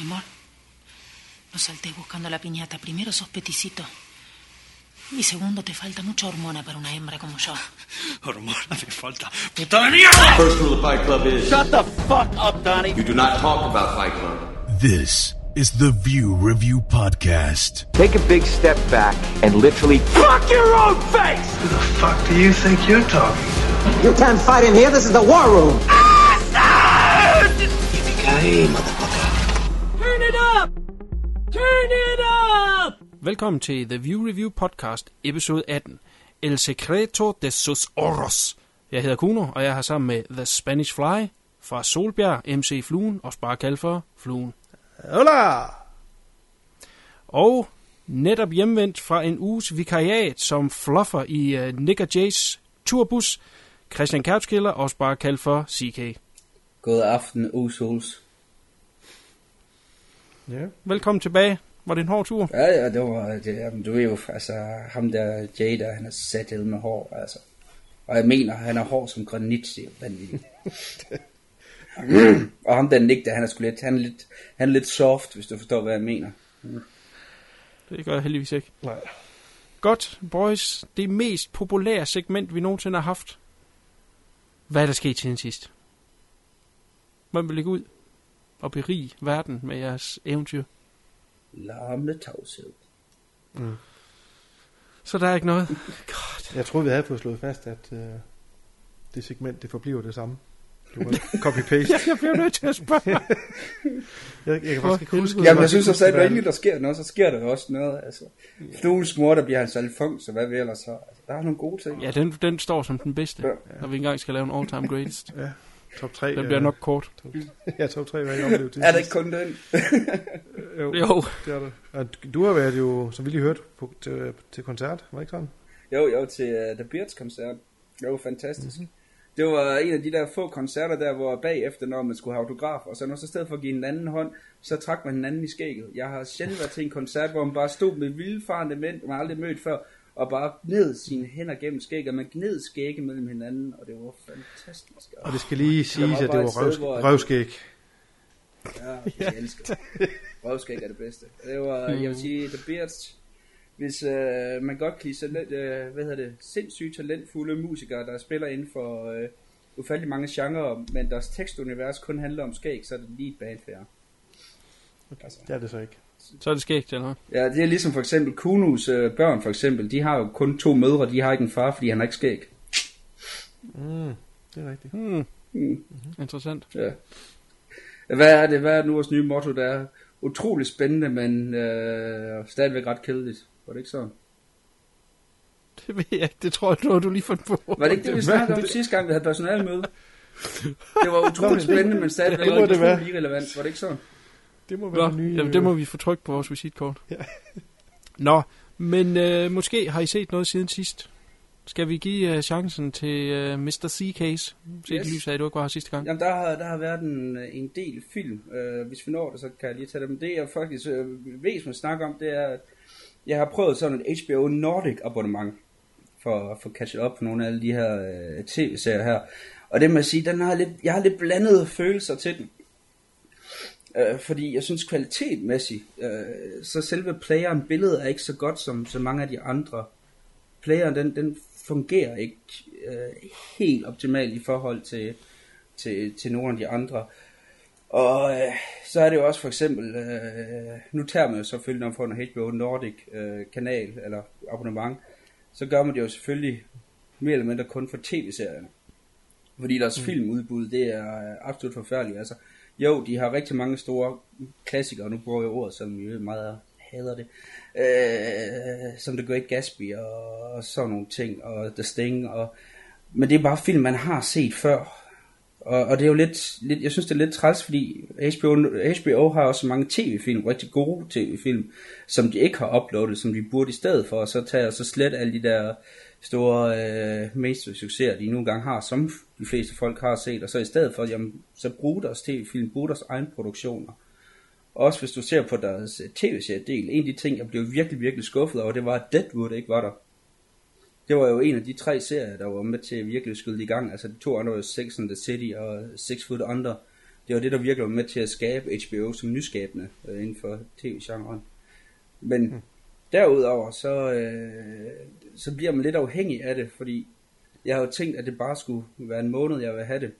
Mi amor, no saltes buscando la piñata. Primero sos peticito. Y segundo, te falta mucha hormona para una hembra como yo. Hormona me falta. ¡Puta de mierda! First rule of Fight Club is Shut the fuck up, Donnie. you do not talk about Fight Club. This is the View Review Podcast. Take a big step back and literally Fuck your own face! Who the fuck do you think you're talking to? You can't fight in here. This is the war room. Yippee-ki-yay, motherfucker. Velkommen til The View Review Podcast, episode 18. El Secreto de sus Oros. Jeg hedder Kuno, og jeg har sammen med The Spanish Fly fra Solbjerg, MC Fluen, og bare kaldt for Fluen. Hola! Og netop hjemvendt fra en uges vikariat som fluffer i uh, Nick og Jays turbus, Christian Kautzkiller, også bare kaldt for CK. God aften, Usols. Ja. Velkommen tilbage. Var det en hård tur? Ja, ja, det var, det, jamen, du er jo, altså, ham der Jay der, han er sat med hår, altså. Og jeg mener, han er hård som granit, det er jo vanvittigt. og ham der Nick der, han er sgu lidt, han er lidt, han er lidt soft, hvis du forstår, hvad jeg mener. Det gør jeg heldigvis ikke. Nej. Godt, boys. Det mest populære segment, vi nogensinde har haft. Hvad er der sket siden sidst? Hvem vil lægge ud og berige verden med jeres eventyr? Larmende tavshed. Så der er ikke noget. God. Jeg troede, vi havde fået slået fast, at uh, det segment, det forbliver det samme. Du copy-paste. Jeg bliver nødt til at spørge. jeg, jeg kan For faktisk ikke huske... Jamen, jeg synes også, at når der sker noget, så sker der jo også noget, altså. Fluens mor, der bliver hans alfons, så hvad vil ellers så? Altså, der er nogle gode ting. Ja, den, den står som den bedste, Ja. når vi engang skal lave en all-time greatest. Ja, top 3. Den bliver nok kort. Ja, top 3, hvad jeg oplevede til Er det ikke kun den? Jo, Jo, det er det. Og du har været jo, som vi lige hørte, på, til, til koncert, var det ikke sådan? Jo, jo, til uh, The Beards koncert. Det var fantastisk. Mm-hmm. Det var en af de der få koncerter der, hvor bagefter, når man skulle have autograf, og så når så i stedet for at give en anden hånd, så trak man hinanden i skægget. Jeg har sjældent været til en koncert, hvor man bare stod med vildfarende mænd, man aldrig mødt før, og bare gned sine hænder gennem skægget, man gned skægge mellem hinanden, og det var fantastisk. Og det skal lige siges, var at det var sted, røvsk- røvskæg. Ja, jeg elsker. Røvskæg er det bedste. Det var, jeg vil sige, The Beards, hvis øh, man godt kan lide sådan lidt, øh, hvad hedder det, sindssygt talentfulde musikere, der spiller inden for øh, ufattelig mange genrer, men deres tekstunivers kun handler om skæg, så er det lige et band fair. Altså, Det er det så ikke. Så er det skægt, eller ja, det er ligesom for eksempel Kunus øh, børn, for eksempel. De har jo kun to mødre, de har ikke en far, fordi han har ikke skæg. Mm, det er rigtigt. Hmm. Mm. Interessant. Ja. Hvad er det? Hvad er nu vores nye motto? Der er utrolig spændende, men øh, stadigvæk ret kedeligt. Var det ikke sådan? Det ved jeg ikke. Det tror jeg, noget, du lige fandt på. Var det ikke det, vi snakkede om sidste gang, vi havde personalmøde? Det var utroligt spændende, men stadigvæk Det det være. utrolig irrelevant. Var det ikke sådan? Det må Nå, være nye... jamen, det må vi få trykt på vores visitkort. Ja. Nå, men øh, måske har I set noget siden sidst. Skal vi give øh, chancen til øh, Mr. C-Case? Set Yes. lys af, du ikke var her sidste gang. Jamen, der har, der har været en, en del film. Øh, hvis vi når det, så kan jeg lige tage dem. Det jeg faktisk øh, væsentligt snakke om, det er, at jeg har prøvet sådan et HBO Nordic abonnement for at få catchet op på nogle af alle de her øh, tv-serier her. Og det må jeg sige, den har lidt, jeg har lidt blandede følelser til den. Øh, fordi jeg synes kvalitetmæssigt, øh, så selve playeren, billedet er ikke så godt som, som mange af de andre. Playeren, den, den fungerer ikke øh, helt optimalt i forhold til, til, til nogle af de andre. Og øh, så er det jo også for eksempel, øh, nu tager man jo selvfølgelig, når man får en HBO Nordic øh, kanal eller abonnement, så gør man det jo selvfølgelig mere eller mindre kun for tv-serierne. Fordi deres mm. filmudbud, det er absolut forfærdeligt. Altså, jo, de har rigtig mange store klassikere, nu bruger jeg ordet, som jeg meget hader det, øh, som The Great Gatsby og, og sådan nogle ting, og The Sting, og, men det er bare film, man har set før. Og, og det er jo lidt, lidt, jeg synes det er lidt træls, fordi HBO, HBO har også mange tv-film, rigtig gode tv-film, som de ikke har uploadet, som de burde i stedet for, og så tager jeg så slet alle de der store øh, mainstream succeser, de nu engang har, som de fleste folk har set, og så i stedet for, jamen, så brug deres tv-film, brug deres egen produktioner. Også hvis du ser på deres øh, tv-serie-del, en af de ting, jeg blev virkelig, virkelig skuffet over, det var, at Deadwood ikke var der. Det var jo en af de tre serier, der var med til at virkelig skyde i gang. Altså de to andre var Sex and the City og Six Foot Under. det var det, der virkelig var med til at skabe HBO som nyskabende øh, inden for tv-genren. Men mm derudover, så, øh, så bliver man lidt afhængig af det, fordi jeg har jo tænkt, at det bare skulle være en måned, jeg vil have det.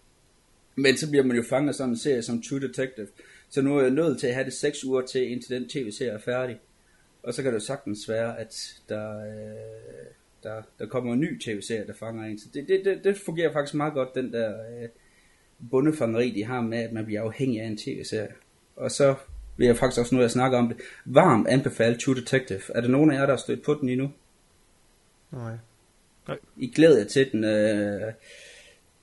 Men så bliver man jo fanget af sådan en serie som True Detective. Så nu er jeg nødt til at have det 6 uger til, indtil den tv-serie er færdig. Og så kan det jo sagtens være, at der, øh, der, der kommer en ny tv-serie, der fanger en. Så det, det, det, det fungerer faktisk meget godt, den der øh, bundefangeri, de har med, at man bliver afhængig af en tv-serie. Og så vil jeg faktisk også nu, at snakke om det, varmt anbefale True Detective. Er der nogen af jer, der har stødt på den endnu? Nej. I glæder jer til den. Øh,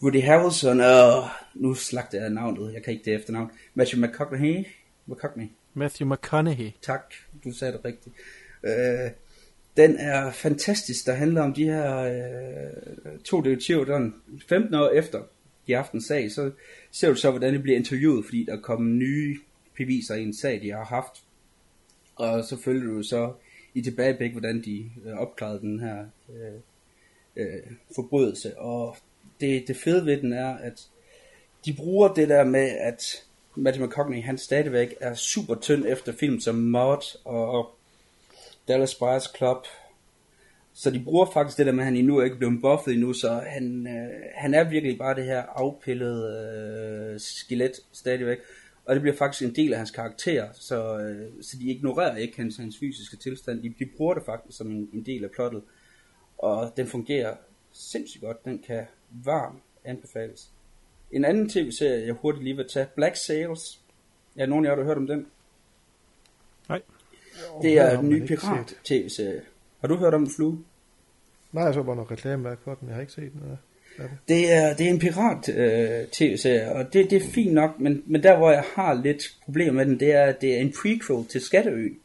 Woody Harrelson, og nu slagte jeg navnet, jeg kan ikke det efternavn. Matthew McConaughey. McConaughey. Matthew McConaughey. Tak, du sagde det rigtigt. Øh, den er fantastisk, der handler om de her øh, to detektiver, der 15 år efter i aftens sag, så ser du så, hvordan det bliver interviewet, fordi der kommer nye beviser i en sag, de har haft. Og så følger du så i tilbageblik, hvordan de øh, opklarede den her øh, øh, forbrydelse. Og det, det fede ved den er, at de bruger det der med, at Matthew McConaughey, han stadigvæk er super tynd efter film som Mod og Dallas Buyers Club. Så de bruger faktisk det der med, at han endnu ikke er blevet buffet endnu, så han, øh, han er virkelig bare det her afpillede øh, skelet stadigvæk. Og det bliver faktisk en del af hans karakter, så, øh, så de ignorerer ikke hans, hans fysiske tilstand. De, de bruger det faktisk som en, en del af plottet. Og den fungerer sindssygt godt. Den kan varmt anbefales. En anden tv-serie, jeg hurtigt lige vil tage, Black Sails. Er nogen af jer, der har hørt om den? Nej. Det er en ny pirat-tv-serie. Har du hørt om den, Flue? Nej, jeg så bare noget reklameværk for den. Jeg har ikke set noget af det. Er, det er en pirat-tv-serie, øh, og det, det er fint nok, men, men der hvor jeg har lidt problemer med den, det er, at det er en prequel til Skatteøen.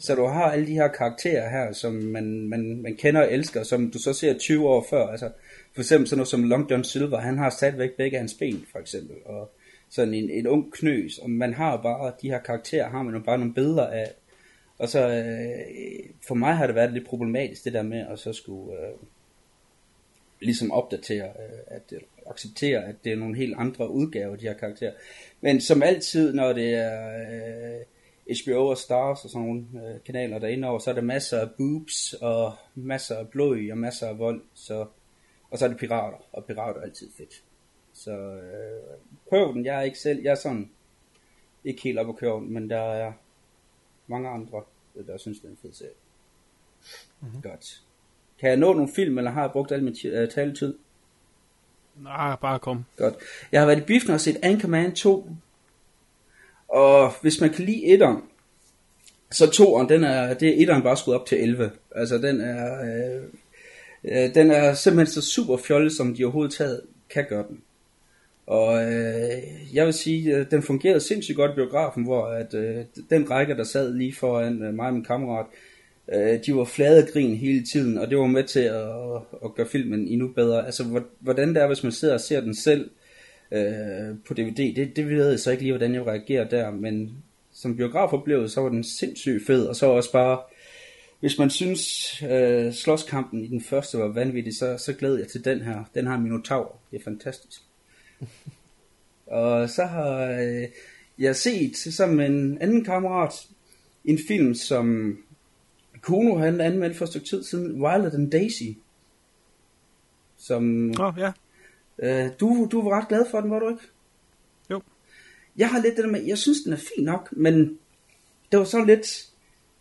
Så du har alle de her karakterer her, som man, man, man kender og elsker, som du så ser 20 år før. Altså, for eksempel sådan noget som Long John Silver, han har stadigvæk begge hans ben, for eksempel. Og sådan en, en ung knøs, og man har bare, de her karakterer har man jo bare nogle billeder af. Og så øh, for mig har det været lidt problematisk, det der med at så skulle øh, ligesom opdatere, øh, at acceptere, at det er nogle helt andre udgaver, de her karakterer. Men som altid, når det er... Øh, HBO og Stars og sådan nogle øh, kanaler derinde over, så er der masser af boobs og masser af blod og masser af vold, så, og så er det pirater, og pirater er altid fedt. Så øh, prøv den, jeg er ikke selv, jeg er sådan ikke helt op at køre men der er mange andre, der synes, det er en fed serie. Mm-hmm. Godt. Kan jeg nå nogle film, eller har jeg brugt al min uh, taletid? Nej, bare kom. Godt. Jeg har været i biffen og set Anchorman 2, og hvis man kan lide etteren, så toeren, den er, det er etteren bare skudt op til 11. Altså den er, øh, øh, den er simpelthen så super fjollet, som de overhovedet taget kan gøre den. Og øh, jeg vil sige, at den fungerede sindssygt godt i biografen, hvor at, øh, den række, der sad lige foran øh, mig og min kammerat, øh, de var flade grin hele tiden, og det var med til at, at gøre filmen endnu bedre. Altså, hvordan det er, hvis man sidder og ser den selv, øh, på DVD. Det, det ved jeg så ikke lige, hvordan jeg reagerer der, men som biografoplevelse, så var den sindssygt fed, og så også bare, hvis man synes, øh, slåskampen i den første var vanvittig, så, så glæder jeg til den her. Den har Minotaur. Det er fantastisk. og så har øh, jeg set sammen med en anden kammerat en film, som Kuno han anmeldte for et stykke tid siden, Violet and Daisy. Som, oh, ja. Øh, du, du var ret glad for den, var du ikke? Jo. Jeg har lidt det der med, jeg synes den er fin nok, men det var så lidt,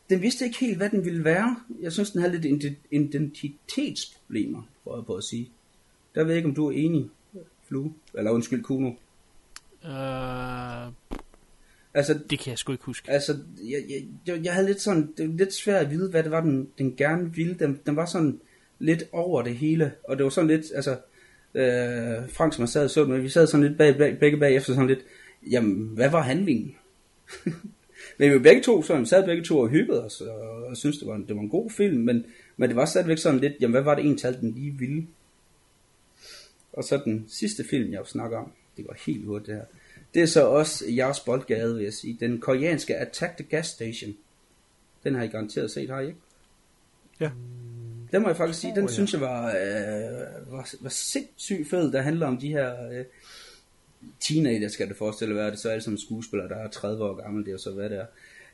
den vidste ikke helt, hvad den ville være. Jeg synes, den havde lidt identitetsproblemer, prøver jeg på at sige. Der ved jeg ikke, om du er enig, Flue, eller undskyld, Kuno. Uh, altså, det kan jeg sgu ikke huske. Altså, jeg, jeg, jeg havde lidt sådan, det var lidt svært at vide, hvad det var, den, den gerne ville. Den, den var sådan lidt over det hele, og det var sådan lidt, altså, øh, Frank, som jeg sad og så med, vi sad sådan lidt bag, bag, begge bag efter sådan lidt, jamen, hvad var handlingen? men vi begge to, sådan, sad begge to og hyggede os, og, og syntes, det var, en, det var en god film, men, men det var stadigvæk sådan lidt, jamen, hvad var det egentlig, den lige ville? Og så den sidste film, jeg snakker om, det var helt hurtigt det her, det er så også jeres boldgade, vil jeg sige. Den koreanske Attack the Gas Station. Den har I garanteret set, har I ikke? Ja. Den må jeg faktisk sige, den oh, ja. synes jeg var, øh, var, var sindssygt fed, der handler om de her øh, teenager skal det forestille være, det så er det som skuespillere, der er 30 år gammel, det er jo så hvad det er.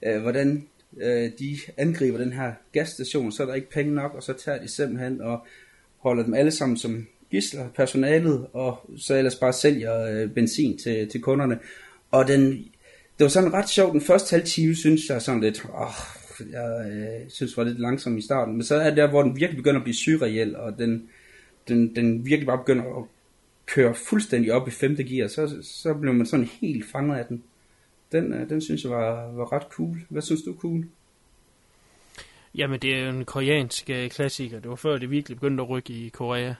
Øh, hvordan øh, de angriber den her gasstation, så er der ikke penge nok, og så tager de simpelthen og holder dem alle sammen som gisler, personalet, og så ellers bare sælger øh, benzin til, til kunderne. Og den, det var sådan ret sjovt, den første halve time, synes jeg sådan lidt, åh, jeg øh, synes var lidt langsom i starten, men så er det der, hvor den virkelig begynder at blive surreal, og den, den, den virkelig bare begynder at køre fuldstændig op i femte gear, så, så blev man sådan helt fanget af den. Den, øh, den synes jeg var, var ret cool. Hvad synes du er cool? Jamen, det er jo en koreansk øh, klassiker. Det var før, det virkelig begyndte at rykke i Korea.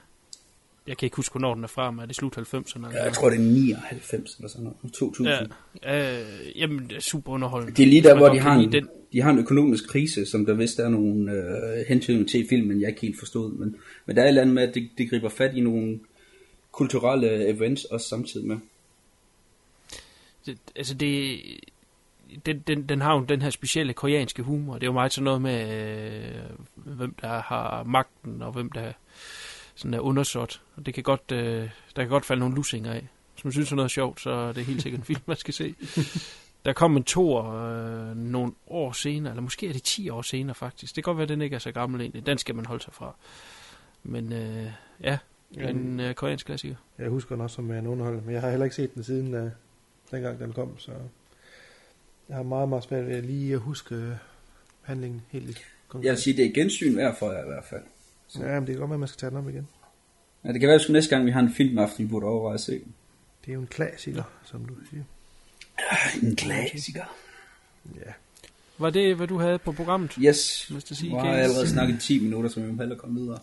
Jeg kan ikke huske, hvornår den er fra, men er det slut 90'erne? Ja, jeg tror, det er 99 eller sådan noget. 2000. Ja, øh, jamen, det er super underholdende. Det er lige der, hvor de har, en, den. de har en økonomisk krise, som der vist er nogle øh, hensyn til i filmen, jeg ikke helt forstod. Men, men der er et eller andet med, at det, det griber fat i nogle kulturelle events også samtidig med. det, altså det, den, den, den har jo den her specielle koreanske humor. Det er jo meget sådan noget med, øh, hvem der har magten, og hvem der sådan er undersåt. Og det kan godt, øh, der kan godt falde nogle lusinger af. Hvis man synes, det er noget sjovt, så er det helt sikkert en film, man skal se. Der kom en tor øh, nogle år senere, eller måske er det 10 år senere faktisk. Det kan godt være, at den ikke er så gammel egentlig. Den skal man holde sig fra. Men øh, ja, en øh, koreansk klassiker. Jeg husker den også som en underhold, men jeg har heller ikke set den siden uh, dengang den kom, så jeg har meget, meget svært ved lige at huske øh, handlingen helt konkret. Jeg vil sige, det er gensyn værd for jer i hvert fald. Så. Ja, men det kan godt være, at man skal tage den op igen. Ja, det kan være, at næste gang vi har en filmaften, vi burde overveje at se. Det er jo en klassiker, som du siger. En klassiker. Ja. Var det, hvad du havde på programmet? Yes, det sige, nu har jeg allerede snakket 10 minutter, så vi må hellere komme videre.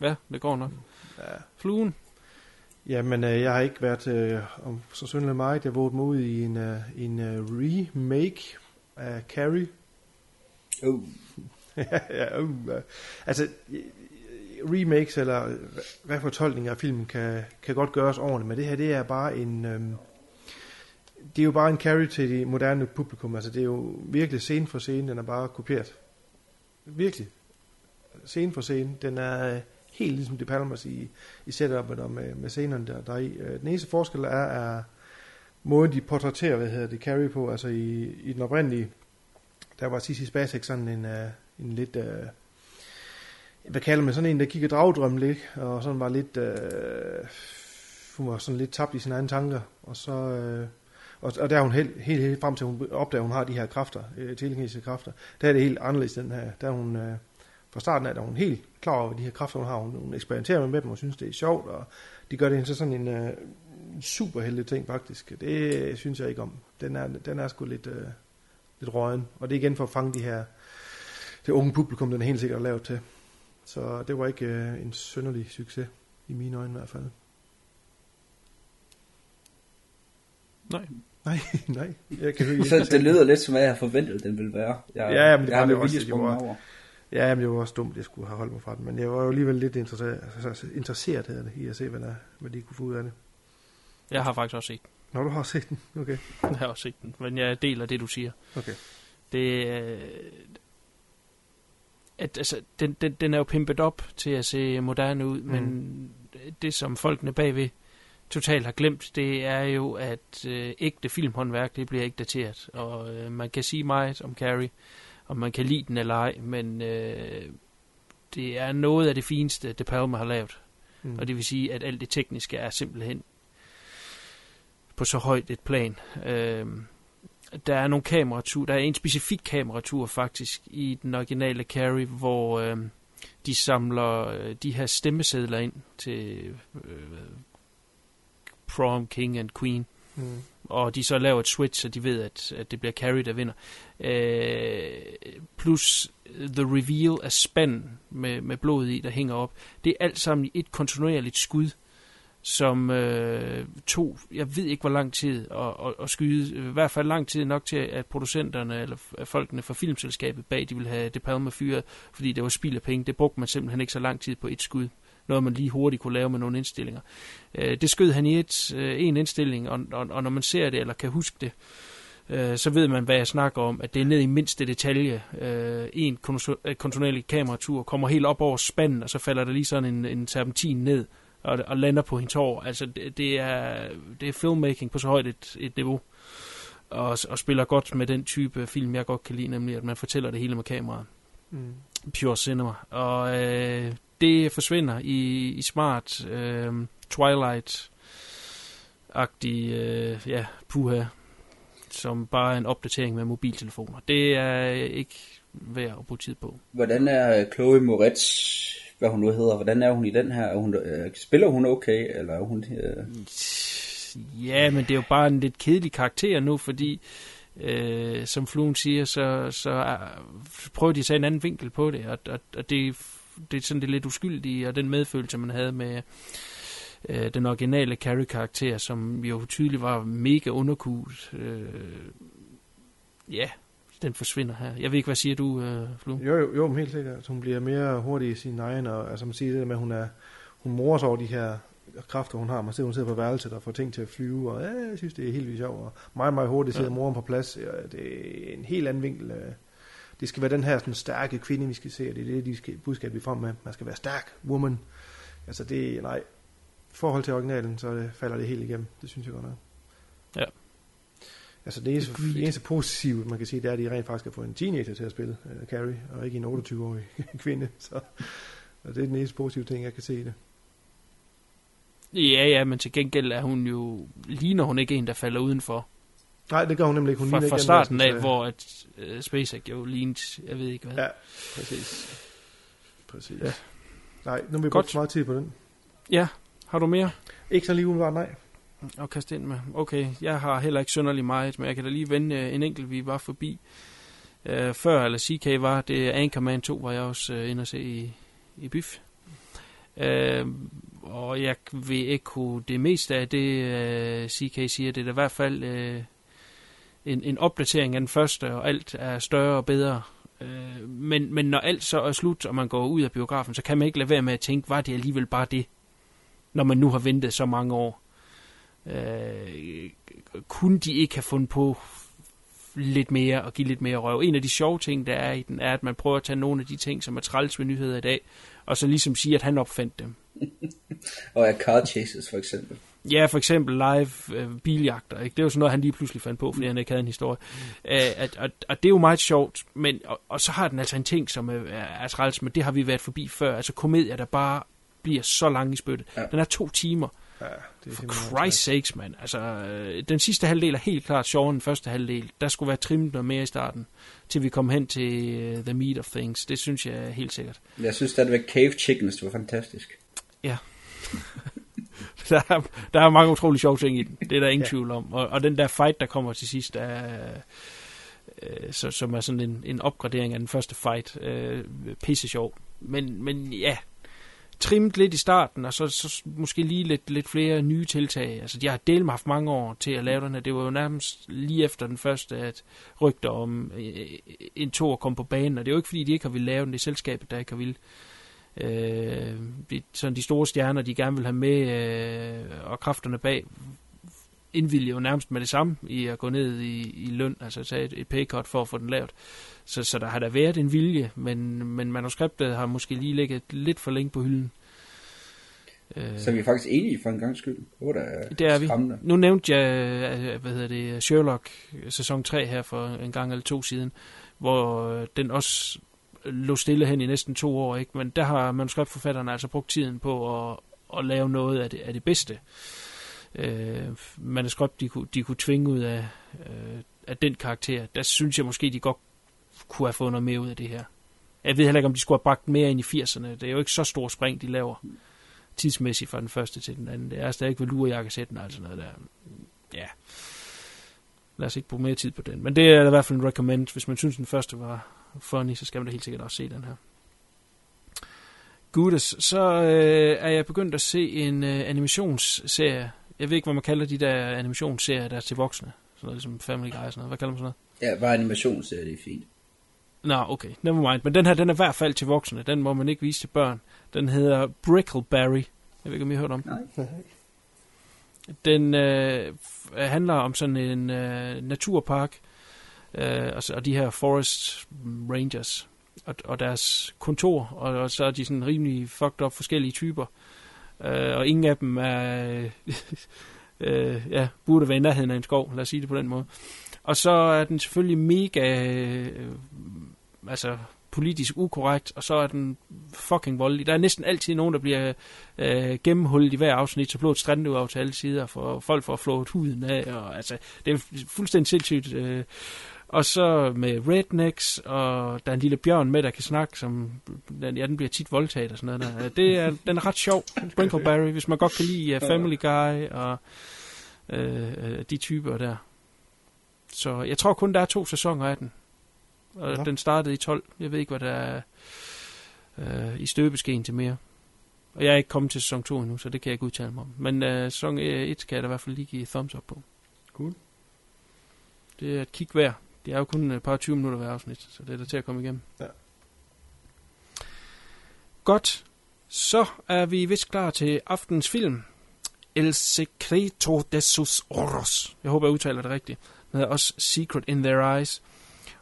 Ja, det går nok. Ja. Fluen? Jamen, øh, jeg har ikke været øh, om så synderligt meget. Jeg vågede mig ud i en, øh, en øh, remake af Carrie. Oh. ja, ja, uh, uh. Altså, remakes eller hvad fortolkninger af filmen kan, kan godt gøres ordentligt, men det her, det er bare en... Øhm, det er jo bare en carry til det moderne publikum. Altså, det er jo virkelig scene for scene, den er bare kopieret. Virkelig. Scene for scene. Den er øh, helt ligesom De Palmas i, i setupet og med, med scenerne der, der er i. Øh, den eneste forskel er, er måden, de portrætterer, hvad hedder det, Carrie på. Altså i, i den oprindelige, der var Sissy Spacek sådan en, uh, en lidt... Øh, hvad kalder man sådan en, der kigger dragdrømme lidt, og sådan var lidt... Øh, hun var sådan lidt tabt i sine egne tanker, og så... Øh, og, og der er hun helt, helt, helt frem til, at hun opdager, at hun har de her kræfter, øh, telekinesiske kræfter. Der er det helt anderledes, den her. Der er hun, øh, fra starten af, der er hun helt klar over, de her kræfter, hun har. Hun, hun eksperimenterer med dem, og synes, det er sjovt, og de gør det til sådan en øh, superheldig ting, faktisk. Det synes jeg ikke om. Den er, den er sgu lidt, øh, lidt røgen. Og det er igen for at fange de her, det unge publikum, den er helt sikkert lavet til. Så det var ikke øh, en synderlig succes, i mine øjne i hvert fald. Nej. Nej, nej. Jeg kan høre, Så det lyder lidt som, hvad jeg har forventet, den ville være. Jeg, Ja, men det jeg var har det også, det var- over. Ja, men det var også dumt, at jeg skulle have holdt mig fra den. Men jeg var jo alligevel lidt interesseret, altså, interesseret hedder det, i at se, hvad, der, hvad de kunne få ud af det. Jeg har faktisk også set den. Når du har set den, okay. Jeg har også set den, men jeg deler det, du siger. Okay. Det øh, at, altså, den, den, den er jo pimpet op til at se moderne ud, mm. men det, som folkene bagved totalt har glemt, det er jo, at øh, ægte filmhåndværk, det bliver ikke dateret. Og øh, man kan sige meget om Carrie, og man kan lide den eller ej, men øh, det er noget af det fineste, De Palma har lavet. Mm. Og det vil sige, at alt det tekniske er simpelthen på så højt et plan. Øh, der er nogle kameratur, der er en specifik kameratur faktisk i den originale Carrie, hvor øh, de samler øh, de her stemmesedler ind til øh, prom, king and queen. Mm. Og de så laver et switch, så de ved, at, at det bliver Carrie, der vinder. Øh, plus the reveal af spanden med, med blodet i, der hænger op. Det er alt sammen i et kontinuerligt skud, som øh, tog, jeg ved ikke hvor lang tid at, at, at skyde, i hvert fald lang tid nok til, at producenterne eller folkene fra filmselskabet bag, de ville have De Palma fyret, fordi det var spild af penge. Det brugte man simpelthen ikke så lang tid på et skud. Noget, man lige hurtigt kunne lave med nogle indstillinger. Øh, det skød han i et, øh, en indstilling, og, og, og når man ser det, eller kan huske det, øh, så ved man, hvad jeg snakker om, at det er ned i mindste detalje. Øh, en øh, kontinuerlig kameratur kommer helt op over spanden, og så falder der lige sådan en, en serpentin ned, og, og lander på hendes hår. Altså, det, det, er, det er filmmaking på så højt et, et niveau, og, og spiller godt med den type film, jeg godt kan lide, nemlig at man fortæller det hele med kameraet. Mm. Pure cinema. Og øh, det forsvinder i, i smart øh, Twilight-agtig, øh, ja, puha, som bare er en opdatering med mobiltelefoner. Det er ikke værd at bruge tid på. Hvordan er Chloe Moretz, hvad hun nu hedder, hvordan er hun i den her? Er hun, øh, spiller hun okay, eller er hun... Øh... Ja, men det er jo bare en lidt kedelig karakter nu, fordi øh, som Fluen siger, så, så er, prøver de at tage en anden vinkel på det, og, og, og det, det er sådan det lidt uskyldige, og den medfølelse, man havde med øh, den originale Carrie-karakter, som jo tydeligt var mega underkudt. Øh, ja, den forsvinder her. Jeg ved ikke, hvad siger du, øh, Flu? Jo, jo, jo, helt sikkert. Hun bliver mere hurtig i sin egen, og altså man siger det der med, at hun er, hun morer sig over de her kræfter, hun har. Man ser, hun sidder på værelset og får ting til at flyve, og ja, jeg synes, det er helt vildt sjovt. Og meget, meget hurtigt sidder ja. moren på plads. Ja, det er en helt anden vinkel. øh. Det skal være den her sådan, stærke kvinde, vi skal se, og det er det, de skal, budskab, vi frem med. Man skal være stærk, woman. Altså det, nej, i forhold til originalen, så det, falder det helt igennem. Det synes jeg godt nok. Ja. Altså det eneste, det eneste positive, man kan sige, det er, at de rent faktisk har fået en teenager til at spille uh, Carrie, og ikke en 28-årig kvinde. Så og det er den eneste positive ting, jeg kan se i det. Ja, ja, men til gengæld er hun jo, ligner hun ikke en, der falder udenfor. Nej, det gør hun nemlig ikke. Hun fra, fra starten af, skal- hvor at, uh, SpaceX jo lignede, jeg ved ikke hvad. Ja, præcis. Præcis. Ja. Nej, nu har vi brugt meget tid på den. ja, har du mere Ikke så lige umiddelbart, nej. Og kaste ind med? Okay, jeg har heller ikke synderlig meget, men jeg kan da lige vende øh, en enkelt, vi var forbi. Øh, før, eller CK var, det er Anchorman 2, var jeg også øh, inde og se i, i Biff. Øh, og jeg vil ikke kunne det meste af det, øh, CK siger. Det er da i hvert fald øh, en, en opdatering af den første, og alt er større og bedre. Øh, men, men når alt så er slut, og man går ud af biografen, så kan man ikke lade være med at tænke, var det alligevel bare det? Når man nu har ventet så mange år. Uh, kunne de ikke have fundet på lidt mere og give lidt mere røv. En af de sjove ting, der er i den, er, at man prøver at tage nogle af de ting, som er træls ved nyheder i dag, og så ligesom sige, at han opfandt dem. Og er car chases, for eksempel. Ja, for eksempel live øh, biljagter. Ikke? Det er jo sådan noget, han lige pludselig fandt på, fordi han ikke havde en historie. Øh, at, at, og det er jo meget sjovt, men, og, og så har den altså en ting, som er, er træls, men det har vi været forbi før. Altså komedier, der bare bliver så lang i spyttet. Ja. Den er to timer. Ja, det er For Christ's sakes, mand. Altså, øh, den sidste halvdel er helt klart sjovere end den første halvdel. Der skulle være trimmet noget mere i starten, til vi kom hen til uh, The Meat of Things. Det synes jeg er helt sikkert. Jeg synes stadigvæk Cave Chickens, det var fantastisk. Ja. der, er, der er mange utrolig sjove ting i den. Det er der ingen Ja. tvivl om. Og, og den der fight, der kommer til sidst, er, øh, så, som er sådan en, en opgradering af den første fight. Øh, pisse sjov. Men, men ja, trimmet lidt i starten, og så, så måske lige lidt, lidt flere nye tiltag. Altså, de har delt mig haft mange år til at lave den her. Det var jo nærmest lige efter den første, at rygter om øh, øh en to kom på banen, og det er jo ikke, fordi de ikke har ville lave den, det er selskabet, der ikke har ville. Øh, de, sådan de store stjerner, de gerne vil have med, øh, og kræfterne bag, indvilger jo nærmest med det samme i at gå ned i, i løn, altså tage et, et paycut for at få den lavet. Så, så der har der været en vilje, men, men manuskriptet har måske lige ligget lidt for længe på hylden. Øh, Så vi er faktisk enige for en gang skyld. Det var da det er vi. skræmmende. Nu nævnte jeg, øh, hvad hedder det, Sherlock sæson 3 her for en gang eller to siden, hvor øh, den også lå stille hen i næsten to år, ikke? Men der har manuskriptforfatterne altså brugt tiden på at, at lave noget af det, af det bedste. Øh, Øh, manuskript, de kunne, de kunne tvinge ud af, øh, af den karakter. Der synes jeg måske, de godt kunne have fået noget mere ud af det her. Jeg ved heller ikke, om de skulle have bragt mere ind i 80'erne. Det er jo ikke så stor spring, de laver tidsmæssigt fra den første til den anden. Det er stadig velurjakkesætten og alt sådan noget der. Ja. Lad os ikke bruge mere tid på den. Men det er i hvert fald en recommend. Hvis man synes, den første var funny, så skal man da helt sikkert også se den her. Gudes, så øh, er jeg begyndt at se en øh, animationsserie. Jeg ved ikke, hvad man kalder de der animationsserier, der er til voksne. Sådan noget ligesom Family Guy og sådan noget. Hvad kalder man sådan noget? Ja, bare animationsserie, det er fint. Nå, okay. Never mind. Men den her, den er i hvert fald til voksne. Den må man ikke vise til børn. Den hedder Brickleberry. Jeg ved ikke, om I har hørt om den. Nej. Den øh, handler om sådan en øh, naturpark, øh, og, så, og de her forest rangers, og, og deres kontor, og, og så er de sådan rimelig fucked up forskellige typer. Øh, Øh, og ingen af dem er, øh, ja, burde være i nærheden af en skov, lad os sige det på den måde. Og så er den selvfølgelig mega, øh, altså politisk ukorrekt, og så er den fucking voldelig. Der er næsten altid nogen, der bliver øh, gennemhullet i hver afsnit, så blot strandet ud af til alle sider, for folk får flået huden af, og altså, det er fuldstændig sindssygt. Øh, og så med rednecks, og der er en lille bjørn med, der kan snakke, som, den, ja, den bliver tit voldtaget og sådan noget der. Det er, den er ret sjov, Brinkleberry, hvis man godt kan lide uh, Family Guy og uh, de typer der. Så jeg tror kun, der er to sæsoner af den. Og ja. den startede i 12. Jeg ved ikke, hvad der er uh, i støbeskeen til mere. Og jeg er ikke kommet til sæson 2 endnu, så det kan jeg ikke udtale mig om. Men uh, sæson 1 kan jeg da i hvert fald lige give thumbs up på. Cool. Det er et kig værd. Det er jo kun et par 20 minutter hver afsnit, så det er der til at komme igennem. Ja. Godt. Så er vi vist klar til aftens film. El Secreto de sus Oros. Jeg håber, jeg udtaler det rigtigt. Den hedder også Secret in Their Eyes.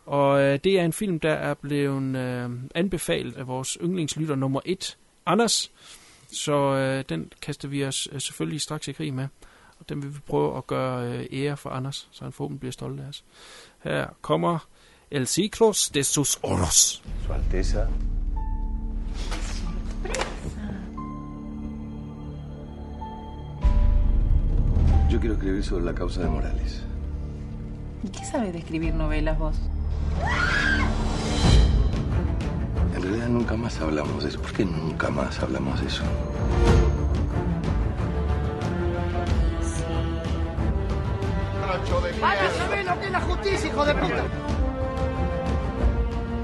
Og øh, det er en film, der er blevet øh, anbefalet af vores yndlingslytter nummer 1, Anders. Så øh, den kaster vi os øh, selvfølgelig straks i krig med. Og den vil vi prøve at gøre øh, ære for Anders, så han forhåbentlig bliver stolt af os. Her kommer El Ciclos de sus Oros. Su Alteza. Yo quiero escribir sobre la causa de Morales. ¿Y qué sabes de escribir novelas vos? En realidad nunca más hablamos de eso. ¿Por qué nunca más hablamos de eso? ¡Vaya a saber lo que es la justicia, hijo de puta!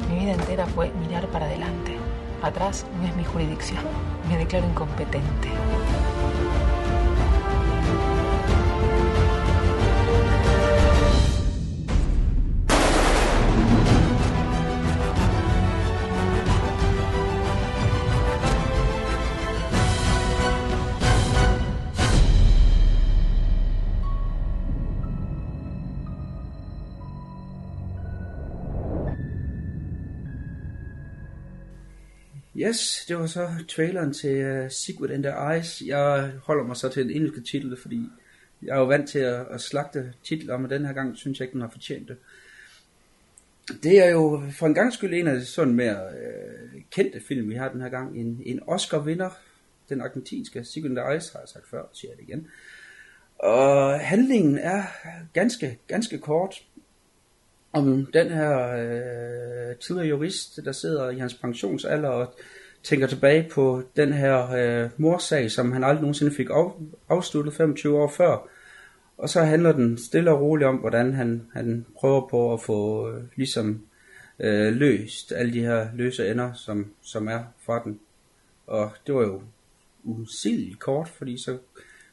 Mi vida entera fue mirar para adelante. Atrás no es mi jurisdicción. Me declaro incompetente. Yes, det var så traileren til uh, Secret in the Eyes. Jeg holder mig så til den engelske titel, fordi jeg er jo vant til at, at slagte titler, men den her gang synes jeg ikke, den har fortjent det. Det er jo for en gang skyld en af de sådan mere øh, kendte film, vi har den her gang. En, en Oscar-vinder, den argentinske Secret in the Eyes, har jeg sagt før, siger jeg det igen. Og handlingen er ganske, ganske kort om den her øh, tidligere jurist, der sidder i hans pensionsalder og tænker tilbage på den her øh, morsag, som han aldrig nogensinde fik af, afsluttet 25 år før. Og så handler den stille og roligt om, hvordan han, han prøver på at få øh, ligesom øh, løst alle de her løse ender, som, som er fra den. Og det var jo usildeligt kort, fordi så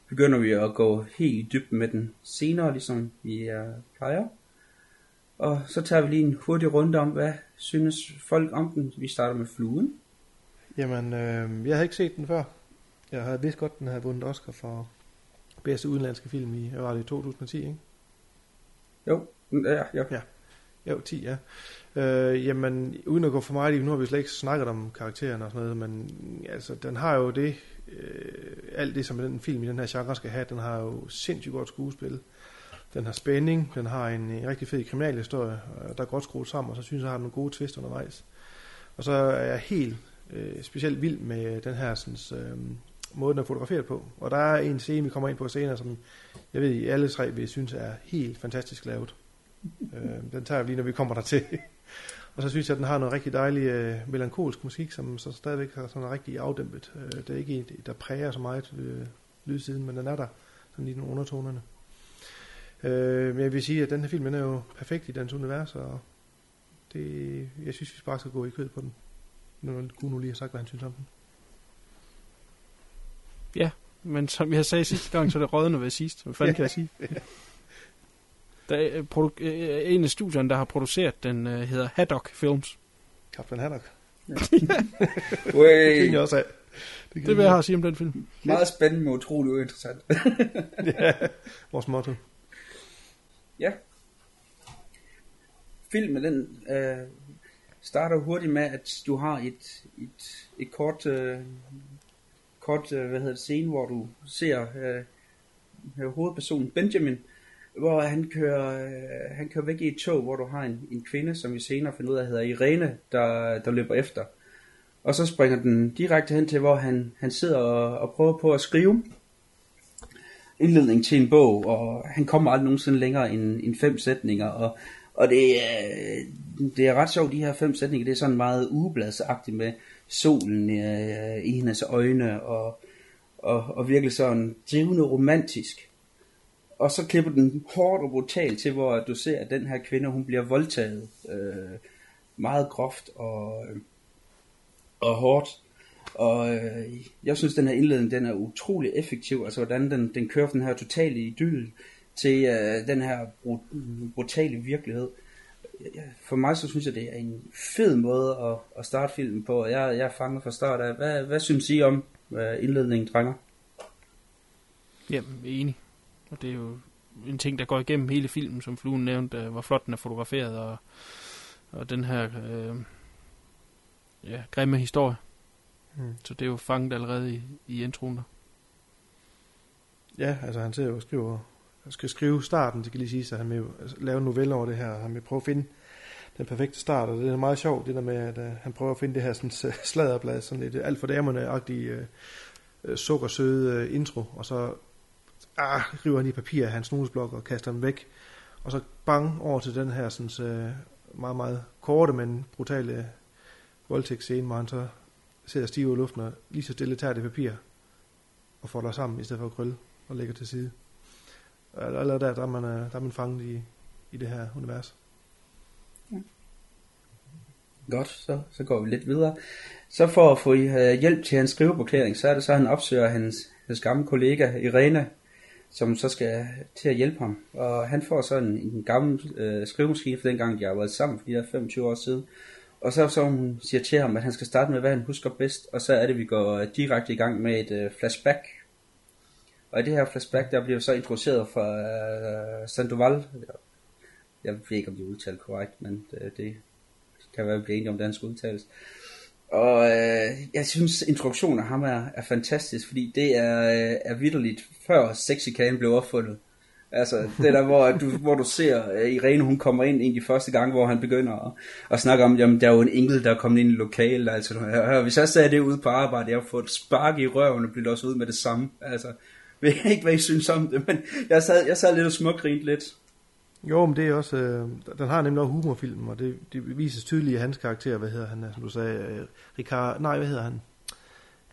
begynder vi at gå helt dybt med den senere, ligesom vi er plejer. Og så tager vi lige en hurtig runde om, hvad synes folk om den. Vi starter med fluen. Jamen, øh, jeg havde ikke set den før. Jeg havde vidst godt, den havde vundet Oscar for bedste udenlandske film i, hvad var det, 2010, ikke? Jo, ja, ja. ja. Jo, 10, ja. Øh, jamen, uden at gå for meget i, nu har vi slet ikke snakket om karakteren og sådan noget, men altså, den har jo det, øh, alt det, som den film i den her genre skal have, den har jo sindssygt godt skuespil. Den har spænding, den har en, en rigtig fed kriminalhistorie, der er godt skruet sammen, og så synes jeg, har nogle gode twist undervejs. Og så er jeg helt øh, specielt vild med den her sådan, øh, måde, den er fotograferet på. Og der er en scene, vi kommer ind på senere, som jeg ved, I alle tre vil synes er helt fantastisk lavet. øh, den tager vi lige, når vi kommer der til. og så synes jeg, at den har noget rigtig dejlig øh, melankolsk musik, som så stadigvæk er sådan rigtig afdæmpet. Øh, det er ikke der præger så meget øh, lydsiden, men den er der sådan lige nogle undertonerne. Øh, men jeg vil sige, at den her film den er jo perfekt i dens univers, og det, jeg synes, vi bare skal gå i kød på den. Nu kunne nu lige have sagt, hvad han synes om den. Ja, men som jeg sagde sidste gang, så er det rådende ved sidst. Hvad fanden kan jeg sige? Der er produ- øh, en af studierne, der har produceret den, uh, hedder Haddock Films. Captain Haddock. Wey. det kan jeg også af. Det, det vil jeg have at sige om den film. Meget spændende, men utrolig uinteressant. ja, vores motto. Ja. Filmen, den øh, starter hurtigt med, at du har et, et, et kort, øh, kort, øh, hvad hedder det, scene, hvor du ser øh, øh, hovedpersonen Benjamin, hvor han kører, øh, han kører væk i et tog, hvor du har en, en kvinde, som vi senere finder ud af hedder Irene, der, der løber efter. Og så springer den direkte hen til, hvor han, han sidder og, og prøver på at skrive indledning til en bog, og han kommer aldrig nogensinde længere end, end fem sætninger, og, og det, er, det er ret sjovt, de her fem sætninger, det er sådan meget ugebladsagtigt med solen øh, i hendes øjne, og, og, og virkelig sådan drivende romantisk. Og så klipper den hårdt og brutalt til, hvor du ser, at den her kvinde, hun bliver voldtaget øh, meget groft og, og hårdt. Og øh, jeg synes, den her indledning, den er utrolig effektiv. Altså, hvordan den, den kører den her totale idyl til øh, den her brutale virkelighed. For mig så synes jeg, det er en fed måde at, at starte filmen på. Jeg, jeg er fanget fra start af. Hvad, hvad synes I om øh, indledningen, drenger? Jamen, enig. Og det er jo en ting, der går igennem hele filmen, som Fluen nævnte, øh, hvor flot den er fotograferet, og, og den her øh, ja, grimme historie. Mm. Så det er jo fanget allerede i, i introen der. Ja, altså han ser jo og skriver, skal skrive starten, det kan lige sige, så han vil lave en novelle over det her, han vil prøve at finde den perfekte start, og det er meget sjovt, det der med, at uh, han prøver at finde det her sådan, sladderblad, sådan lidt alt for damerne-agtige uh, sukkersøde uh, intro, og så ah, river han i papir af hans notesblok og kaster dem væk, og så bang over til den her sådan, uh, meget, meget korte, men brutale voldtægtsscene, hvor han så sidder stiv i luften og lige så stille tager det papir og folder sammen i stedet for at krølle og lægger til side. Allerede der, der er man, øh, der er man fanget i, i det her univers. Ja. Godt, så, så går vi lidt videre. Så for at få øh, hjælp til hans skrivebeklæring, så er det så, at han opsøger hans, hans gamle kollega Irene, som så skal til at hjælpe ham. Og han får så en, en gammel øh, skrivemaskine, for dengang de har været sammen for de her 25 år siden. Og så, så hun siger til ham, at han skal starte med, hvad han husker bedst, og så er det, at vi går øh, direkte i gang med et øh, flashback. Og i det her flashback, der bliver så introduceret fra øh, Sandoval. Jeg ved ikke, om det er udtalt korrekt, men det, det kan være, at vi bliver enige om, hvordan skal udtales. Og øh, jeg synes, introduktionen af ham er, er fantastisk, fordi det er, øh, er vidderligt før sexikanen blev opfundet. Altså, det der, hvor du, hvor du ser uh, Irene, hun kommer ind egentlig første gang, hvor han begynder at, at snakke om, jamen, der er jo en enkelt, der er kommet ind i lokalet. Altså, hør, hvis jeg sagde det ude på arbejde, jeg får et spark i røven og bliver også ud med det samme. Altså, jeg ikke, hvad I synes om det, men jeg sad, jeg sad lidt og smågrinte lidt. Jo, men det er også, øh, den har nemlig også humorfilm, og det, det vises tydeligt i hans karakter, hvad hedder han, som du sagde, øh, Ricard, nej, hvad hedder han?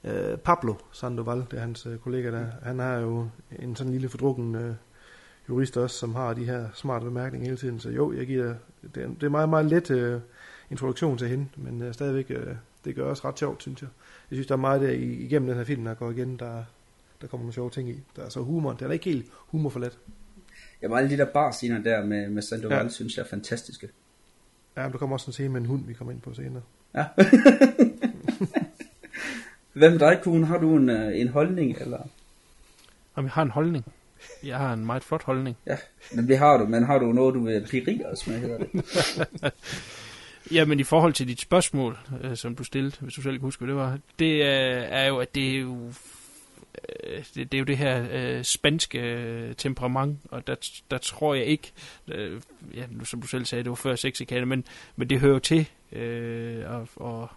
Øh, Pablo Sandoval, det er hans øh, kollega der. Han har jo en sådan lille fordrukken øh, jurist også, som har de her smarte bemærkninger hele tiden. Så jo, jeg giver, det er, det er meget, meget let uh, introduktion til hende, men uh, stadigvæk, uh, det gør også ret sjovt, synes jeg. Jeg synes, der er meget der igennem den her film, der går igen, der, der kommer nogle sjove ting i. Der er så humor, den er ikke helt humor for let. Jamen alle de der barscener der med, med Sandoval, ja. synes jeg er fantastiske. Ja, men der kommer også en scene med en hund, vi kommer ind på senere. Ja. Hvem dig, Kuhn? Har du en, en holdning, eller? Jamen, jeg har en holdning. Jeg har en meget flot holdning. Ja, men det har du. Men har du noget, du vil berige os med, hedder det? Jamen i forhold til dit spørgsmål, øh, som du stillede, hvis du selv kan huske, hvad det var, det øh, er jo, at det er jo øh, det, det er jo det her øh, spanske øh, temperament, og der, der tror jeg ikke, øh, ja, som du selv sagde, det var før sexikane, men, men det hører jo til, øh, og, og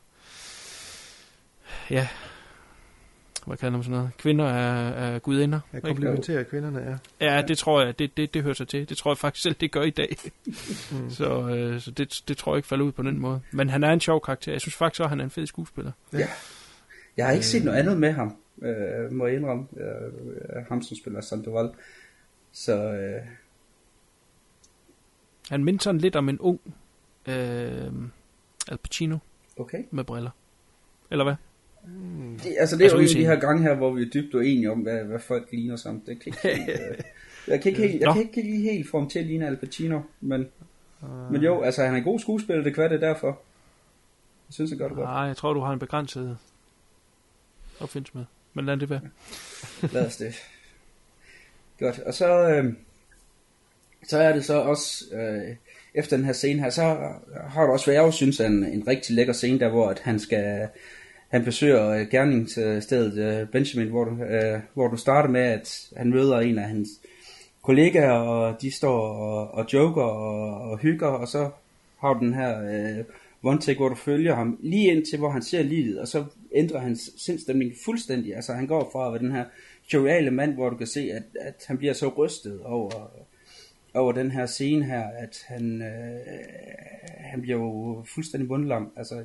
ja, hvad kalder man sådan noget? Kvinder er, er gudinder. Jeg komplementerer kvinderne, ja. Ja, det tror jeg, det, det, det hører sig til. Det tror jeg faktisk selv, det gør i dag. mm. Så, øh, så det, det tror jeg ikke falder ud på den måde. Men han er en sjov karakter. Jeg synes faktisk også, at han er en fed skuespiller. Ja. Jeg har ikke set noget andet med ham, øh, må jeg indrømme. Øh, ham, som spiller Sandoval. Så... Øh... Han minder sådan lidt om en ung øh, Al Pacino. Okay. Med briller. Eller hvad? Mm. Det, altså det er altså, jo en af de her gange her, hvor vi er dybt uenige om, hvad, hvad folk ligner som. Det kan ikke, øh, jeg kan ikke, helt, jeg kan ikke lige helt få ham til at ligne Al Pacino, men, uh. men jo, altså han er en god skuespiller, det kan det derfor. Jeg synes, det gør det godt. Nej, jeg tror, du har en begrænset opfindelse med. Men lad det være. lad os det. Godt, og så, øh, så er det så også, øh, efter den her scene her, så har du også, hvad jeg jo synes er en, en rigtig lækker scene, der hvor at han skal han besøger øh, gerningsstedet øh, Benjamin, hvor du, øh, hvor du starter med, at han møder en af hans kollegaer, og de står og, og joker og, og hygger, og så har du den her øh, one take, hvor du følger ham lige ind til, hvor han ser livet, og så ændrer hans sindstemning fuldstændig. Altså han går fra at være den her joviale mand, hvor du kan se, at, at han bliver så rystet over, over den her scene her, at han, øh, han bliver jo fuldstændig bundlam. Altså,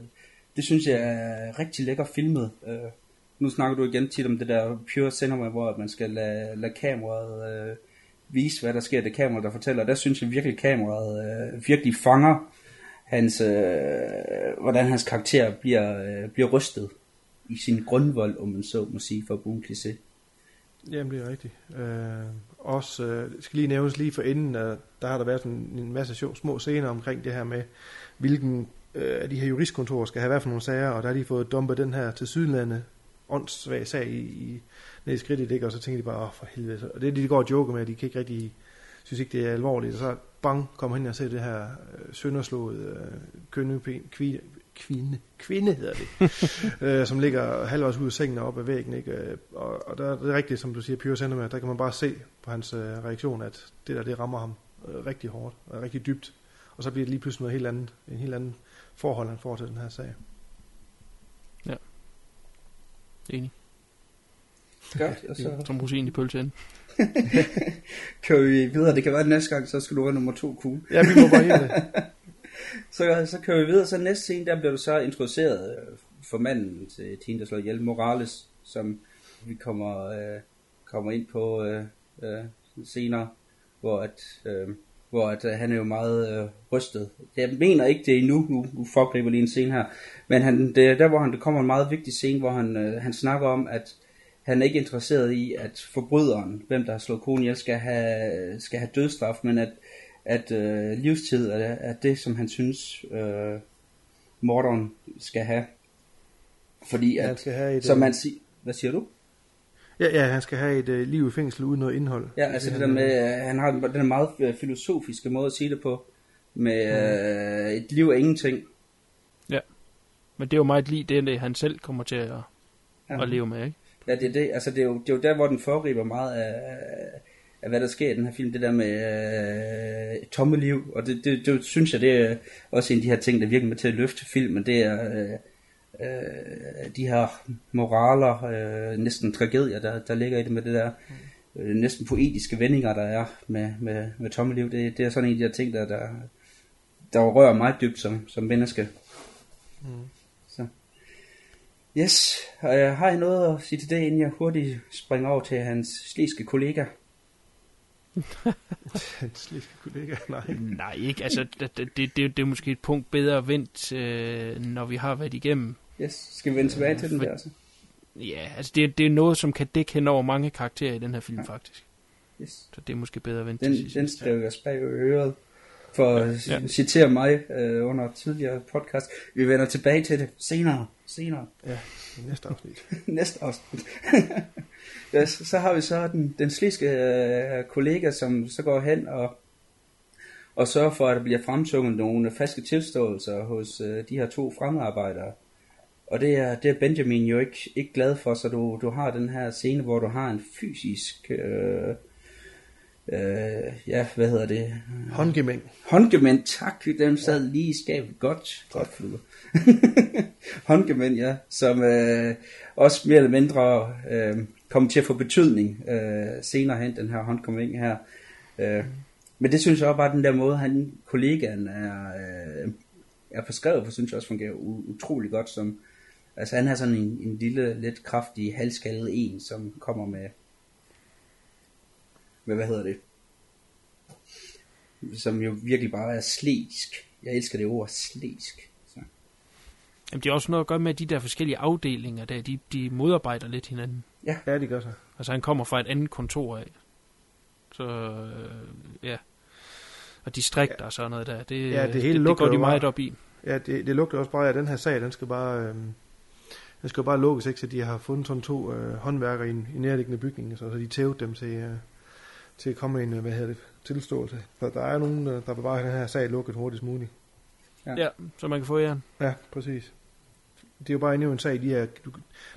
det synes jeg er rigtig lækker filmet. Øh, nu snakker du igen tit om det der pure cinema, hvor man skal lade, lade kameraet øh, vise, hvad der sker. Det kamera, der fortæller. Der synes jeg virkelig, kameraet øh, virkelig fanger hans, øh, hvordan hans karakter bliver, øh, bliver rystet i sin grundvold, om man så må sige, for at bruge en kliché. Jamen, det er rigtigt. Øh, også, øh, skal lige nævnes lige for inden, at der har der været en, en masse sjov, små scener omkring det her med, hvilken øh, af de her juristkontorer skal have været for nogle sager, og der har de fået dumpet den her til sydlande åndssvag sag i, i ned i skridtet, ikke? og så tænker de bare, åh for helvede. Og det er det, de går og joker med, de kan ikke rigtig, synes ikke, det er alvorligt. Og så bang, kommer hen og ser det her øh, sønderslået øh, kønne, kvinde, kvinde, kvinde hedder det, øh, som ligger halvvejs ud af sengen og op ad væggen. Ikke? Øh, Og, og der, det er rigtigt, som du siger, Pure Cinema, der kan man bare se på hans øh, reaktion, at det der, det rammer ham øh, rigtig hårdt og rigtig dybt. Og så bliver det lige pludselig noget helt andet, en helt anden forhold, han får til den her sag. Enig. Godt, og så Som rosin i pølsen. kører vi videre. Det kan være, at næste gang, så skal du være nummer to kugle. Ja, vi må bare helt det. Så, så kører vi videre. Så næste scene, der bliver du så introduceret øh, for manden til Tine, der slår ihjel, Morales, som vi kommer, øh, kommer ind på øh, øh, senere, hvor at, øh, hvor at, øh, han er jo meget øh, rystet. Jeg mener ikke det er endnu, nu, nu foregriber lige en scene her, men han, det er der, hvor han, der kommer en meget vigtig scene, hvor han, øh, han snakker om, at han er ikke interesseret i, at forbryderen, hvem der har slået konen ihjel, skal have, skal have dødsstraf, men at, at øh, livstid er, er det, som han synes, øh, morderen skal have. Fordi Han at, skal have et, som øh, man siger, hvad siger du? Ja, ja, han skal have et øh, liv i fængsel uden noget indhold. Ja, altså det der med, at han har den der meget øh, filosofiske måde at sige det på, med øh, et liv af ingenting. Men det er jo meget lige det, det, han selv kommer til at, Ja. at leve med, ikke? Ja, det er det. Altså, det er jo, det er jo der, hvor den foregriber meget af, af, hvad der sker i den her film. Det der med øh, tomme liv. Og det, det, det, synes jeg, det er også en af de her ting, der virkelig med til at løfte filmen. Det er øh, øh, de her moraler, øh, næsten tragedier, der, der ligger i det med det der øh, næsten poetiske vendinger, der er med, med, med tomme liv. Det, det er sådan en af de her ting, der, der, der rører mig dybt som, som menneske. Mm. Så. Yes, og jeg har I noget at sige til det, inden jeg hurtigt springer over til hans sliske kollega? Hans sliske kollega, nej. Nej, ikke. Altså, det, det, det, det er måske et punkt bedre vendt, øh, når vi har været igennem. Yes, skal vi vende tilbage til den der så? Ja, altså det, det er noget, som kan dække hen over mange karakterer i den her film, Ja. faktisk. Yes. Så det er måske bedre at vente Den, til sidst. den skrev jeg bag i øret for at Ja. ja. citere mig øh, under tidligere podcast. Vi vender tilbage til det senere. Senere. Ja, i næste afsnit. Næste afsnit. ja, så, så har vi så den, den sliske øh, kollega, som så går hen og, og sørger for, at der bliver fremtunget nogle falske tilståelser hos øh, de her to fremmedarbejdere. Og det er, det er Benjamin jo ikke, ikke glad for, så du, du har den her scene, hvor du har en fysisk... Øh, øh, ja, hvad hedder det? Håndgemæng. Håndgemænd, tak. Den sad lige i skabet. Godt, godt flyder. Håndgemænd, ja. Som øh, også mere eller mindre øh, kommer til at få betydning øh, senere hen, den her håndgemænd her. Øh, men det synes jeg også bare, den der måde, han, kollegaen er, øh, er beskrevet på, synes jeg også fungerer utrolig godt. Som, altså han har sådan en, en lille, lidt kraftig, halskaldet en, som kommer med, med hvad hedder det, som jo virkelig bare er slæsk. Jeg elsker det ord, slæsk. Så. Jamen, det er også noget at gøre med, at de der forskellige afdelinger der, de, de modarbejder lidt hinanden. Ja, de gør så. Altså, han kommer fra et andet kontor af. Så, øh, ja. Og distrikter ja. og sådan noget der. Det, Ja, det hele det, det lugter går de jo meget bare- op i. Ja, det, det lugter også bare af, at den her sag, den skal bare, øh, den skal jo bare lukkes, ikke? Så de har fundet sådan to øh, håndværkere i en, i nærliggende bygning, så, så de tævede dem til, øh, til at komme en, øh, hvad hedder det, tilståelse. Så der er nogen, øh, der vil bare have den her sag lukket hurtigst muligt. Ja, så man kan få jern. Ja, præcis. det er jo bare endnu en sag, de her, du,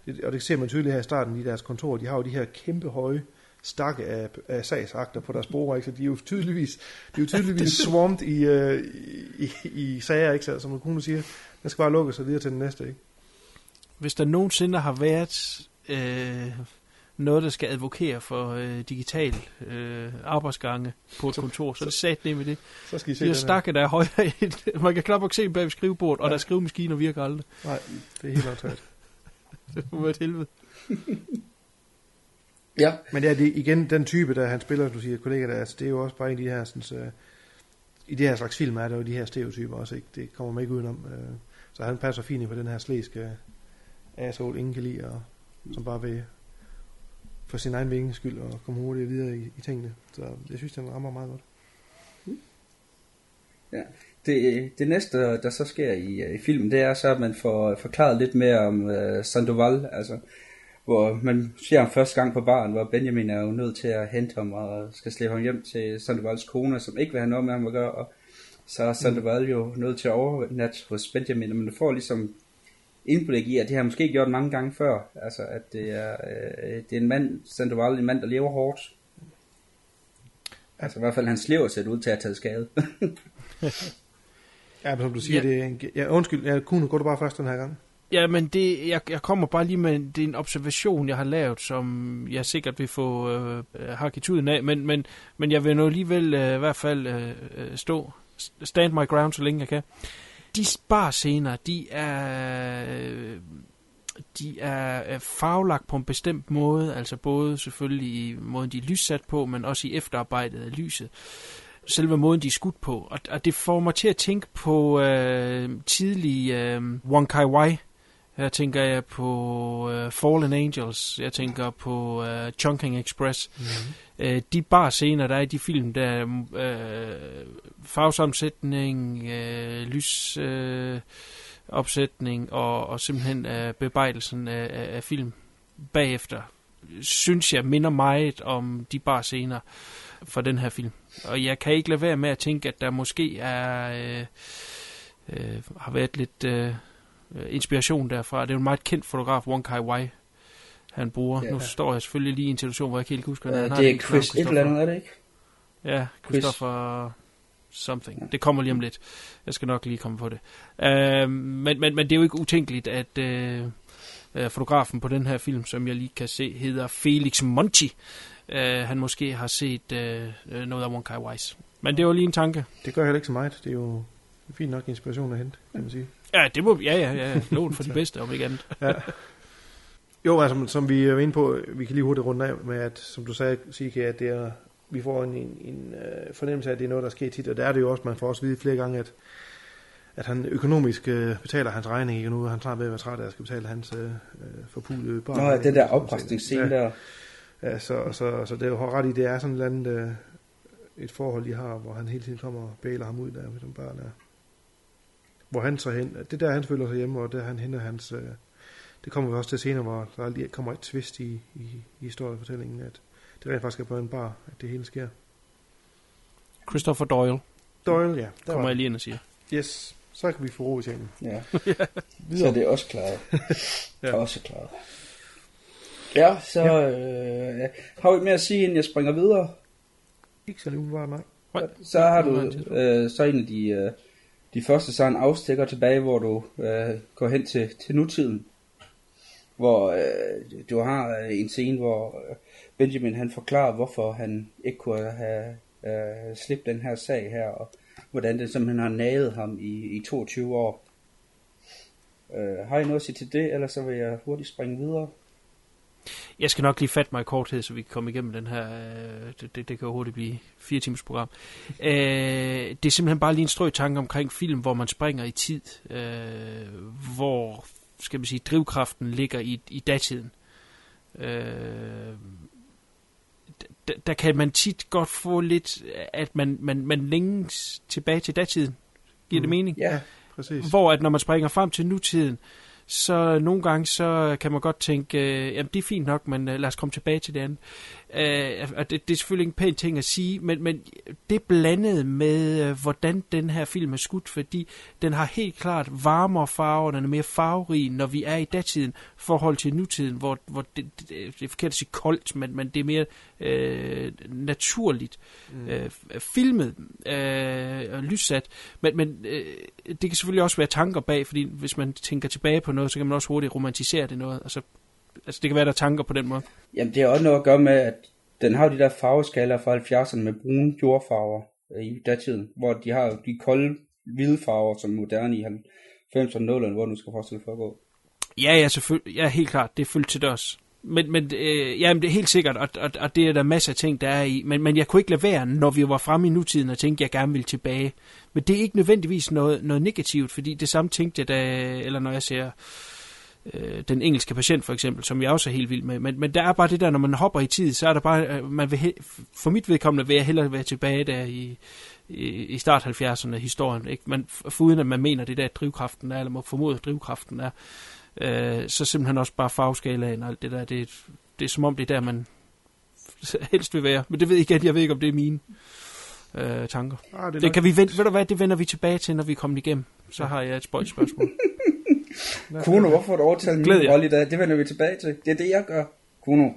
det, og det ser man tydeligt her i starten, i deres kontor, de har jo de her kæmpe høje stakke af, af sagsakter på deres bord, ikke? så de er jo tydeligvis, de er jo tydeligvis swamped i, øh, i, i, sager, ikke? Så, som man kunne sige, der skal bare lukke sig videre til den næste. Ikke? Hvis der nogensinde har været øh, noget, der skal advokere for øh, digital øh, arbejdsgange på et så, kontor, så, så er det sat med det. Så skal I se de har stakke, der er højere. Man kan knap nok se bag skrivebordet, og der skrivemaskiner virker aldrig. Nej, det er helt aftalt. det må være et helvede. ja. Men ja, det, igen, den type, der han spiller, du siger, kollega, der, altså, det er jo også bare en af de her, sådan, uh, i de her slags film er der jo de her stereotyper også, ikke? Det kommer man ikke udenom. Uh, så han passer fint ind på den her slæske asshole, ingen kan lide, og som bare vil for sin egen vingens skyld og komme hurtigt videre i, i tingene. Så jeg synes, den rammer meget godt. Mm. Ja. Det, det næste, der så sker i, i filmen, det er så, at man får forklaret lidt mere om uh, Sandoval, altså hvor man ser ham første gang på baren, hvor Benjamin er jo nødt til at hente ham og skal slæbe ham hjem til Sandovals kone, som ikke vil have noget med ham at gøre, og så er Sandoval jo nødt til at overnatte hos Benjamin, og man får ligesom indblik i, at det har måske gjort mange gange før. Altså, at det er, øh, det er en mand, Sandoval, en mand, der lever hårdt. Altså i hvert fald hans lever ser ud til at have taget skade. ja, men som du siger, ja. det er en, ja, undskyld, jeg kunne gå du bare først den her gang. Ja, men det, jeg, jeg kommer bare lige med det er en observation, jeg har lavet, som jeg sikkert vil få øh, hak i tuden af, men, men, men jeg vil nu alligevel øh, i hvert fald øh, øh stå, stand my ground, så længe jeg kan de barscener, de er, øh, de er øh, farvelagt på en bestemt måde, altså både selvfølgelig i måden, de er lyssat på, men også i efterarbejdet af lyset. Selve måden, de er skudt på. Og, og det får mig til at tænke på øh, tidlig øh, Wong Kai Wai her tænker jeg på øh, Fallen Angels, jeg tænker på øh, Chunking Express. Mm-hmm øh, de bare scener, der er i de film, der øh, uh, farvesamsætning, uh, øh, lys... Uh, opsætning øh, og, og simpelthen øh, bebejdelsen af, af, af film bagefter, synes jeg minder meget om de bare scener fra den her film. Og jeg kan ikke lade være med at tænke, at der måske er øh, øh, har været lidt øh, øh, inspiration derfra. Det er jo en meget kendt fotograf, Wong Kai Wai, han bruger. Ja. Nu står jeg selvfølgelig lige i en situation, hvor jeg ikke helt husker, hvad han har. Det er Chris et eller andet, er det ikke? Ja, Christopher something. Ja. Det kommer lige om lidt. Jeg skal nok lige komme på det. Uh, men, men, men det er jo ikke utænkeligt, at uh, fotografen på den her film, som jeg lige kan se, hedder Felix Monti. Uh, han måske har set uh, noget af Wong Kai Wai's. Men det var lige en tanke. Det gør heller ikke så meget. Det er jo fint nok inspiration at hente, kan man sige. Ja, det må, ja, ja, ja. Lån for de bedste, om ikke andet. ja. Jo, altså, som vi er inde på, vi kan lige hurtigt runde af med, at som du sagde, Sike, at det er, vi får en, en, en uh, fornemmelse af, at det er noget, der sker tit, og der er det jo også, man får også vide flere gange, at, at han økonomisk uh, betaler hans regning, ikke nu han snart ved at være træt af at skal betale hans uh, forpulede barn. Nå, ja, det der opræstningsscene ja. der. Ja, så, så, så det er jo ret i, det er sådan et eller andet, uh, et forhold, de har, hvor han hele tiden kommer og bæler ham ud der, med som børn er hvor han så hen, det der han føler sig hjemme, og der han henter hans, øh, det kommer vi også til senere, hvor der lige kommer et twist i, i, i historiefortællingen, at det rent faktisk er på en bar, at det hele sker. Christopher Doyle. Doyle, ja. Der kommer jeg lige ind og siger. Yes, så kan vi få ro i tingene. Ja. så det er også klart. ja. Også klart. Ja, så ja. Øh, har vi mere at sige, inden jeg springer videre? Ikke så lige bare nej. Så har du øh, så en af de øh, de første så en afstikker tilbage, hvor du øh, går hen til, til nutiden. Hvor øh, du har øh, en scene, hvor øh, Benjamin han forklarer, hvorfor han ikke kunne have øh, slippet den her sag her, og hvordan det simpelthen har naget ham i, i 22 år. Øh, har I noget at sige til det, eller så vil jeg hurtigt springe videre? Jeg skal nok lige fatte mig i korthed, så vi kan komme igennem den her. Øh, det, det, det kan jo hurtigt blive fire timers program. Øh, det er simpelthen bare lige en strøg tanke omkring film, hvor man springer i tid. Øh, hvor, skal man sige, drivkraften ligger i, i datiden. Øh, der, der kan man tit godt få lidt, at man, man, man længes tilbage til datiden. Giver mm. det mening? Ja, præcis. Hvor at når man springer frem til nutiden, så nogle gange så kan man godt tænke, øh, jamen det er fint nok, men øh, lad os komme tilbage til det andet. Øh, og det, det er selvfølgelig en pæn ting at sige, men, men det blandet med, øh, hvordan den her film er skudt, fordi den har helt klart varmere farver, den er mere farverig, når vi er i datiden, forhold til nutiden, hvor, hvor det, det, det er forkert at sige koldt, men, men det er mere øh, naturligt mm. øh, filmet øh, og lyssat. Men, men øh, det kan selvfølgelig også være tanker bag, fordi hvis man tænker tilbage på noget, så kan man også hurtigt romantisere det noget. Altså, altså det kan være, der er tanker på den måde. Jamen, det har også noget at gøre med, at den har jo de der farveskaller fra 70'erne med brune jordfarver øh, i datiden, hvor de har jo de kolde hvide farver, som er moderne i 90'erne og 0'erne, hvor du skal forestille for at gå. Ja, ja, selvfølgelig. Ja, helt klart. Det er fuldt til dørs. Men, men øh, ja, det er helt sikkert, og, og, og det er der masser af ting, der er i. Men, men jeg kunne ikke lade være, når vi var fremme i nutiden, og tænkte, at jeg gerne ville tilbage. Men det er ikke nødvendigvis noget, noget negativt, fordi det samme tænkte jeg, da, eller når jeg ser øh, den engelske patient for eksempel, som jeg også er helt vild med. Men, men der er bare det der, når man hopper i tid, så er der bare, øh, man vil, for mit vedkommende vil jeg hellere være tilbage der i, i, i start 70'erne historien. Ikke? Man, uden at man mener, det der at drivkraften er, eller må formode, at drivkraften er, øh, så simpelthen også bare farveskalaen og alt det der. Det, det er som om, det er der, man helst vil være. Men det ved jeg ikke, jeg ved ikke, om det er mine øh, tanker. Ah, det det, kan vi vente, ved du hvad, det vender vi tilbage til, når vi er kommet igennem. Så har jeg et spøjt spørgsmål. Kuno, hvorfor du overtaget Glæd min rolle i dag? Det vender vi tilbage til. Det er det, jeg gør, Kuno.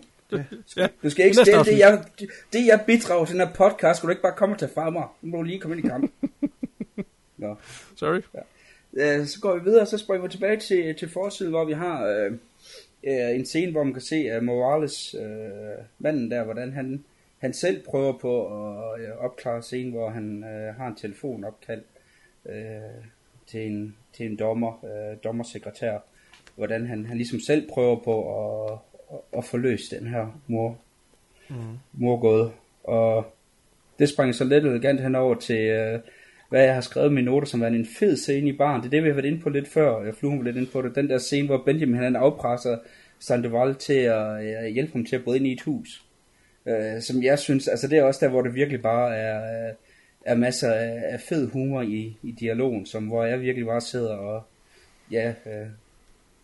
ja. Du skal ikke stille det, jeg, det jeg bidrager til den her podcast, skal du ikke bare komme og tage fra mig. Nu må du lige komme ind i kampen. Nå. Sorry. Øh, så går vi videre, så springer vi tilbage til, til forsiden, hvor vi har øh, øh, en scene, hvor man kan se uh, Morales, øh, manden der, hvordan han, han selv prøver på at øh, opklare scenen, hvor han øh, har en telefonopkald øh, til, en, til en dommer, øh, dommersekretær, hvordan han, han ligesom selv prøver på at, at, at få løst den her mor, Mm. morgåde. Og det sprang så lidt elegant henover til, øh, hvad jeg har skrevet i mine noter, som er en fed scene i baren. Det er det, vi har været inde på lidt før. Jeg flue lidt ind på det. Den der scene, hvor Benjamin han afpresser Sandoval til at øh, hjælpe ham til at bryde ind i et hus. Øh, som jeg synes, altså det er også der, hvor det virkelig bare er, øh, er masser af, af fed humor i, i dialogen, som hvor jeg virkelig bare sidder og ja, øh,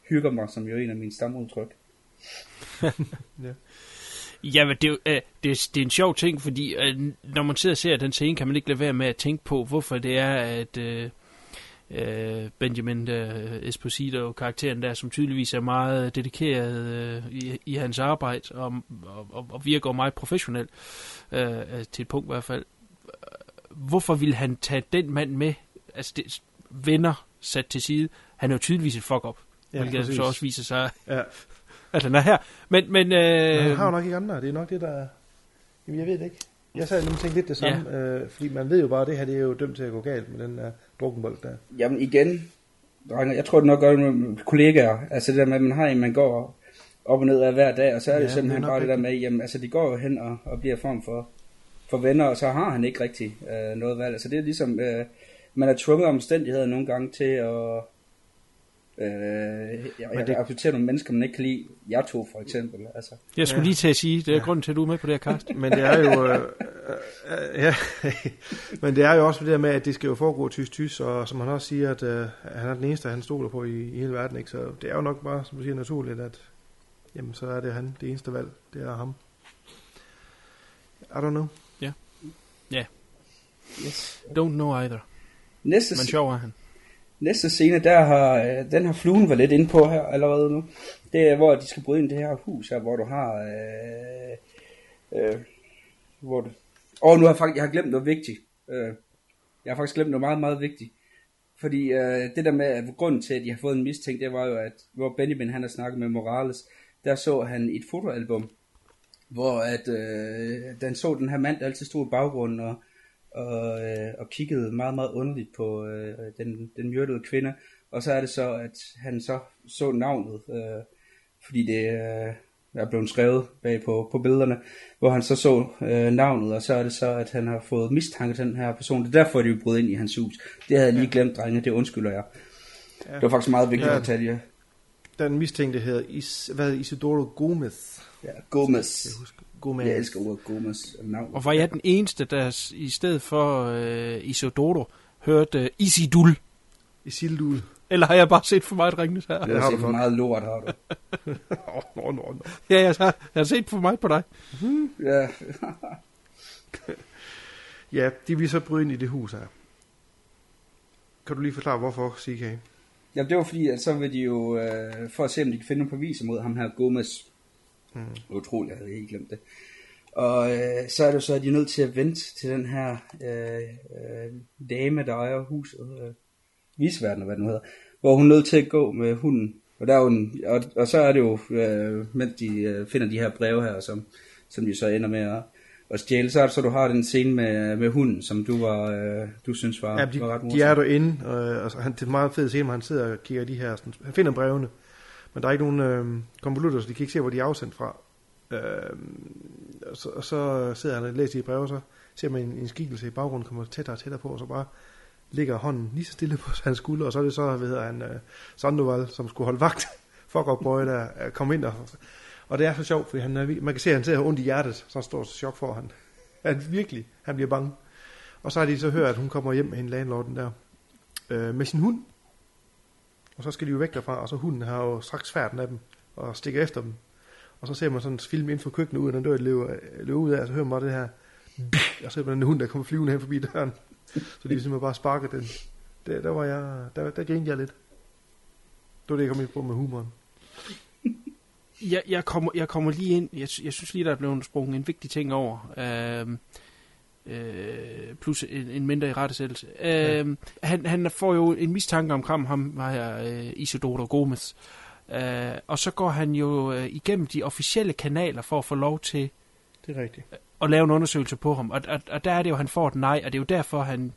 hygger mig, som jo er en af mine stamudtryk. Ja, men det, øh, det, det er en sjov ting, fordi øh, når man sidder og ser den scene, kan man ikke lade være med at tænke på, hvorfor det er, at øh, øh, Benjamin øh, Esposito, karakteren der, som tydeligvis er meget dedikeret øh, i, i hans arbejde, og, og, og, virker meget professionel, øh, øh, til et punkt i hvert fald. Hvorfor vil han tage den mand med, altså det, venner sat til side? Han er jo tydeligvis et fuck-up, Ja, hvilket præcis. så også viser sig, Ja. at han er her. Men, men, øh, Men han har jo nok ikke andre. Det er nok det, der... er- Jamen, jeg ved det ikke. Jeg sad nemlig tænkt lidt det samme, ja. øh, fordi man ved jo bare, at det her det er jo dømt til at gå galt med den der drukkenbold der. Jamen igen, drenge, jeg tror det nok gør det med kollegaer. Altså det der med, at man har en, man går op og ned af hver dag, og så er det Ja, simpelthen bare det der med, jamen altså de går jo hen og, og bliver form for, for venner, og så har han ikke rigtig øh, noget valg. Altså det er ligesom, øh, man er tvunget af omstændigheder nogle gange til at øh, jeg, Men jeg det- accepterer nogle mennesker, man ikke kan lide. Jeg to for eksempel. Altså. Jeg skulle Ja. lige til at sige, det er ja. grunden til, at du er med på det her cast. Men det er jo... Øh, øh, ja, men det er jo også det der med, at det skal jo foregå tys-tys, og som han også siger, at øh, han er den eneste, han stoler på i, i hele verden, ikke? Så det er jo nok bare, som du siger, naturligt, at jamen, så er det han, det eneste valg, det er ham. I don't know. Yes. Don't know either. Næste, Men sjov er han. Næste scene, der har, øh, den har fluen været lidt ind på her allerede nu. Det er, hvor de skal bryde ind i det her hus her, hvor du har... Øh, øh, hvor du... Og nu har jeg faktisk, jeg har glemt noget vigtigt. Øh, jeg har faktisk glemt noget meget, meget vigtigt. Fordi øh, det der med, at grunden til, at de har fået en mistænkt, det var jo, at hvor Benjamin han har snakket med Morales, der så han et fotoalbum, hvor at, øh, den så den her mand, der altid stod i baggrunden og, og, øh, og kiggede meget, meget underligt på øh, den, den myrdede kvinde. Og så er det så, at han så så navnet, øh, fordi det øh, er blevet skrevet bag på, på billederne, hvor han så så øh, navnet, og så er det så, at han har fået mistanke til den her person. Det er derfor, de er brudt ind i hans hus. Det havde jeg lige glemt, drenge, det undskylder jeg. Ja. Det var faktisk meget vigtigt Ja. at tage det. Den mistænkte hedder Is, hvad, Isidoro Gomez. Ja, Gomez. Jeg husker. Gomez. Jeg elsker ordet Gomez. Navn. Og var jeg den eneste, der i stedet for øh, Isodoro hørte øh, Isidul. Isildur. Eller har jeg bare set for meget Ringnes her? Du har set for meget lort, har du. Nå, nå, nå. Ja, jeg har, jeg har set for meget på dig. Ja. Ja, de vil så bryde ind i det hus her. Kan du lige forklare, hvorfor, CK? Ja, det var fordi, at så vil de jo, øh, for at se om de kan finde nogle beviser mod ham her, Gomez. Mm. Utroligt, jeg havde helt glemt det. Og øh, så er det så, at de er nødt til at vente til den her øh, øh, dame, der ejer huset, øh, visverden, hvad det nu hedder, hvor hun er nødt til at gå med hunden. Og, der er jo en, og, og så er det jo, øh, mens de øh, finder de her breve her, som, som de så ender med at, at stjæle, så er det så, du har den scene med, med hunden, som du var, øh, du synes var, Ja, de, var ret morsom. de er derinde, og, og så- han, det er meget fedt scene, hvor han sidder og kigger de her, sådan, han finder brevene, men der er ikke nogen øh, konvolutter, så de kan ikke se, hvor de er afsendt fra. Øh, og, så, og så sidder han og læser de breve, så ser man en, en skikkelse i baggrunden, kommer tættere og tættere på, og så bare ligger hånden lige så stille på hans skulder, og så er det så, hvad hedder han, øh, Sandoval, som skulle holde vagt, fuck up boy, der er kommet ind, og, og det er så sjovt, for han er, man kan se, at han sidder ondt i hjertet, så han står så chok for, han, han virkelig, han bliver bange. Og så har de så hørt, at hun kommer hjem med hende landlorden der, øh, med sin hund. Og så skal de jo væk derfra, og så hunden har jo straks færden af dem, og stikker efter dem. Og så ser man sådan en film inden for køkkenet ud, og den dør løber, løber ud af, og så hører man bare det her, og så ser man den hund, der kommer flyvende hen forbi døren. Så de vil simpelthen bare sparke den. Der, der var jeg, der, der grinede jeg lidt. Det var det, jeg kom ind på med humoren. Jeg, jeg, kommer, jeg kommer lige ind. Jeg, jeg synes lige, der er blevet sprunget en vigtig ting over. Øhm, øh, plus en, en mindre i rettesættelse. Øhm, han, han får jo en mistanke omkring ham, var her øh, Isidoro Gomez. Øh, og så går han jo øh, igennem de officielle kanaler for at få lov til Det er rigtigt. at lave en undersøgelse på ham. Og, og, og der er det jo, han får et nej, og det er jo derfor, han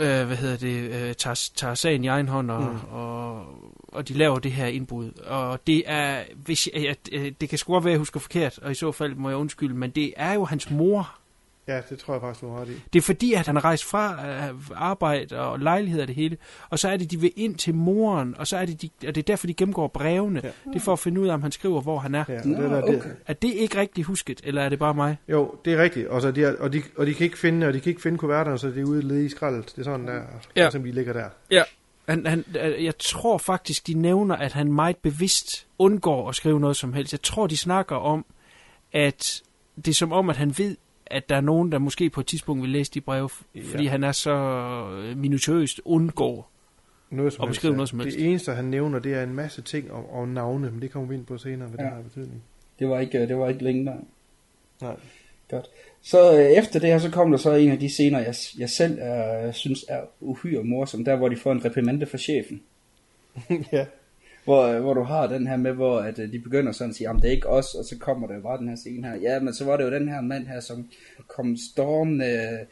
øh, hvad hedder det, øh, tager, tager sagen i egen hånd, og, mm. og, og de laver det her indbrud. Og det er, hvis jeg, at, øh, det kan sgu godt være, at jeg husker forkert, og i så fald må jeg undskylde, men det er jo hans mor. Ja, det tror jeg faktisk, du har ret i. Det er fordi, at han er rejst fra øh, arbejde og lejlighed og det hele, og så er det, de vil ind til moren, og så er det, de, og det er derfor, de gennemgår brevene. Ja. Det er for at finde ud af, om han skriver, hvor han er. Ja, og det, der, det, Er det ikke rigtig husket, eller er det bare mig? Jo, det er rigtigt. Og, så de er, og, de, og de kan ikke finde, og de kan ikke finde kuverterne, så det er ude lede i skraldet. Det er sådan der, Ja. som de ligger der. Ja. Han, han, øh, jeg tror faktisk, de nævner, at han meget bevidst undgår at skrive noget som helst. Jeg tror, de snakker om, at det er som om, at han ved, at der er nogen, der måske på et tidspunkt vil læse de breve, f- fordi Ja. han er så øh, minutiøst undgår. Noget som Og helst, beskrive ja. noget som helst. Det eneste, han nævner, det er en masse ting om, om navne, men det kommer vi ind på senere, hvad ja. Ja. det har betydning. Det var ikke, det var ikke længe der. Nej. Godt. Så øh, efter det her, så kom der så en af de scener, jeg, jeg selv er, synes er uhyre morsom, der hvor de får en reprimande fra chefen. ja. Hvor, øh, hvor du har den her med, hvor at, øh, de begynder sådan at sige, jamen det er ikke os, og så kommer der jo bare den her scene her. Ja, men så var det jo den her mand her, som kom stormende øh,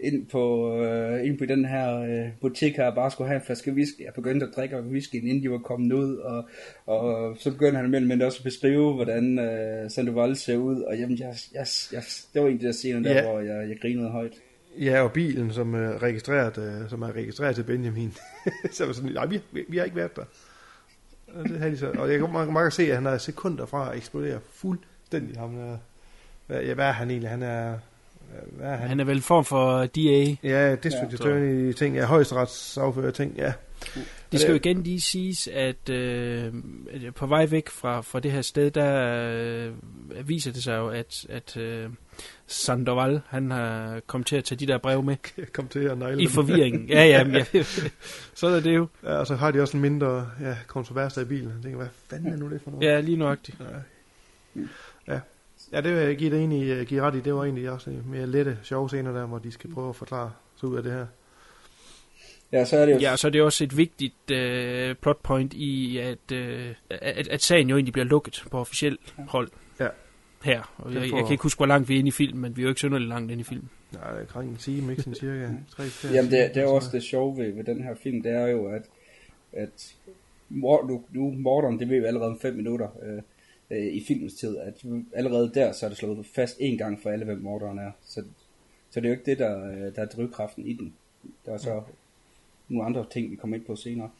ind på, øh, ind på den her øh, butik her, og bare skulle have en flaske whisky. Jeg begyndte at drikke whiskyen, inden de var kommet ud, og, og så begyndte han mellem også at beskrive, hvordan øh, Sandoval ser ud, og jamen, jeg, jeg, jeg, det var en af de der scener der, Ja. hvor jeg, jeg grinede højt. Ja, og bilen, som er registreret, øh, som er registreret til Benjamin. så var sådan, nej, vi, vi, vi har ikke været der. Og, det har de så, og jeg kan meget, meget se, at han er sekunder fra at eksplodere fuldstændig. Ham der, hvad, ja, hvad er han egentlig? Han er... Hvad er han? Han er vel form for DA. Ja, district Ja. attorney ting, ja, højesteretsaffører ting, ja. Det skal jo igen lige siges, at øh, på vej væk fra, fra det her sted, der øh, viser det sig jo, at, at øh, Sandoval, han har kommet til at tage de der brev med. Kom til at negle I forvirringen. Ja, ja, men ja. Sådan er det jo. Ja, og så har de også en mindre ja, kontrovers i bilen. Jeg tænker, hvad fanden er nu det for noget? Ja, lige nøjagtigt. Ja. Ja. ja, det vil jeg give dig egentlig give ret i. Det var egentlig også mere lette, sjove scener der, hvor de skal prøve at forklare sig ud af det her. Ja, så er det jo... Ja, så er det også et vigtigt øh, plotpoint i, at, øh, at, at sagen jo egentlig bliver lukket på officiel hold. Ja. Her. Og jeg, får- jeg kan ikke huske, hvor langt vi er inde i filmen, men vi er jo ikke synderligt langt inde i filmen. Nej, det er kring en time, ikke sådan cirka. Tre, fire Jamen det, det er også så- det sjove ved, ved den her film, det er jo, at, at mor, nu, nu morderen, det ved vi allerede om fem minutter øh, øh, i filmens tid, at allerede der, så er det slået fast en gang for alle, hvem morderen er. Så, så det er jo ikke det, der, øh, der er drivkraften i den. Der er så nogle andre ting, vi kommer ind på senere.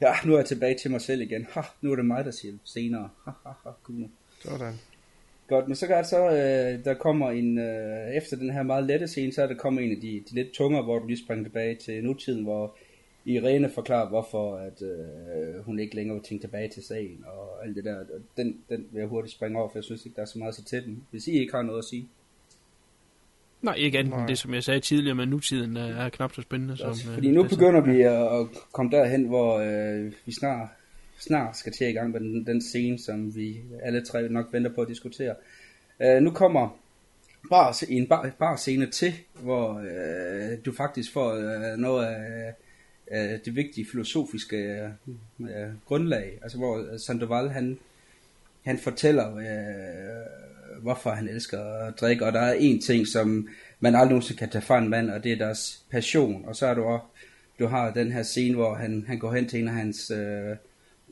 Ja, nu er jeg tilbage til mig selv igen. Ha, nu er det mig, der siger senere. Ha, ha, ha, cool. Sådan. Godt, men så kan det så, øh, der kommer en, øh, efter den her meget lette scene, så er der kommer en af de, de lidt tungere, hvor du lige springer tilbage til nutiden, hvor Irene forklarer, hvorfor at, øh, hun ikke længere vil tænke tilbage til sagen og alt det der. Den, den vil jeg hurtigt springe over, for jeg synes ikke, der er så meget så til den. Hvis I ikke har noget at sige. Nej, ikke andet Nej. det, som jeg sagde tidligere, men nutiden er, er knap så spændende. Som, Også, øh, fordi nu det, begynder vi at, at komme derhen, hvor øh, vi snart, snart skal til i gang med den, den scene, som vi alle tre nok venter på at diskutere. Øh, nu kommer bare en bar, bar scene til, hvor øh, du faktisk får øh, noget af øh, det vigtige filosofiske øh, grundlag. Altså hvor Sandoval han, han fortæller, øh, hvorfor han elsker at drikke, og der er en ting, som man aldrig nogensinde kan tage fra en mand, og det er deres passion. Og så er du også, du har den her scene, hvor han, han går hen til en af hans øh,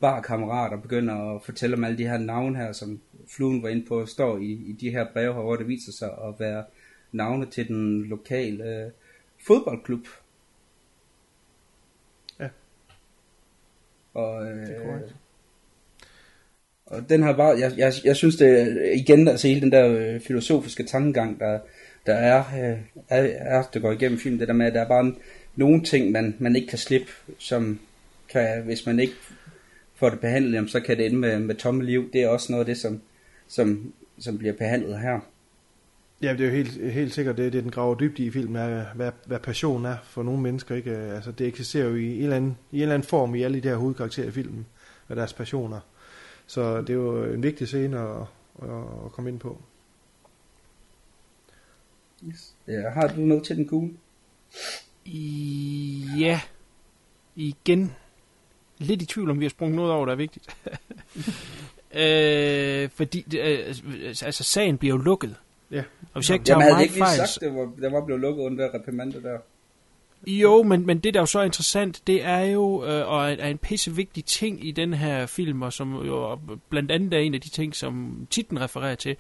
barkammerater og begynder at fortælle om alle de her navne her, som fluen var inde på, står i, i de her breve her, hvor det viser sig at være navne til den lokale øh, fodboldklub. Ja. Og, øh, Det er korrekt og den har bare, jeg, jeg, jeg synes det igen, altså hele den der øh, filosofiske tankegang, der, der er, øh, er, er, der går igennem filmen, det der med, at der er bare en, nogle ting, man, man ikke kan slippe, som kan, hvis man ikke får det behandlet, jamen, så kan det ende med, med tomme liv. Det er også noget af det, som, som, som bliver behandlet her. Ja, det er jo helt, helt sikkert det, det den graver dybt i i filmen, er, hvad, hvad passion er for nogle mennesker. Ikke? Altså, det eksisterer jo i en, eller anden, i en eller anden form i alle de her hovedkarakterer i filmen, hvad deres passioner. Så det er jo en vigtig scene at, at, komme ind på. Yes. Ja, har du noget til den kugle? Ja, igen. Lidt i tvivl om, vi har sprunget noget over, der er vigtigt. øh, fordi, øh, altså, sagen bliver jo lukket. Ja. Og hvis jeg ikke tager Jamen, havde ikke lige fejl... sagt, det var, der var blevet lukket under der reprimande der. Jo, men, men det der er jo så interessant, det er jo, øh, og er, er en pisse vigtig ting i den her film, og som jo blandt andet er en af de ting, som titlen refererer til,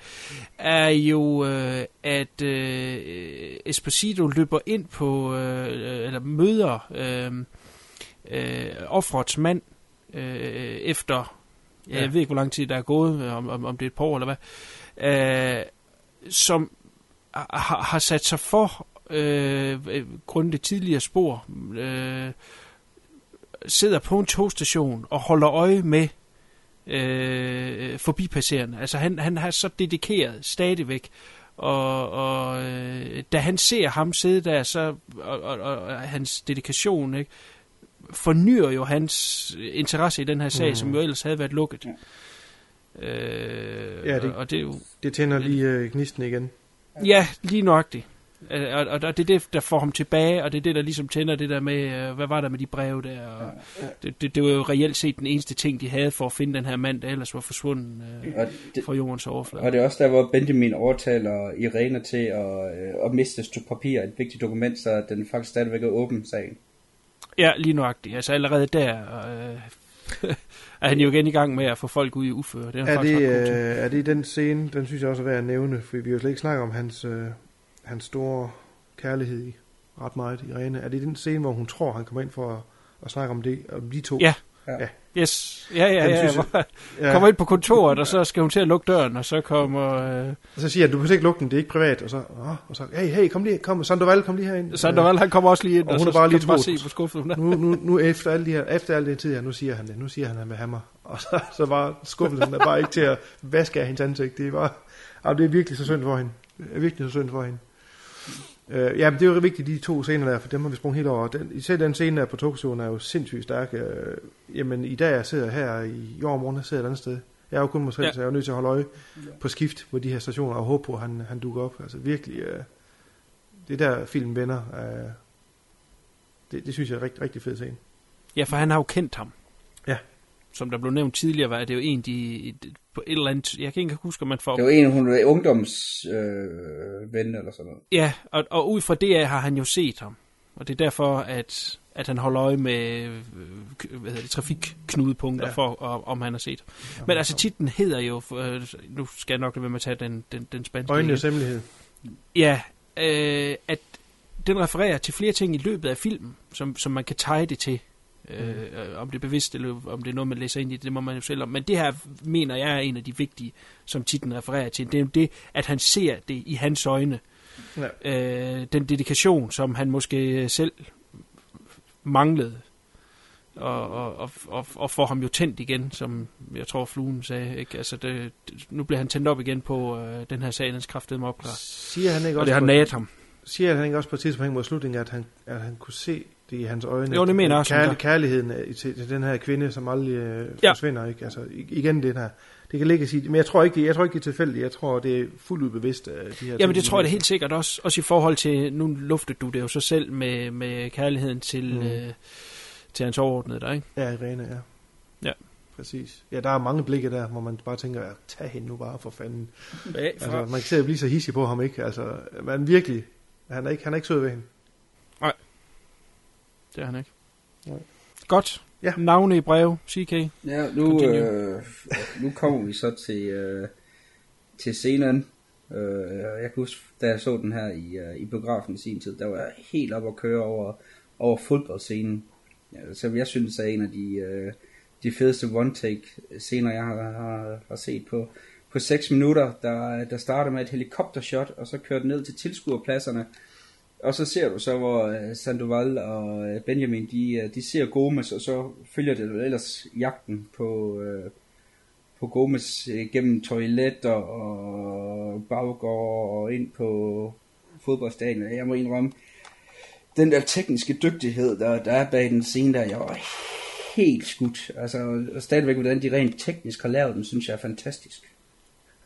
er jo, øh, at øh, Esposito løber ind på, øh, eller møder øh, øh, offrets mand, øh, efter, Ja. jeg ved ikke, hvor lang tid der er gået, om, om, om det er et par år eller hvad, øh, som har, har sat sig for øh, øh, grundet det tidligere spor, øh, sidder på en togstation og holder øje med øh, forbipasserende. Altså han, han har så dedikeret stadigvæk, og, og øh, da han ser ham sidde der, så og, og, og hans dedikation, ikke, fornyer jo hans interesse i den her sag, mm. som jo ellers havde været lukket. Ja. Øh, Ja, det- og det er jo Det tænder lige øh, gnisten igen. Ja, lige nøjagtigt. Øh, Og, og, og det er det, der får ham tilbage, og det er det, der ligesom tænder det der med, øh, hvad var der med de breve der? Og det, det, det var jo reelt set den eneste ting, de havde for at finde den her mand, der ellers var forsvundet øh, Og det, fra jordens overflade. og det er også der, hvor Benjamin overtaler Irene til at, øh, at miste et stykke papir, et vigtigt dokument, så den faktisk stadigvæk er åben sagen. Ja, lige nøjagtigt. Altså allerede der øh, er han jo igen i gang med at få folk ud i uføre. Det er, Er faktisk det, øh, er det den scene, den synes jeg også er værd at nævne, for vi har jo slet ikke snakket om hans, øh, hans store kærlighed i ret meget, Irene. Er det den scene, hvor hun tror, han kommer ind for at, at snakke om det, om de to? Ja. Ja. Yes. Ja, ja, ja. synes ja. jeg- Ja. Kommer ind på kontoret, og så skal hun til at lukke døren, og så kommer... Øh, Og så siger han, du behøver ikke lukke den, det er ikke privat. Og så, åh, og så hey, hey, kom lige, kom, Sandoval, kom lige herind. Sandoval, han kommer også lige ind, Og og, hun så er bare kan lige du bare se på er. nu, nu, nu efter alle de her, efter al den tid her, nu siger han det. Nu siger han, at han vil have mig. Og så, så bare skuffelsen er bare ikke til at vaske af hendes ansigt. Det er bare, ah, det er virkelig så synd for hende. Det er virkelig så synd for hende. Uh, ja, men det er jo vigtigt, de to scener der, for dem har vi sprunget helt over. Den, især den scene der på togstationen er jo sindssygt stærk. Uh, jamen, i dag jeg sidder her i, i år morgen, jeg sidder et andet sted. Jeg er jo kun mig selv, Ja. så jeg er jo nødt til at holde øje på skift på de her stationer og håbe på, at han, han dukker op. Altså virkelig, uh, det er der film vender. Uh, det, det synes jeg er rigtig, rigtig fed scene. Ja, for han har jo kendt ham. Ja. Som der blev nævnt tidligere, var det jo en, de på et eller andet... Jeg kan ikke huske, om man får... Det var en, hun er ungdomsven øh, ven eller sådan noget. Ja, og, og ud fra det af har han jo set ham. Og det er derfor, at, at han holder øje med øh, hvad hedder det, trafikknudepunkter ja. Ja. for, om, om han har set ham. Men altså, titlen hedder jo... Øh, nu skal jeg nok lade være med at tage den, den, den spanske. Øjnenes hemmelighed. Ja, øh, at den refererer til flere ting i løbet af filmen, som, som man kan tage det til. Øh, om det er bevidst, eller om det er noget, man læser ind i, det må man jo selv om. Men det her, mener jeg, er en af de vigtige, som titlen refererer til. Det er det, at han ser det i hans øjne. Ja. Øh, den dedikation, som han måske selv manglede og, og, og, og, får ham jo tændt igen, som jeg tror fluen sagde. Ikke? Altså det, nu bliver han tændt op igen på øh, den her sag, den skræftede med opklaret. Siger han ikke Og også det har på- naget ham. Siger han ikke også på et tidspunkt mod slutningen, at han, at han kunne se det i hans øjne? Jo, det mener jeg også, Kærl- kærligheden øh, til, til den her kvinde, som aldrig øh, Ja. forsvinder, ikke? Altså, igen det her. Det kan ligge i, men jeg tror ikke, det, jeg tror ikke, det er tilfældigt. Jeg tror, det er fuldt ud bevidst af de her Jamen det tror jeg da helt sikkert også, også i forhold til, nu luftede du det jo så selv med, med kærligheden til, Mm. øh, til hans overordnede der, ikke? Ja, Irene, ja. Ja. Præcis. Ja, der er mange blikke der, hvor man bare tænker, ja, tag hende nu bare for fanden. Ja, Altså, man kan se at blive så hissig på ham, ikke? Altså, man virkelig, han er ikke, han er ikke sød ved hende. Det er han ikke. Nej. Godt. Ja. Navne i brev, CK. Ja, nu, Continue. øh, nu kommer vi så til, øh, til scenen. Øh, jeg kan huske, da jeg så den her i, øh, i biografen i sin tid, der var jeg helt op at køre over, over fodboldscenen. Ja, så jeg synes, det er en af de, øh, de fedeste one-take scener, jeg har, har, har set på, på 6 minutter, der, der starter med et helikoptershot, og så kører den ned til tilskuerpladserne. Og så ser du så, hvor øh, Sandoval og øh, Benjamin, de, øh, de ser Gomes, og så følger det ellers jagten på, øh, på Gomes gennem toiletter og baggård og ind på fodboldstadion. Jeg må indrømme, den der tekniske dygtighed, der, der er bag den scene der, jeg var helt skudt. Altså, og stadigvæk, hvordan de rent teknisk har lavet den, synes jeg er fantastisk.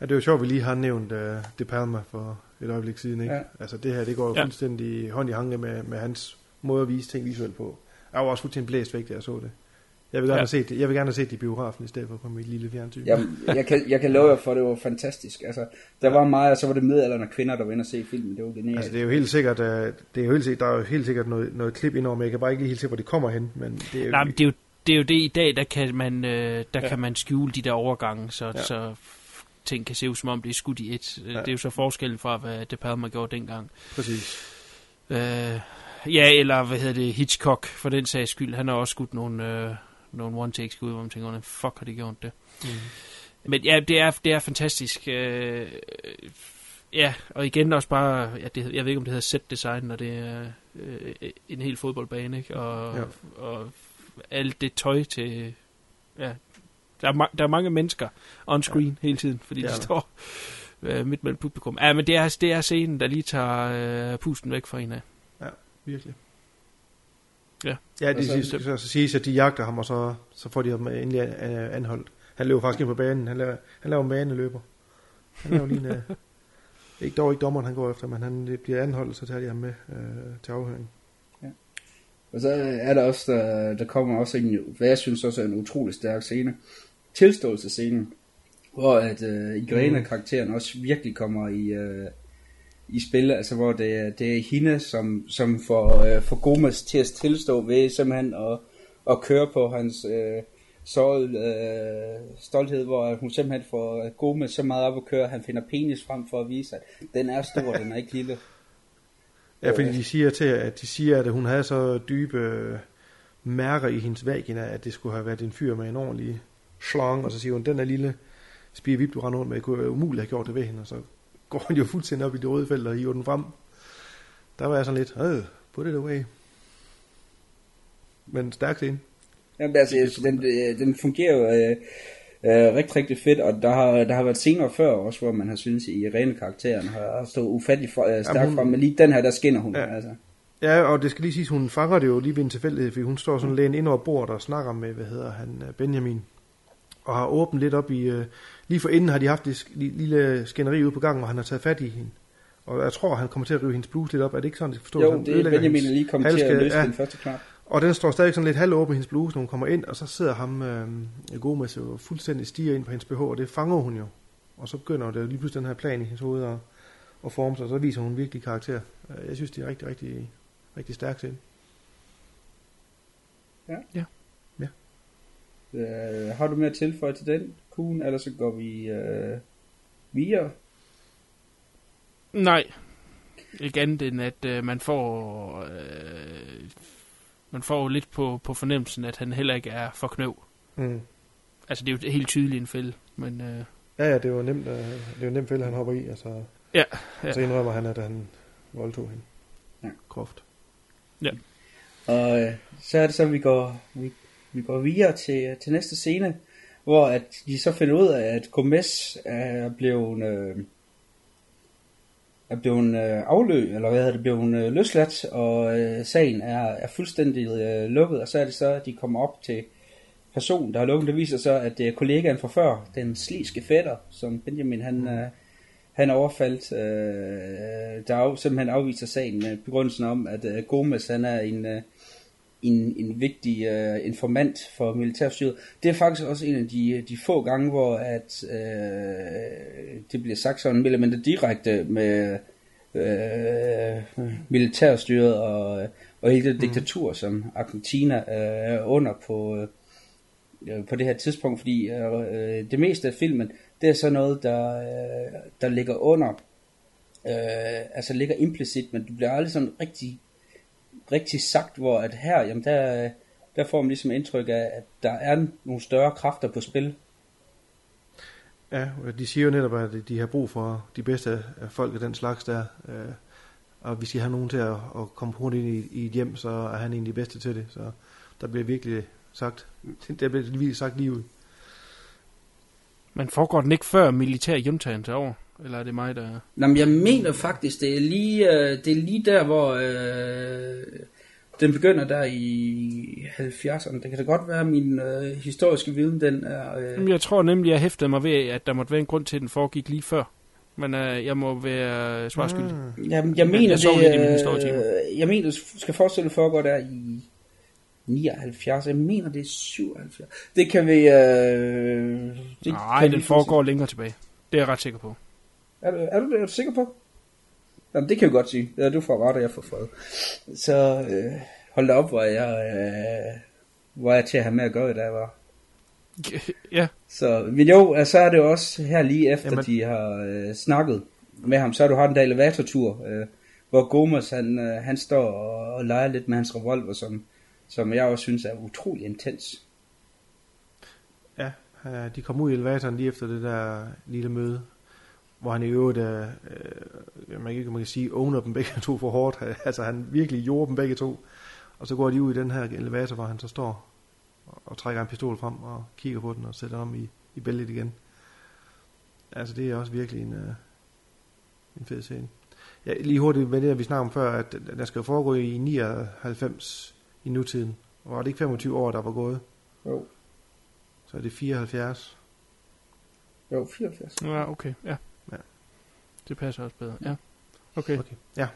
Ja, det er jo sjovt, at vi lige har nævnt uh, De Palma for et øjeblik siden, ikke? Ja. Altså, det her, det går jo Ja. fuldstændig hånd i hanke med, med hans måde at vise ting visuelt på. Jeg var også fuldstændig blæst væk, da jeg så det. Jeg vil gerne, Ja. have, set det. Jeg vil gerne have set det i biografen, i stedet for på mit lille fjernsyn. Jamen, jeg, kan, jeg kan love jer for, at det var fantastisk. Altså, der var meget, og så var det middelalderne kvinder, der var inde og se filmen. Det var genialt. Altså, det er jo helt sikkert, uh, det er jo helt sikkert, der er jo helt sikkert noget, noget klip indover, men jeg kan bare ikke lige helt se, hvor det kommer hen. Men det er jo, Nej, men det er jo det, er jo det i dag, der kan man, øh, der Ja. kan man skjule de der overgange, så, ja. så ting kan se ud som om det er skudt i et. Ja. Ja. Det er jo så forskellen fra, hvad De Palma gjorde dengang. præcis. Øh, ja, eller hvad hedder det, Hitchcock, for den sags skyld. Han har også skudt nogle, øh, nogle one-take skud, hvor man tænker, hvordan fuck har de gjort det? Mm. Men ja, det er, det er fantastisk. Øh, ja, og igen også bare, ja, det, jeg ved ikke, om det hedder set design, når det er øh, en hel fodboldbane, ikke? Og, Ja. og alt det tøj til, ja, der er, ma- der er mange mennesker on screen ja. hele tiden, fordi Det de står øh, midt mellem publikum. Ja, men det er, det er scenen, der lige tager øh, pusten væk fra en af. Virkelig. Ja. Ja, det Og så- siges, så, så, så siges, at de jagter ham, og så, så får de ham endelig øh, anholdt. Han løber faktisk ind på banen. Han laver, han laver en baneløber. Han laver lige en, øh, ikke dog ikke dommeren, han går efter, men han bliver anholdt, så tager de ham med øh, til afhøring. Og så er der også, der, der kommer også en, hvad jeg synes også er en utrolig stærk scene. Tilståelsescenen, hvor at uh, Irene-karakteren også virkelig kommer i, uh, i spil, altså hvor det, er- det er hende, som, som får, uh, får Gomes til at tilstå ved simpelthen at, at køre på hans uh, sårede uh, stolthed, hvor hun simpelthen får Gomes så meget op at køre, at han finder penis frem for at vise, at den er stor, den er ikke lille. Ja, fordi de siger til, at de siger, at hun havde så dybe øh, mærker i hendes vagina, at det skulle have været en fyr med en ordentlig slang, og så siger hun, den er lille spirvip, du render rundt med, kunne være umuligt have gjort det ved hende, og så går hun jo fuldstændig op i det røde felt og hiver den frem. Der var jeg sådan lidt, øh, put it away. Men stærk scene. Jamen, altså, jeg- den, øh, den fungerer jo øh, øh, rigtig, rigtig fedt, og der har, der har været scener før også, hvor man har synes i rene karakteren har, stået ufattelig for, øh, stærkt frem, men lige den her, der skinner hun. Ja. Altså. Ja, og det skal lige siges, hun fanger det jo lige ved en tilfældighed, fordi hun står sådan lægen ind over bordet og snakker med, hvad hedder han, øh, Benjamin, og har åbent lidt op i, øh, lige for inden har de haft et sk- li- lille skænderi ude på gangen, hvor han har taget fat i hende. Og jeg tror, han kommer til at rive hendes bluse lidt op. Er det ikke sådan, det skal forstås? Jo, Han det er Benjamin, lige kommer til at løse Ja. den første knap. Og den står stadig sådan lidt halvåben i hendes bluse, når hun kommer ind, og så sidder ham, øh, Gomes jo fuldstændig stiger ind på hendes BH, og det fanger hun jo. Og så begynder det lige pludselig den her plan i hendes hoved at, at forme sig, og så viser hun virkelig karakter. Øh, Jeg synes, det er rigtig, rigtig, rigtig stærkt scene. Øh, har du mere at tilføje til den, Kuhn, eller så går vi øh, videre? Nej. Ikke andet end, at øh, man får... Øh, man får jo lidt på, på fornemmelsen, at han heller ikke er for knøv. Mm. Altså, det er jo helt tydeligt en fælde, men... Øh, Ja, ja, det var nemt, øh, det var nemt fælde, han hopper i, altså, Ja, og så indrømmer han, at han voldtog hende. Ja. Groft. Og øh, så er det så, vi går, vi vi går videre til, til næste scene, hvor at de så finder ud af, at Gomez er blevet, øh, er blevet øh, afløb, eller hvad hedder det, blevet øh, løsladt, og øh, sagen er, er fuldstændig øh, lukket, og så er det så, at de kommer op til personen, der har lukket, det viser så, at er kollegaen fra før, den sliske fætter, som Benjamin han, øh, han overfaldt, øh, der af, simpelthen afviser sagen med begrundelsen om, at øh, Gomes han er en, øh, en, en vigtig øh, informant for militærstyret. Det er faktisk også en af de, de få gange, hvor at, øh, det bliver sagt sådan mere eller mindre direkte med øh, militærstyret og, og hele det mm. diktatur, som Argentina øh, er under på, øh, på det her tidspunkt, fordi øh, det meste af filmen, det er så noget, der, øh, der ligger under, øh, altså ligger implicit, men du bliver aldrig sådan rigtig, rigtig sagt, hvor at her, jamen der, der får man ligesom indtryk af, at der er nogle større kræfter på spil. Ja, de siger jo netop, at de har brug for de bedste folk af den slags der. Øh, og hvis de har nogen til at, at komme hurtigt ind i, i et hjem, så er han en af de bedste til det. Så der bliver virkelig sagt, der bliver virkelig sagt lige ud. Men foregår den ikke før militær juntagen til over? Eller er det mig, der... Nå, men jeg mener faktisk, det er lige, øh, det er lige der, hvor øh, den begynder der i 70'erne. Det kan da godt være, at min øh, historiske viden, den er... Øh... Jeg tror nemlig, jeg hæftede mig ved, at der måtte være en grund til, at den foregik lige før. Men øh, jeg må være svarskyldig. Mm. Jamen, jeg mener, jeg, det, det øh, jeg mener, du skal forestille foregår der i 79, jeg mener det er 77. Det kan vi... Øh, det Nej, kan den foregår længere tilbage. Det er jeg ret sikker på. Er du, er du, er du sikker på? Jamen, det kan vi godt sige. Ja, du får ret, og jeg får fred. Så øh, hold da op, hvor jeg, øh, hvor jeg til at have med at gøre, da jeg var. Ja. Så, men jo, så er det også her lige efter, Jamen. de har øh, snakket med ham, så har du har den der elevatortur, øh, hvor Gomes, han, øh, han står og, og leger lidt med hans revolver, som, som jeg også synes er utrolig intens. Ja, de kom ud i elevatoren lige efter det der lille møde, hvor han i øvrigt, øh, øh, man, kan, man kan sige, owner dem begge to for hårdt. altså han virkelig gjorde dem begge to. Og så går de ud i den her elevator, hvor han så står og, og trækker en pistol frem og kigger på den og sætter om i, i bæltet igen. Altså det er også virkelig en, øh, en fed scene. Ja, lige hurtigt med det, vi snakker om før, at der skal foregå i 99 i nutiden. Og var det ikke 25 år, der var gået? Jo. Så er det 74. Jo, 74. Ja, okay, ja. Det passer også bedre, ja. Okay. okay. Ja.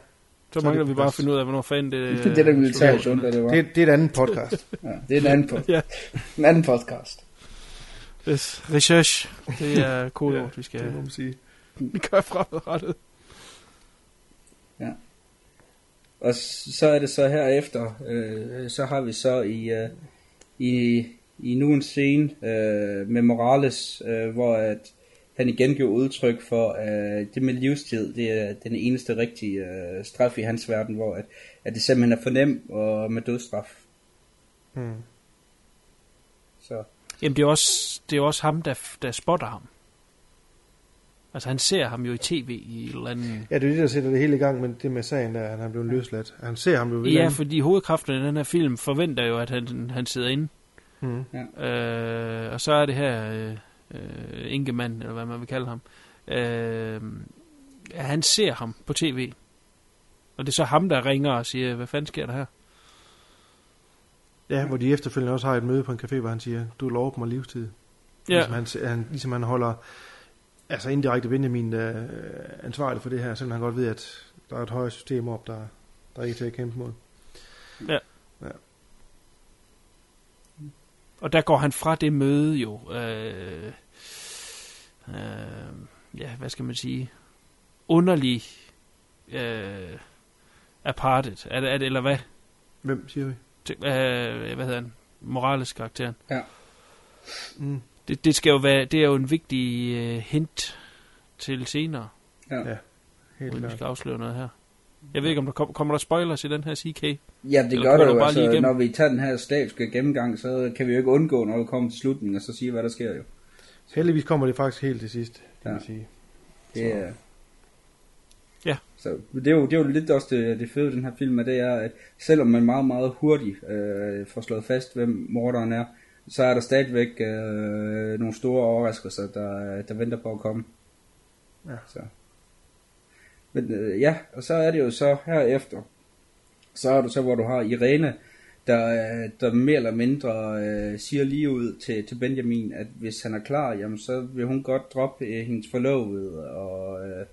Så, så mangler vi bare at finde ud af, hvornår fanden det... Det er det, der militære det var. Det, det er et andet podcast. ja, det er en anden, pod- ja. en anden podcast. Yes. Research, det er kodeord, ja, vi skal... Det må man sige. Vi gør fremadrettet. Ja. Og så er det så herefter, øh, så har vi så i, øh, i, i nu en scene øh, med Morales, øh, hvor at han igen giver udtryk for, at det med livstid, det er den eneste rigtige øh, straf i hans verden, hvor at, at det simpelthen er for nemt og med dødsstraf. Hmm. Så. Jamen det er også, det er også ham, der, der spotter ham. Altså han ser ham jo i tv i et eller andet... Ja, det er det, der sætter det hele i gang med det med sagen, der han er blevet løsladt. Han ser ham jo ved Ja, fordi hovedkraften i den her film forventer jo, at han, han sidder inde. Mm. Ja. Øh, og så er det her øh, øh, Ingemann, eller hvad man vil kalde ham. Øh, ja, han ser ham på tv. Og det er så ham, der ringer og siger, hvad fanden sker der her? Ja, hvor de efterfølgende også har et møde på en café, hvor han siger, du lover mig livstid. Ja. Ligesom han, han, ligesom han holder altså indirekte Benjamin øh, ansvarlig for det her, selvom han godt ved, at der er et højere system op, der, der er ikke til at kæmpe mod. Ja. ja. Og der går han fra det møde jo, øh, øh, ja, hvad skal man sige, underlig øh, apartet, er det, er det, eller hvad? Hvem siger vi? Til, øh, hvad hedder han? Morales karakteren. Ja. Mm. Det, det skal jo være, det er jo en vigtig uh, hint til senere. Ja. ja helt Uden vi skal afsløre noget her. Jeg ved ikke, om der kom, kommer der spoilers i den her CK? Ja, det gør der jo. Altså, når vi tager den her statiske gennemgang, så kan vi jo ikke undgå, når vi kommer til slutningen, og så sige, hvad der sker jo. Heldigvis kommer det faktisk helt til sidst, kan ja. man sige. Det er... Ja. Så det er jo, det er jo lidt også det, det fede ved den her film, at det er, at selvom man meget, meget hurtigt øh, får slået fast, hvem morderen er, så er der stadigvæk øh, nogle store overraskelser, der, der venter på at komme. Ja. Så. Men øh, ja, og så er det jo så herefter, så er du så, hvor du har Irene, der, øh, der mere eller mindre øh, siger lige ud til, til Benjamin, at hvis han er klar, jamen så vil hun godt droppe øh, hendes forlovede, og, øh,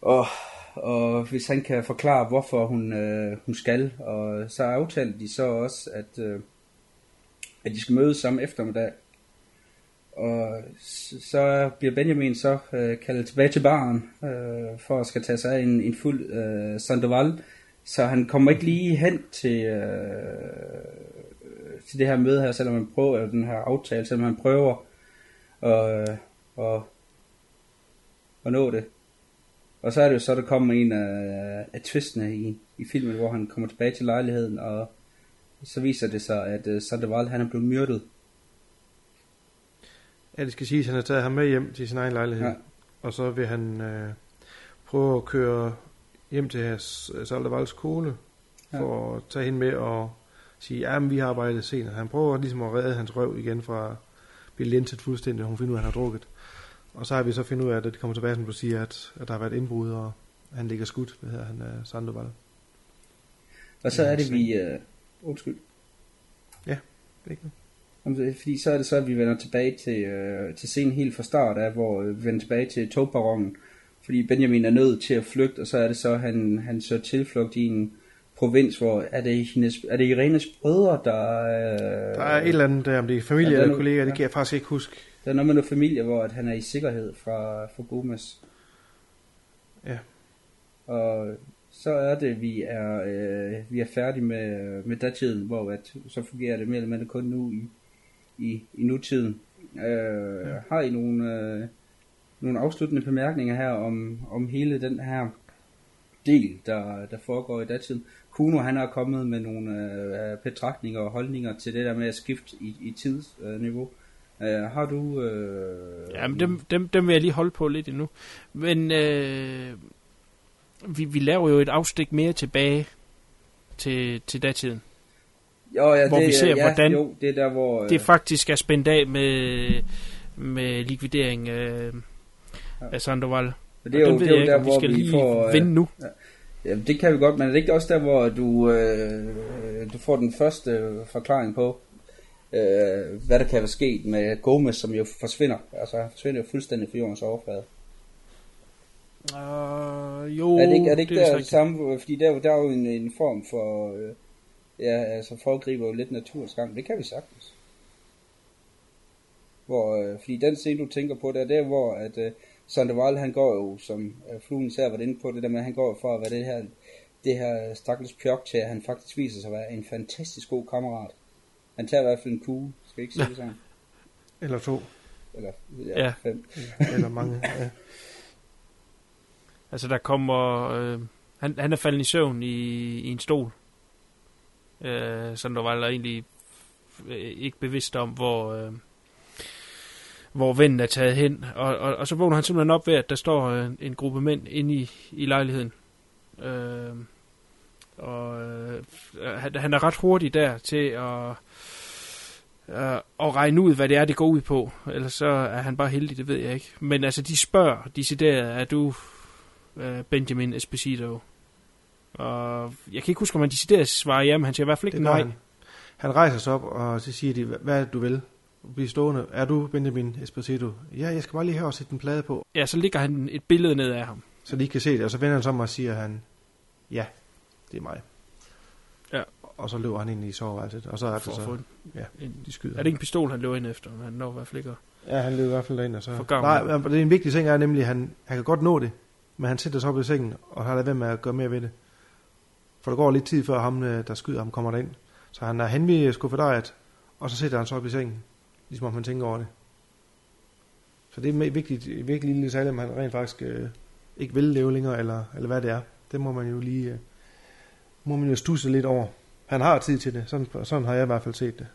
og, og hvis han kan forklare, hvorfor hun, øh, hun skal, og så aftalte de så også, at, øh, at de skal mødes samme eftermiddag. Og så bliver Benjamin så øh, kaldet tilbage til baren, øh, for at skal tage sig af en, en fuld øh, Sandoval, så han kommer ikke lige hen til, øh, til det her møde her, selvom han prøver, eller den her aftale, selvom han prøver at, øh, at, at nå det. Og så er det jo så, der kommer en af, af twistene i, i filmen, hvor han kommer tilbage til lejligheden, og så viser det sig, at uh, Sandoval, han er blevet myrdet. Ja, det skal siges, at han har taget ham med hjem til sin egen lejlighed. Ja. Og så vil han øh, prøve at køre hjem til hans Saldevals kone, for at tage hende med og sige, ja, men vi har arbejdet senere. Han prøver ligesom at redde hans røv igen fra blive linset fuldstændig, og hun finder ud af, at han har drukket. Og så har vi så fundet ud af, at det kommer tilbage, som du siger, at, at der har været indbrud, og han ligger skudt, hvad hedder han, uh, Sandoval. Og så Ja, er det, vi... Uh, undskyld. Ja, det er ikke noget. Fordi så er det så, at vi vender tilbage til, øh, til scenen helt fra start af, hvor øh, vi vender tilbage til togperronen. Fordi Benjamin er nødt til at flygte, og så er det så, at han, han søger tilflugt i en provins, hvor er det, hendes, er det Irenes brødre, der... Øh, Der er et eller andet der, om det er familie Ja, er eller no- kollegaer, det kan jeg faktisk ikke huske. Der er noget med noget familie, hvor at han er i sikkerhed fra, fra Gomes. Ja. Og så er det, vi er, øh, vi er færdige med, med datiden, hvor at, så fungerer det mere eller mindre kun nu i, i, i nutiden. Øh, ja. Har I nogle, øh, nogle afsluttende bemærkninger her om, om hele den her del, der, der foregår i datiden? Kuno han er kommet med nogle øh, betragtninger og holdninger til det der med at skifte i, i tidsniveau. Øh, har du... Øh, Ja, men dem, dem, dem vil jeg lige holde på lidt endnu. Men øh, vi, vi laver jo et afstik mere tilbage til, til datiden. Jo, ja, hvor det, vi ser, ja, hvordan jo, det er der, hvor... øh, det faktisk er spændt af med, med likvidering øh, af Sandoval. Men det er Og jo, det er jo ikke, der, vi hvor skal vi lige får... øh, vinde nu. Ja. Jamen, det kan vi godt, men er det ikke også der, hvor du, øh, du får den første øh, forklaring på, øh, hvad der kan være sket med Gomez, som jo forsvinder. Altså, han forsvinder jo fuldstændig fra jordens overflade. Uh, jo, er det ikke, er det ikke det der er samme, fordi der, der er jo en, en form for, øh, ja, altså foregriber jo lidt naturens gang. Det kan vi sagtens. Hvor, øh, fordi den scene, du tænker på, det er der, hvor at øh, Sandoval, han går jo, som øh, fluen især var inde på, det der med, han går fra at være det her, det her stakkels pjok til, at han faktisk viser sig at være en fantastisk god kammerat. Han tager i hvert fald en kugle, skal vi ikke sige det sådan? Eller to. Eller Ja. ja. fem. Eller mange, ja. Altså, der kommer... Øh, han, han er faldet i søvn i, i en stol. Øh, Sandoval er egentlig øh, ikke bevidst om, hvor... Øh, hvor vennen er taget hen, og, og, og så vågner han simpelthen op ved, at der står øh, en gruppe mænd inde i, i lejligheden. Øh, og øh, han, han er ret hurtig der til at, øh, at regne ud, hvad det er, det går ud på. Ellers så er han bare heldig, det ved jeg ikke. Men altså, de spørger decideret, er du øh, Benjamin Esposito? Og jeg kan ikke huske, om han decideret svarer ja, men han siger i hvert fald ikke Det nej. han. Han rejser sig op, og så siger de, hvad er det, du vil? Bliv stående. Er du Benjamin Esposito? Ja, jeg skal bare lige her og sætte en plade på. Ja, så ligger han et billede ned af ham. Så de ikke kan se det, og så vender han sig om og siger han, ja, det er mig. Ja. Og så løber han ind i soveværelset, og så er det så, en- ja, en- de skyder. Er det ikke en pistol, han løber ind efter? Han når i hvert fald ikke Ja, han løber i hvert fald derind, og så... Nej, det er en vigtig ting er nemlig, at han, han kan godt nå det, men han sætter sig op i sengen, og har lavet ved med at gøre mere ved det. For der går lidt tid, før ham, øh, der skyder ham, kommer derind. Så han er hen ved skuffedariet, og så sætter han sig op i sengen, ligesom om han tænker over det. Så det er vigtigt, virkelig lille detalje, om han rent faktisk øh, ikke vil leve længere, eller, eller hvad det er. Det må man jo lige øh, må man jo stusse lidt over. Han har tid til det, sådan, sådan har jeg i hvert fald set det.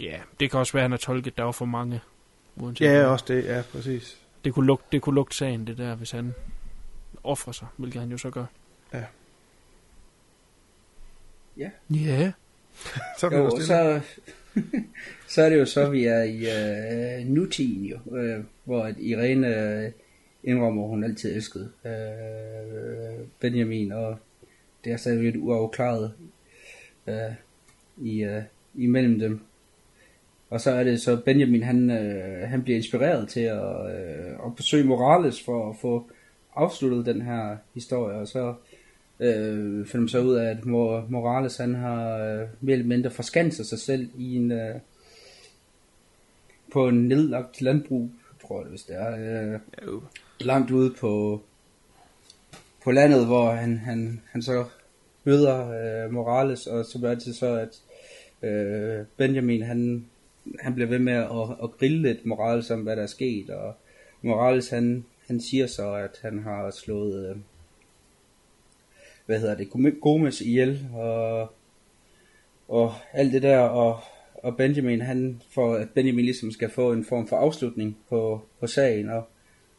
Ja, det kan også være, at han har tolket, der var for mange. Uanset Ja, også det, ja, præcis. Det kunne, lugte, det kunne lugte sagen, det der, hvis han ofre sig, hvilket han jo så gør. Ja. Ja. Ja. Så Jo, så, så er det jo så, vi er i øh, nutiden jo, øh, hvor at Irene øh, indrømmer, hun altid elskede øh, Benjamin, og det er stadig lidt uafklaret øh, i, øh, imellem dem. Og så er det så Benjamin, han, øh, han bliver inspireret til at, øh, at besøge Morales for at få afsluttet den her historie, og så øh, finder man så ud af, at Mor- Morales han har øh, mere eller mindre forskanset sig selv i en øh, på en nedlagt landbrug, tror jeg det vist det er, øh, langt ude på på landet, hvor han, han, han så møder øh, Morales, og så bliver det så, at øh, Benjamin han, han bliver ved med at, at grille lidt Morales om, hvad der er sket, og Morales han, han siger så, at han har slået øh, hvad hedder det, Gomes ihjel, og, og alt det der, og, og Benjamin, han, får, at Benjamin ligesom skal få en form for afslutning på, på sagen, og,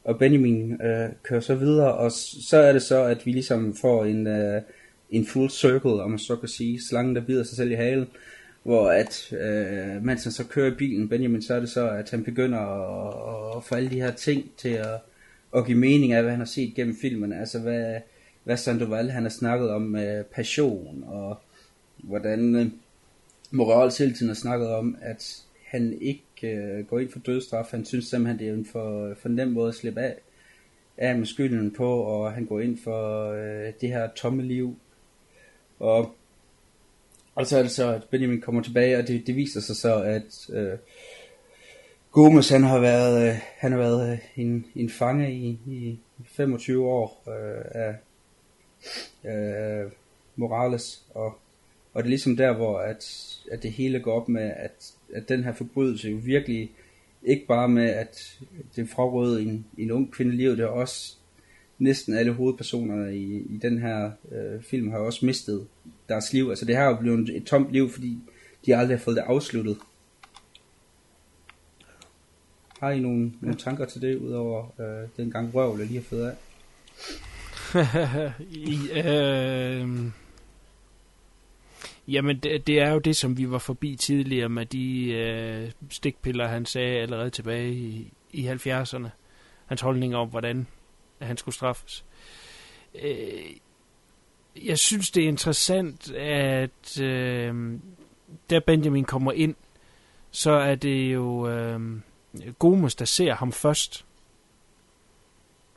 og Benjamin øh, kører så videre, og så er det så, at vi ligesom får en, øh, en full circle, om man så kan sige, slangen der bider sig selv i halen, hvor at, øh, mens han så kører i bilen, Benjamin, så er det så, at han begynder at, at få alle de her ting til at, at give mening af, hvad han har set gennem filmen, altså hvad, hvad Sandoval han har snakket om med passion, og hvordan øh, Moral hele tiden har snakket om, at han ikke øh, går ind for dødsstraf. Han synes simpelthen, det er en for, for nem måde at slippe af, af med skylden på, og han går ind for øh, det her tomme liv. Og, og så er det så, at Benjamin kommer tilbage, og det, det viser sig så, at øh, Gomes han har været, øh, han har været øh, en, en fange i, i 25 år øh, af, øh, Morales, og, og det er ligesom der, hvor at, at det hele går op med, at, at den her forbrydelse jo virkelig ikke bare med, at det frarøvede en, en ung kvinde livet, det er også næsten alle hovedpersonerne i, i den her øh, film har også mistet deres liv. Altså det her er jo blevet et tomt liv, fordi de aldrig har fået det afsluttet. Har I nogle, nogle tanker til det, udover øh, den gang røvl, jeg lige har fået af? I, øh, jamen, det, det er jo det, som vi var forbi tidligere med de øh, stikpiller, han sagde allerede tilbage i, i 70'erne. Hans holdning om, hvordan han skulle straffes. Øh, jeg synes, det er interessant, at øh, da Benjamin kommer ind, så er det jo øh, Gomes, der ser ham først.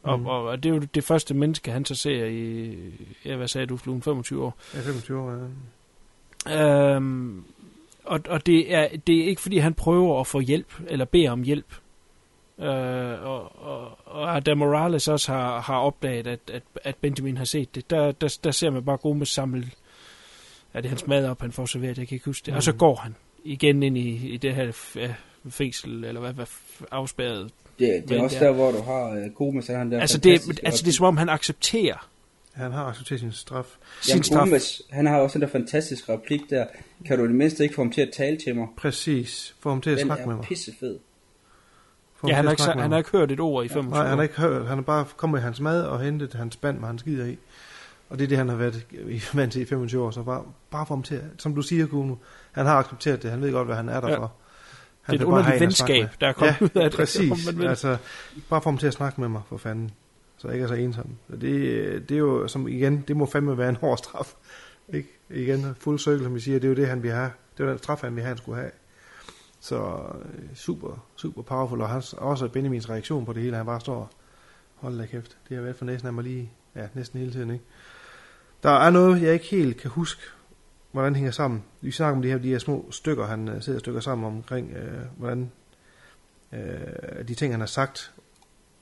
Og, Mhm. og, og det er jo det første menneske, han så ser i, ja, hvad sagde du, Fluen, 25 år. Ja, 25 år, ja. Øhm, og og det, er, det er ikke, fordi han prøver at få hjælp, eller beder om hjælp. Øh, og, og, og da Morales også har, har opdaget, at, at, at Benjamin har set det, der, der, der ser man bare Gomes samle, er det hans mad op, han får serveret, jeg kan ikke huske det. Og så Mhm. går han igen ind i, i det her ja, fængsel, eller hvad, hvad afspærret. Det, det er Men også er- der, hvor du har øh, Gomes, han der Altså det, altså det er som om, han accepterer Han har accepteret sin straf. sin Jamen, straf. Gomes, han har også den der fantastiske replik der. Kan du i det mindste ikke få ham til at tale til mig? Præcis. Få ham til at Den snakke med er mig. pissefed. Få Ja, ham han har, ikke, han har ikke hørt et ord i 25 Nej, han år. har ikke hørt. Han har bare kommet med hans mad og hentet hans spand med hans skider i. Og det er det, han har været i- vant til i 25 år. Så bare, bare få ham til, som du siger, Kuno, han har accepteret det. Han ved godt, hvad han er der Ja. for. Det er et underligt venskab, der er kommet ja, ud af det, præcis. vil. Altså, bare få ham til at snakke med mig, for fanden. Så jeg ikke er så ensom. Det, det er jo, som igen, det må fandme være en hård straf. Ikke? Igen, fuld cirkel, som vi siger, det er jo det, han vil have. Det var den straf, han vil have, han skulle have. Så øh, super, super powerful. Og hans, også Benjamins reaktion på det hele, han bare står, hold da kæft, det har været for næsten af mig lige, ja, næsten hele tiden, ikke? Der er noget, jeg ikke helt kan huske, hvordan det hænger sammen. Vi snakker om de her, de her små stykker, han øh, sidder og stykker sammen omkring, øh, hvordan øh, de ting, han har sagt,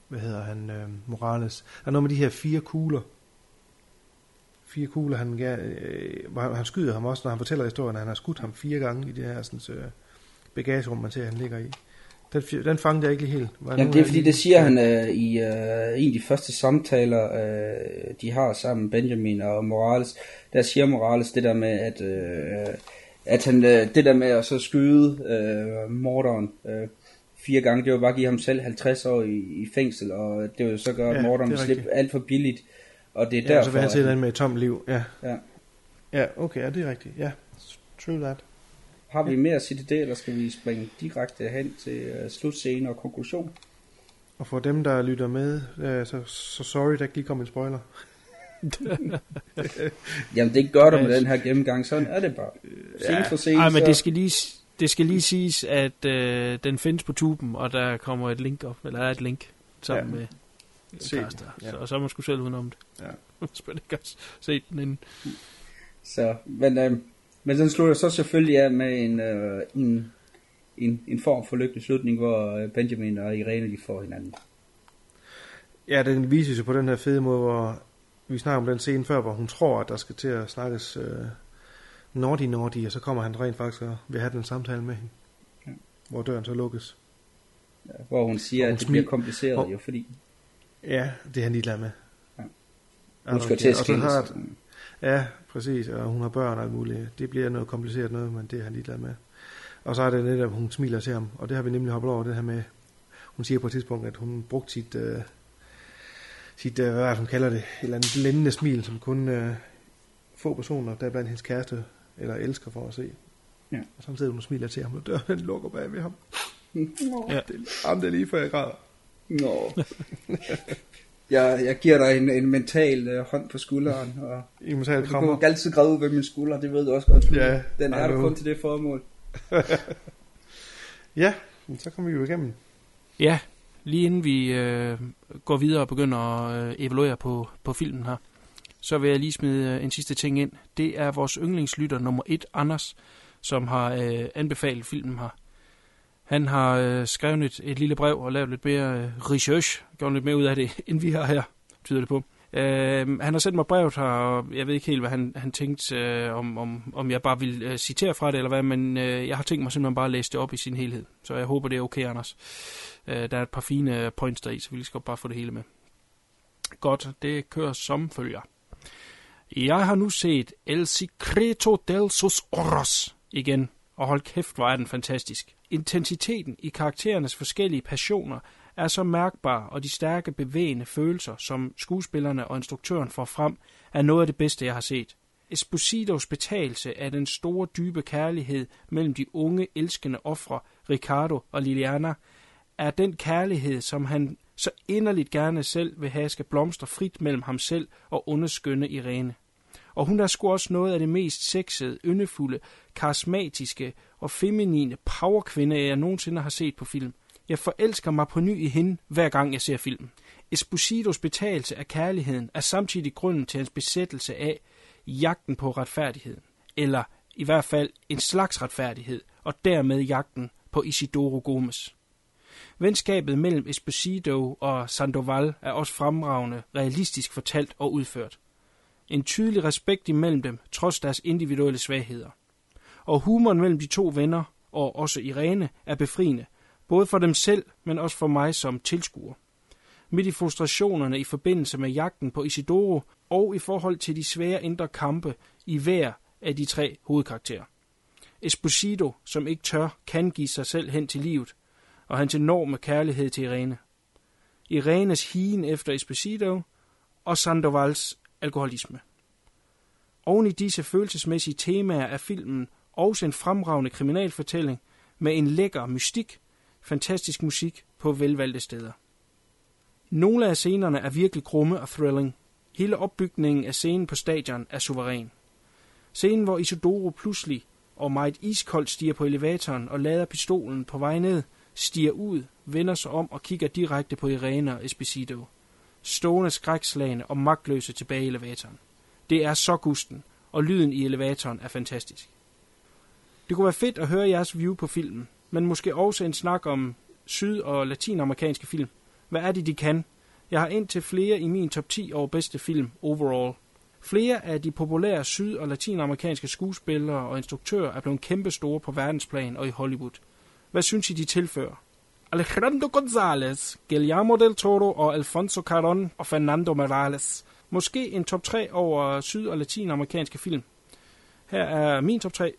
hvad hedder han, øh, Morales. Der er noget med de her fire kugler. Fire kugler, han, øh, han, han skyder ham også, når han fortæller historien, at han har skudt ham fire gange i det her sådan, øh, bagagerum, man ser, han ligger i. Den, den fangede jeg ikke helt. Hvordan Jamen det er fordi, lige- det siger han øh, i øh, en af de første samtaler, øh, de har sammen, Benjamin og Morales. Der siger Morales det der med, at, øh, at han, øh, det der med at så skyde øh, morderen øh, fire gange, det var bare at give ham selv 50 år i, i fængsel, og det vil så gøre, at Ja, Morderen det er slippe rigtigt. alt for billigt. Og det er Ja, derfor, så vil han sidde derinde med et tomt liv. Ja. Ja. Ja, okay, ja, det er rigtigt. Ja, true that. Har vi mere at sige til det, eller skal vi springe direkte hen til uh, slutscene og konklusion? Og for dem, der lytter med, øh, så, så sorry, der ikke lige kom en spoiler. Jamen det gør du Ja, med den her gennemgang, sådan er det bare. Scene for scene, Ej, men så... det skal lige, det skal lige siges, at øh, den findes på tuben, og der kommer et link op, eller er et link sammen Ja. med Se Caster. ja. Så, og så er man sgu selv udenom det. Ja. Ikke har set den inden. Så, men, øh, men den slutter så selvfølgelig af med en, øh, en, en, en form for lykkelig slutning, hvor øh, Benjamin og Irene de får hinanden. Ja, den viser sig på den her fede måde, hvor vi snakker om den scene før, hvor hun tror, at der skal til at snakkes øh, naughty naughty, og så kommer han rent faktisk og vil have den samtale med hende. Ja. Hvor døren så lukkes. Ja, hvor hun siger, Og hun at det bliver kompliceret og- jo, fordi Ja, det er han ligeglad med. Ja. Hun skal til at skilles. Ja, præcis, og hun har børn og alt muligt. Det bliver noget kompliceret noget, men det er han ligeglad med. Og så er det netop, at hun smiler til ham, og det har vi nemlig hoppet over, det her med, hun siger på et tidspunkt, at hun brugte sit, øh, sit øh, hvad er det, hun kalder det, et eller andet lændende smil, som kun øh, få personer, der blandt hendes kæreste eller elsker for at se. Ja. Og så sidder hun og smiler til ham, og døren den lukker bag ved ham. Ja. Det, jamen, det er lige før jeg græder. Nå. jeg, jeg giver dig en, en mental øh, hånd på skulderen, og I må tage et du krammer. kan altid græde ud ved min skulder, det ved du også godt. Ja, Den er der kun til det formål. Ja, men så kommer vi jo igennem. Ja, lige inden vi øh, går videre og begynder at øh, evaluere på, på filmen her, så vil jeg lige smide øh, en sidste ting ind. Det er vores yndlingslytter nummer et, Anders, som har øh, anbefalet filmen her. Han har øh, skrevet et, et lille brev og lavet lidt mere øh, research, gjort lidt mere ud af det, end vi har her, tyder det på. Øh, han har sendt mig brevet her, og jeg ved ikke helt, hvad han, han tænkte, øh, om, om, om jeg bare vil øh, citere fra det, eller hvad, men øh, jeg har tænkt mig simpelthen bare at læse det op i sin helhed. Så jeg håber, det er okay, Anders. Øh, der er et par fine øh, points der så vi skal bare få det hele med. Godt, det kører som følger. Jeg har nu set El Secreto del sus Oros igen, og hold kæft, hvor er den fantastisk. Intensiteten i karakterernes forskellige passioner er så mærkbar, og de stærke bevægende følelser, som skuespillerne og instruktøren får frem, er noget af det bedste, jeg har set. Espositos betalelse af den store dybe kærlighed mellem de unge, elskende ofre, Ricardo og Liliana, er den kærlighed, som han så inderligt gerne selv vil have skal blomstre frit mellem ham selv og underskønne Irene. Og hun er sgu også noget af det mest sexede, yndefulde, karismatiske og feminine powerkvinde, jeg nogensinde har set på film. Jeg forelsker mig på ny i hende, hver gang jeg ser filmen. Espositos betalelse af kærligheden er samtidig grunden til hans besættelse af jagten på retfærdigheden. Eller i hvert fald en slags retfærdighed, og dermed jagten på Isidoro Gomes. Venskabet mellem Esposito og Sandoval er også fremragende, realistisk fortalt og udført. En tydelig respekt imellem dem, trods deres individuelle svagheder. Og humoren mellem de to venner, og også Irene, er befriende, både for dem selv, men også for mig som tilskuer. Midt i frustrationerne i forbindelse med jagten på Isidoro, og i forhold til de svære indre kampe i hver af de tre hovedkarakterer. Esposito, som ikke tør, kan give sig selv hen til livet, og hans enorme kærlighed til Irene. Irenes higen efter Esposito og Sandovals alkoholisme. Oven i disse følelsesmæssige temaer er filmen også en fremragende kriminalfortælling med en lækker mystik, fantastisk musik på velvalgte steder. Nogle af scenerne er virkelig krumme og thrilling. Hele opbygningen af scenen på stadion er suveræn. Scenen, hvor Isidoro pludselig og meget iskoldt stiger på elevatoren og lader pistolen på vej ned, stiger ud, vender sig om og kigger direkte på Irene og Esposito. Stående skrækslagende og magtløse tilbage i elevatoren. Det er så gusten, og lyden i elevatoren er fantastisk. Det kunne være fedt at høre jeres view på filmen, men måske også en snak om syd- og latinamerikanske film. Hvad er det, de kan? Jeg har ind til flere i min top 10 over bedste film overall. Flere af de populære syd- og latinamerikanske skuespillere og instruktører er blevet kæmpestore på verdensplan og i Hollywood. Hvad synes I, de tilfører? Alejandro González, Guillermo del Toro og Alfonso Caron og Fernando Morales. Måske en top 3 over syd- og latinamerikanske film. Her er min top 3.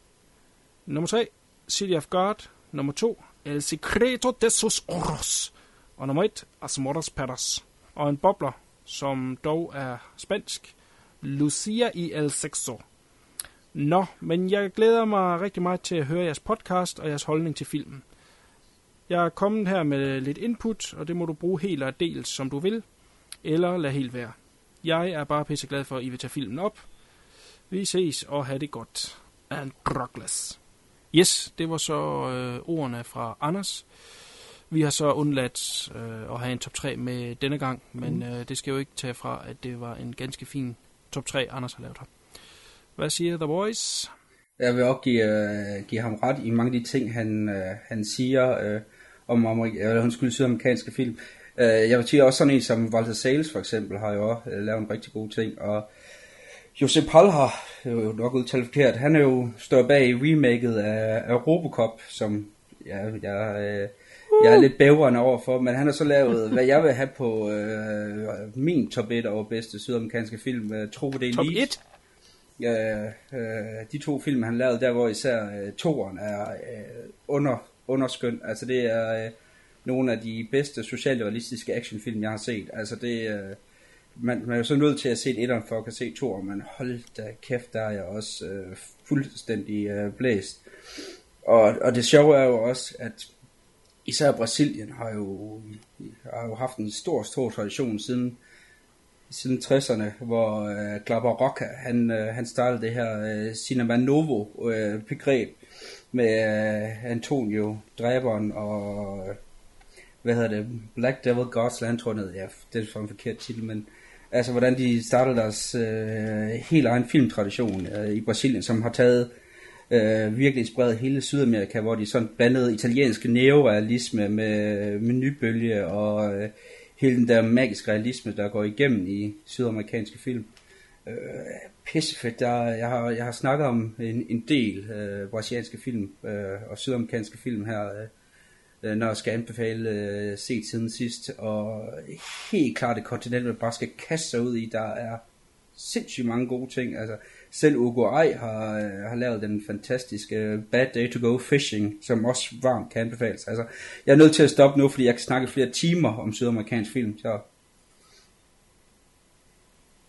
Nummer 3, City of God. Nummer 2, El Secreto de sus Oros. Og nummer 1, Asmoras Patters. Og en bobler, som dog er spansk, Lucia i El Sexo. Nå, men jeg glæder mig rigtig meget til at høre jeres podcast og jeres holdning til filmen. Jeg er kommet her med lidt input, og det må du bruge helt og dels, som du vil, eller lad helt være. Jeg er bare pisseglad for, at I vil tage filmen op. Vi ses og have det godt. And Douglas. Yes, det var så øh, ordene fra Anders. Vi har så undladt øh, at have en top 3 med denne gang, men øh, det skal jo ikke tage fra, at det var en ganske fin top 3, Anders har lavet her. Hvad siger The Voice? Jeg vil også give, øh, give ham ret i mange af de ting, han, øh, han siger øh, om amerik- eller, skulle sydamerikanske film. Øh, jeg vil sige også sådan en som Walter Sales for eksempel, har jo også øh, lavet en rigtig god ting, og Josep Palha, det er jo nok udtalt forkert, han er jo står bag remaket af, af Robocop, som ja, jeg, øh, jeg er lidt bævrende overfor, men han har så lavet, hvad jeg vil have på øh, min top 1 over bedste sydamerikanske film, uh, Trope de Top Elite. 1? Ja, øh, de to film, han lavede, der hvor især øh, toeren er øh, under, underskøn. Altså det er øh, nogle af de bedste socialrealistiske actionfilm, jeg har set. Altså det, øh, man, man er jo så nødt til at se et for at kan se toeren, men hold da kæft, der er jeg også øh, fuldstændig øh, blæst. Og, og det sjove er jo også, at især Brasilien har jo, har jo haft en stor, stor tradition siden siden 60'erne, hvor øh, Klapper Rocca, han, øh, han startede det her øh, Cinema Novo øh, begreb med øh, Antonio, dræberen og hvad hedder det, Black Devil Godsland, tror jeg ned, ja, det er for en forkert titel, men altså hvordan de startede deres øh, helt egen filmtradition øh, i Brasilien, som har taget øh, virkelig spredt hele Sydamerika, hvor de sådan blandede italiensk neorealisme med, med nybølge og øh, hele den der magiske realisme, der går igennem i sydamerikanske film. Øh, pissefedt. Der, jeg, har, jeg har snakket om en, en del øh, brasilianske film øh, og sydamerikanske film her, øh, øh når jeg skal anbefale øh, set siden sidst. Og helt klart et kontinent, man bare skal kaste sig ud i. Der er sindssygt mange gode ting. Altså, selv Ugo har, øh, har lavet den fantastiske øh, Bad Day to Go Fishing, som også varmt kan anbefales. Altså, jeg er nødt til at stoppe nu, fordi jeg kan snakke flere timer om sydamerikansk film. Så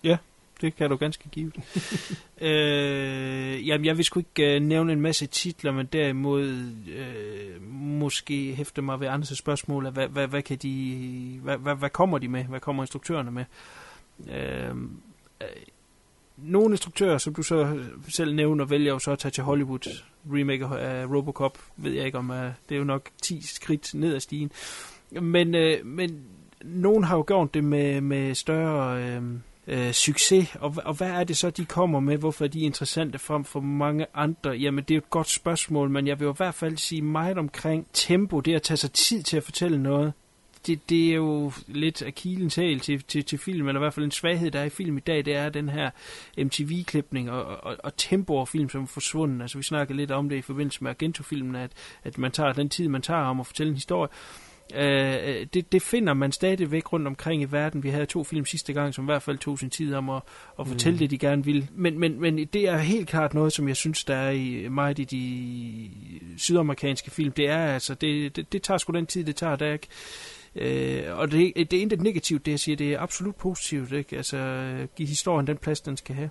Ja, det kan du ganske give. øh, jamen, jeg vil sgu ikke øh, nævne en masse titler, men derimod øh, måske hæfte mig ved andre spørgsmål hvad, hvad, hvad, kan de, hvad, hvad, hvad kommer de med? Hvad kommer instruktørerne med? Øh, øh, nogle instruktører, som du så selv nævner, vælger jo så at tage til Hollywood. Remake af Robocop, ved jeg ikke om, uh, det er jo nok 10 skridt ned ad stigen. Men, øh, men nogen har jo gjort det med, med større øh, øh, succes, og, og hvad er det så, de kommer med? Hvorfor er de interessante frem for mange andre? Jamen, det er jo et godt spørgsmål, men jeg vil jo i hvert fald sige meget omkring tempo, det at tage sig tid til at fortælle noget. Det, det er jo lidt af kilens hæl til, til, til film, eller i hvert fald en svaghed, der er i film i dag, det er den her MTV-klipning og, og, og tempo over film, som er forsvundet. Altså, vi snakkede lidt om det i forbindelse med Argento-filmen, at, at man tager den tid, man tager om at fortælle en historie. Øh, det, det finder man stadigvæk rundt omkring i verden. Vi havde to film sidste gang, som i hvert fald tog sin tid om at, at fortælle mm. det, de gerne vil. Men, men, men det er helt klart noget, som jeg synes, der er i meget i de sydamerikanske film. Det er altså, det, det, det tager sgu den tid, det tager. Der er ikke, Øh, og det, det er intet negativt, det jeg siger, det er absolut positivt, ikke? Altså, give historien den plads, den skal have.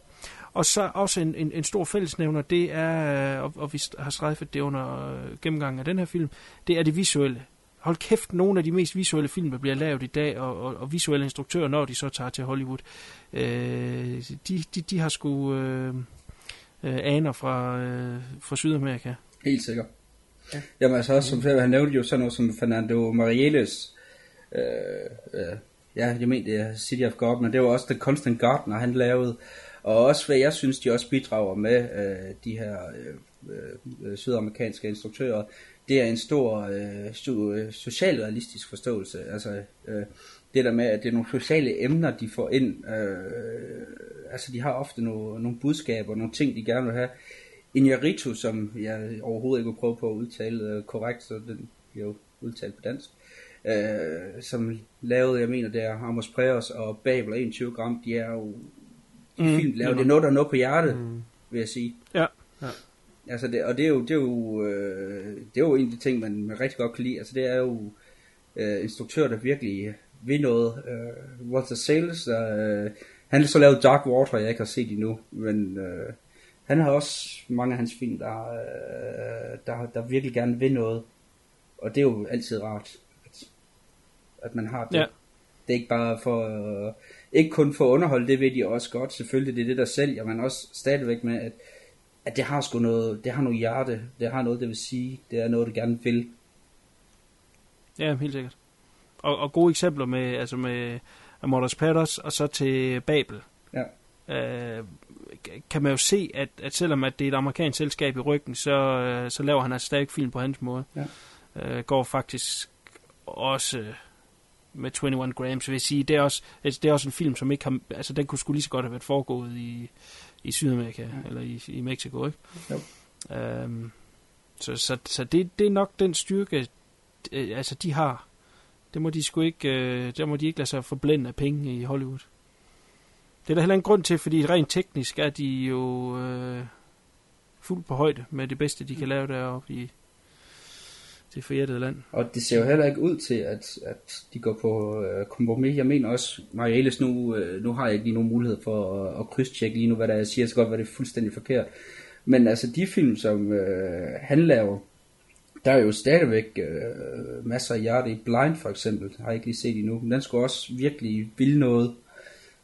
Og så også en, en, en stor fællesnævner, det er, og, og vi har strejfet det under gennemgangen af den her film, det er det visuelle. Hold kæft, nogle af de mest visuelle film, der bliver lavet i dag, og, og, og visuelle instruktører, når de så tager til Hollywood, øh, de, de, de har sgu øh, øh, aner fra, øh, fra Sydamerika. Helt sikkert. Ja. Jamen altså også, som han nævnte jo sådan noget som Fernando Marieles, øh, øh, ja, jeg mener det er City of God, men det var også The Constant Gardener, han lavede, og også hvad jeg synes, de også bidrager med, øh, de her øh, øh, sydamerikanske instruktører, det er en stor øh, socialrealistisk forståelse, altså øh, det der med, at det er nogle sociale emner, de får ind, øh, altså de har ofte nogle, nogle budskaber, nogle ting, de gerne vil have, Inarito, som jeg overhovedet ikke vil prøve på at udtale øh, korrekt, så den bliver jo udtalt på dansk, øh, som lavede, jeg mener, det er Amos Preos og Babel 21 gram, de er jo de mm, film lavet, det er noget, der er noget på hjertet, mm. vil jeg sige. Ja, ja. Altså det, og det er jo, det er jo, øh, det er jo en af de ting, man, man rigtig godt kan lide. Altså det er jo øh, instruktører, der virkelig vil noget. Øh, Walter Sales, øh, han har så lavet Dark Water, jeg ikke har set endnu, men øh, han har også mange af hans film, der, øh, der, der virkelig gerne vil noget. Og det er jo altid rart, at, at man har det. Ja. Det er ikke bare for, øh, ikke kun for at underholde, det ved de også godt. Selvfølgelig, det er det, der sælger, men også stadigvæk med, at, at det har sgu noget, det har noget hjerte, det har noget, det vil sige, det er noget, det gerne vil. Ja, helt sikkert. Og, og gode eksempler med, altså med Amordos Patters, og så til Babel. Ja. Øh, kan man jo se, at, at selvom at det er et amerikansk selskab i ryggen, så, øh, så laver han altså stadig film på hans måde. Ja. Øh, går faktisk også med 21 Grams, vil jeg sige. Det er, også, altså, det er også en film, som ikke har... Altså, den kunne sgu lige så godt have været foregået i, i Sydamerika, ja. eller i, i Mexico, ikke? Jo. Øhm, så så, så det, det er nok den styrke, øh, altså de har. Det må de sgu ikke, øh, der må de ikke lade sig forblænde af penge i Hollywood. Det er der heller en grund til, fordi rent teknisk er de jo øh, fuldt på højde med det bedste, de kan lave deroppe i det forjættede land. Og det ser jo heller ikke ud til, at, at de går på øh, kompromis. Jeg mener også, Marielis, nu, øh, nu har jeg ikke lige nogen mulighed for at, at krydstjekke lige nu, hvad der jeg siger, så godt, var det er fuldstændig forkert. Men altså de film, som øh, han laver, der er jo stadigvæk øh, masser af hjerte i. Blind for eksempel, har jeg ikke lige set endnu. Men den skulle også virkelig ville noget.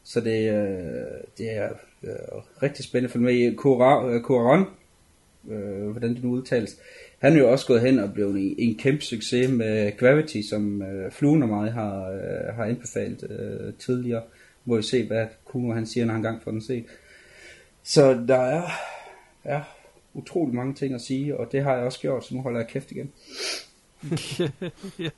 Så det, øh, det er øh, rigtig spændende at følge med i. Koran, øh, øh, hvordan det nu udtales, han er jo også gået hen og blevet en, en kæmpe succes med Gravity, som øh, Fluen og mig har, øh, har anbefalet øh, tidligere. Må vi se, hvad Kuno han siger, når han gang får den set. Så der er, er utrolig mange ting at sige, og det har jeg også gjort, så nu holder jeg kæft igen. ja,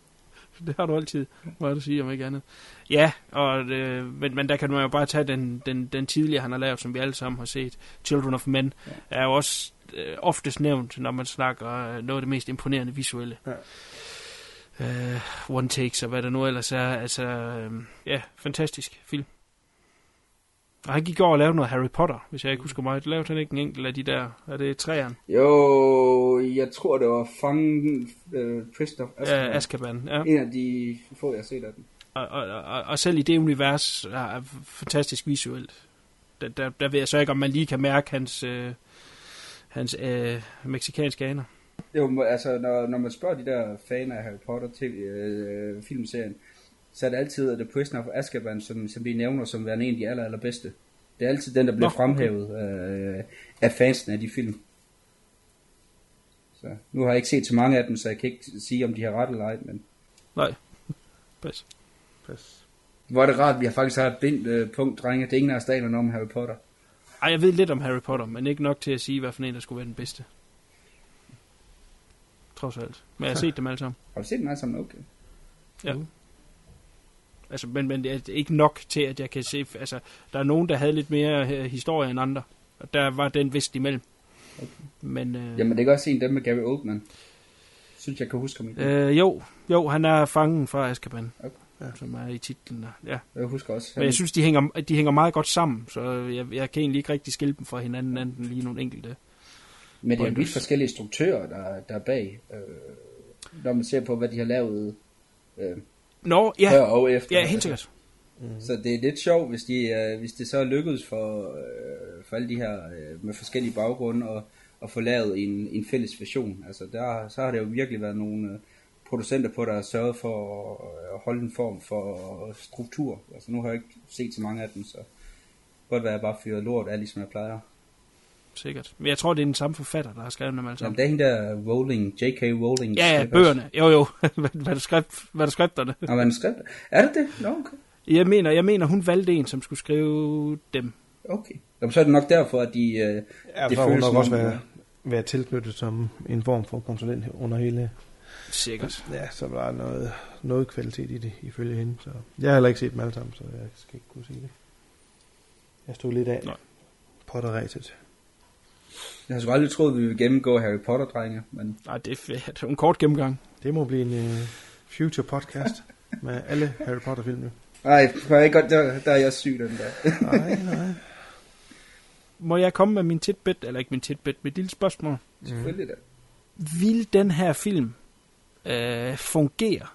det har du altid, må du sige, om ikke andet. Ja, og, øh, men, men der kan man jo bare tage den, den, den tidligere, han har lavet, som vi alle sammen har set. Children of Men ja. er jo også øh, oftest nævnt, når man snakker øh, noget af det mest imponerende visuelle. Ja. Øh, one takes og hvad der nu ellers er. Altså, øh, ja, fantastisk film. Og han gik over og lavede noget Harry Potter, hvis jeg ikke husker mig. Lavede han ikke en enkelt af de der? Er det træerne? Jo, jeg tror det var Fangen øh, Prisoner Azkaban. Ja, Azkaban, ja. En af de få, jeg har set af den. Og, og, og, og selv i det univers er fantastisk visuelt. Der, der, der ved jeg så ikke, om man lige kan mærke hans, øh, hans øh, meksikanske aner. Jo, altså når, når man spørger de der fan af Harry Potter til øh, filmserien, så er det altid The Prisoner of Azkaban, som, som vi nævner som værende en af de aller, allerbedste. Det er altid den, der bliver Nå, fremhævet okay. øh, af fansen af de film. Så nu har jeg ikke set så mange af dem, så jeg kan ikke sige, om de har ret eller ej, men... Nej, pas. pas. Hvor er det rart, at vi har faktisk har et bindt øh, punkt, drenge. Det er ingen af os, der om Harry Potter. Ej, jeg ved lidt om Harry Potter, men ikke nok til at sige, hvad for en, der skulle være den bedste. Trods alt. Men jeg har set dem alle sammen. Har du set dem alle sammen? Okay. Ja. Altså, men, men det er ikke nok til, at jeg kan se... Altså, der er nogen, der havde lidt mere uh, historie end andre. Og der var den vist imellem. Okay. Men, uh, Jamen, det er også en dem med Gary Oldman. Synes jeg kan huske ham. Uh, jo, jo, han er fangen fra Azkaban. Okay. Ja. Som er i titlen. Ja. Jeg husker også. Men jeg synes, de hænger, de hænger meget godt sammen. Så jeg, jeg kan egentlig ikke rigtig skille dem fra hinanden, anden lige nogle enkelte. Men det er jo vidt forskellige struktører, der, der er bag. Øh, når man ser på, hvad de har lavet... Øh, Nå, ja. Før og efter. Ja, helt sikkert. Mm. Så det er lidt sjovt, hvis, de, øh, hvis det så lykkedes for, øh, for alle de her øh, med forskellige baggrunde at, at få lavet en, en fælles version. Altså der, så har det jo virkelig været nogle øh, producenter på, der har sørget for at, holde en form for struktur. Altså nu har jeg ikke set så mange af dem, så godt være, at jeg bare fyret lort af, ligesom jeg plejer. Sikkert. Men jeg tror, det er den samme forfatter, der har skrevet dem alle sammen. Jamen, det er hende der Rowling, J.K. Rowling. Ja, ja, bøgerne. Jo, jo. Manuskript, manuskripterne. Og manuskript. Er det det? Nå, okay. Jeg mener, jeg mener, hun valgte en, som skulle skrive dem. Okay. Jamen, så er det nok derfor, at de... Øh, ja, det føles nok også være, være tilknyttet som en form for konsulent under hele... Sikkert. Ja, så var der noget, noget kvalitet i det, ifølge hende. Så jeg har heller ikke set dem alle sammen, så jeg skal ikke kunne sige det. Jeg stod lidt af. Nej. Potterræset. Jeg har sgu aldrig troet, at vi ville gennemgå Harry Potter-drenge. Men... Nej, det er, er en kort gennemgang. Det må blive en uh, future podcast med alle Harry Potter-film. Nej, jeg godt, der, der er jeg syg den der. nej, nej. Må jeg komme med min titbit, eller ikke min titbit, mit lille spørgsmål? Selvfølgelig da. Vil den her film øh, fungere,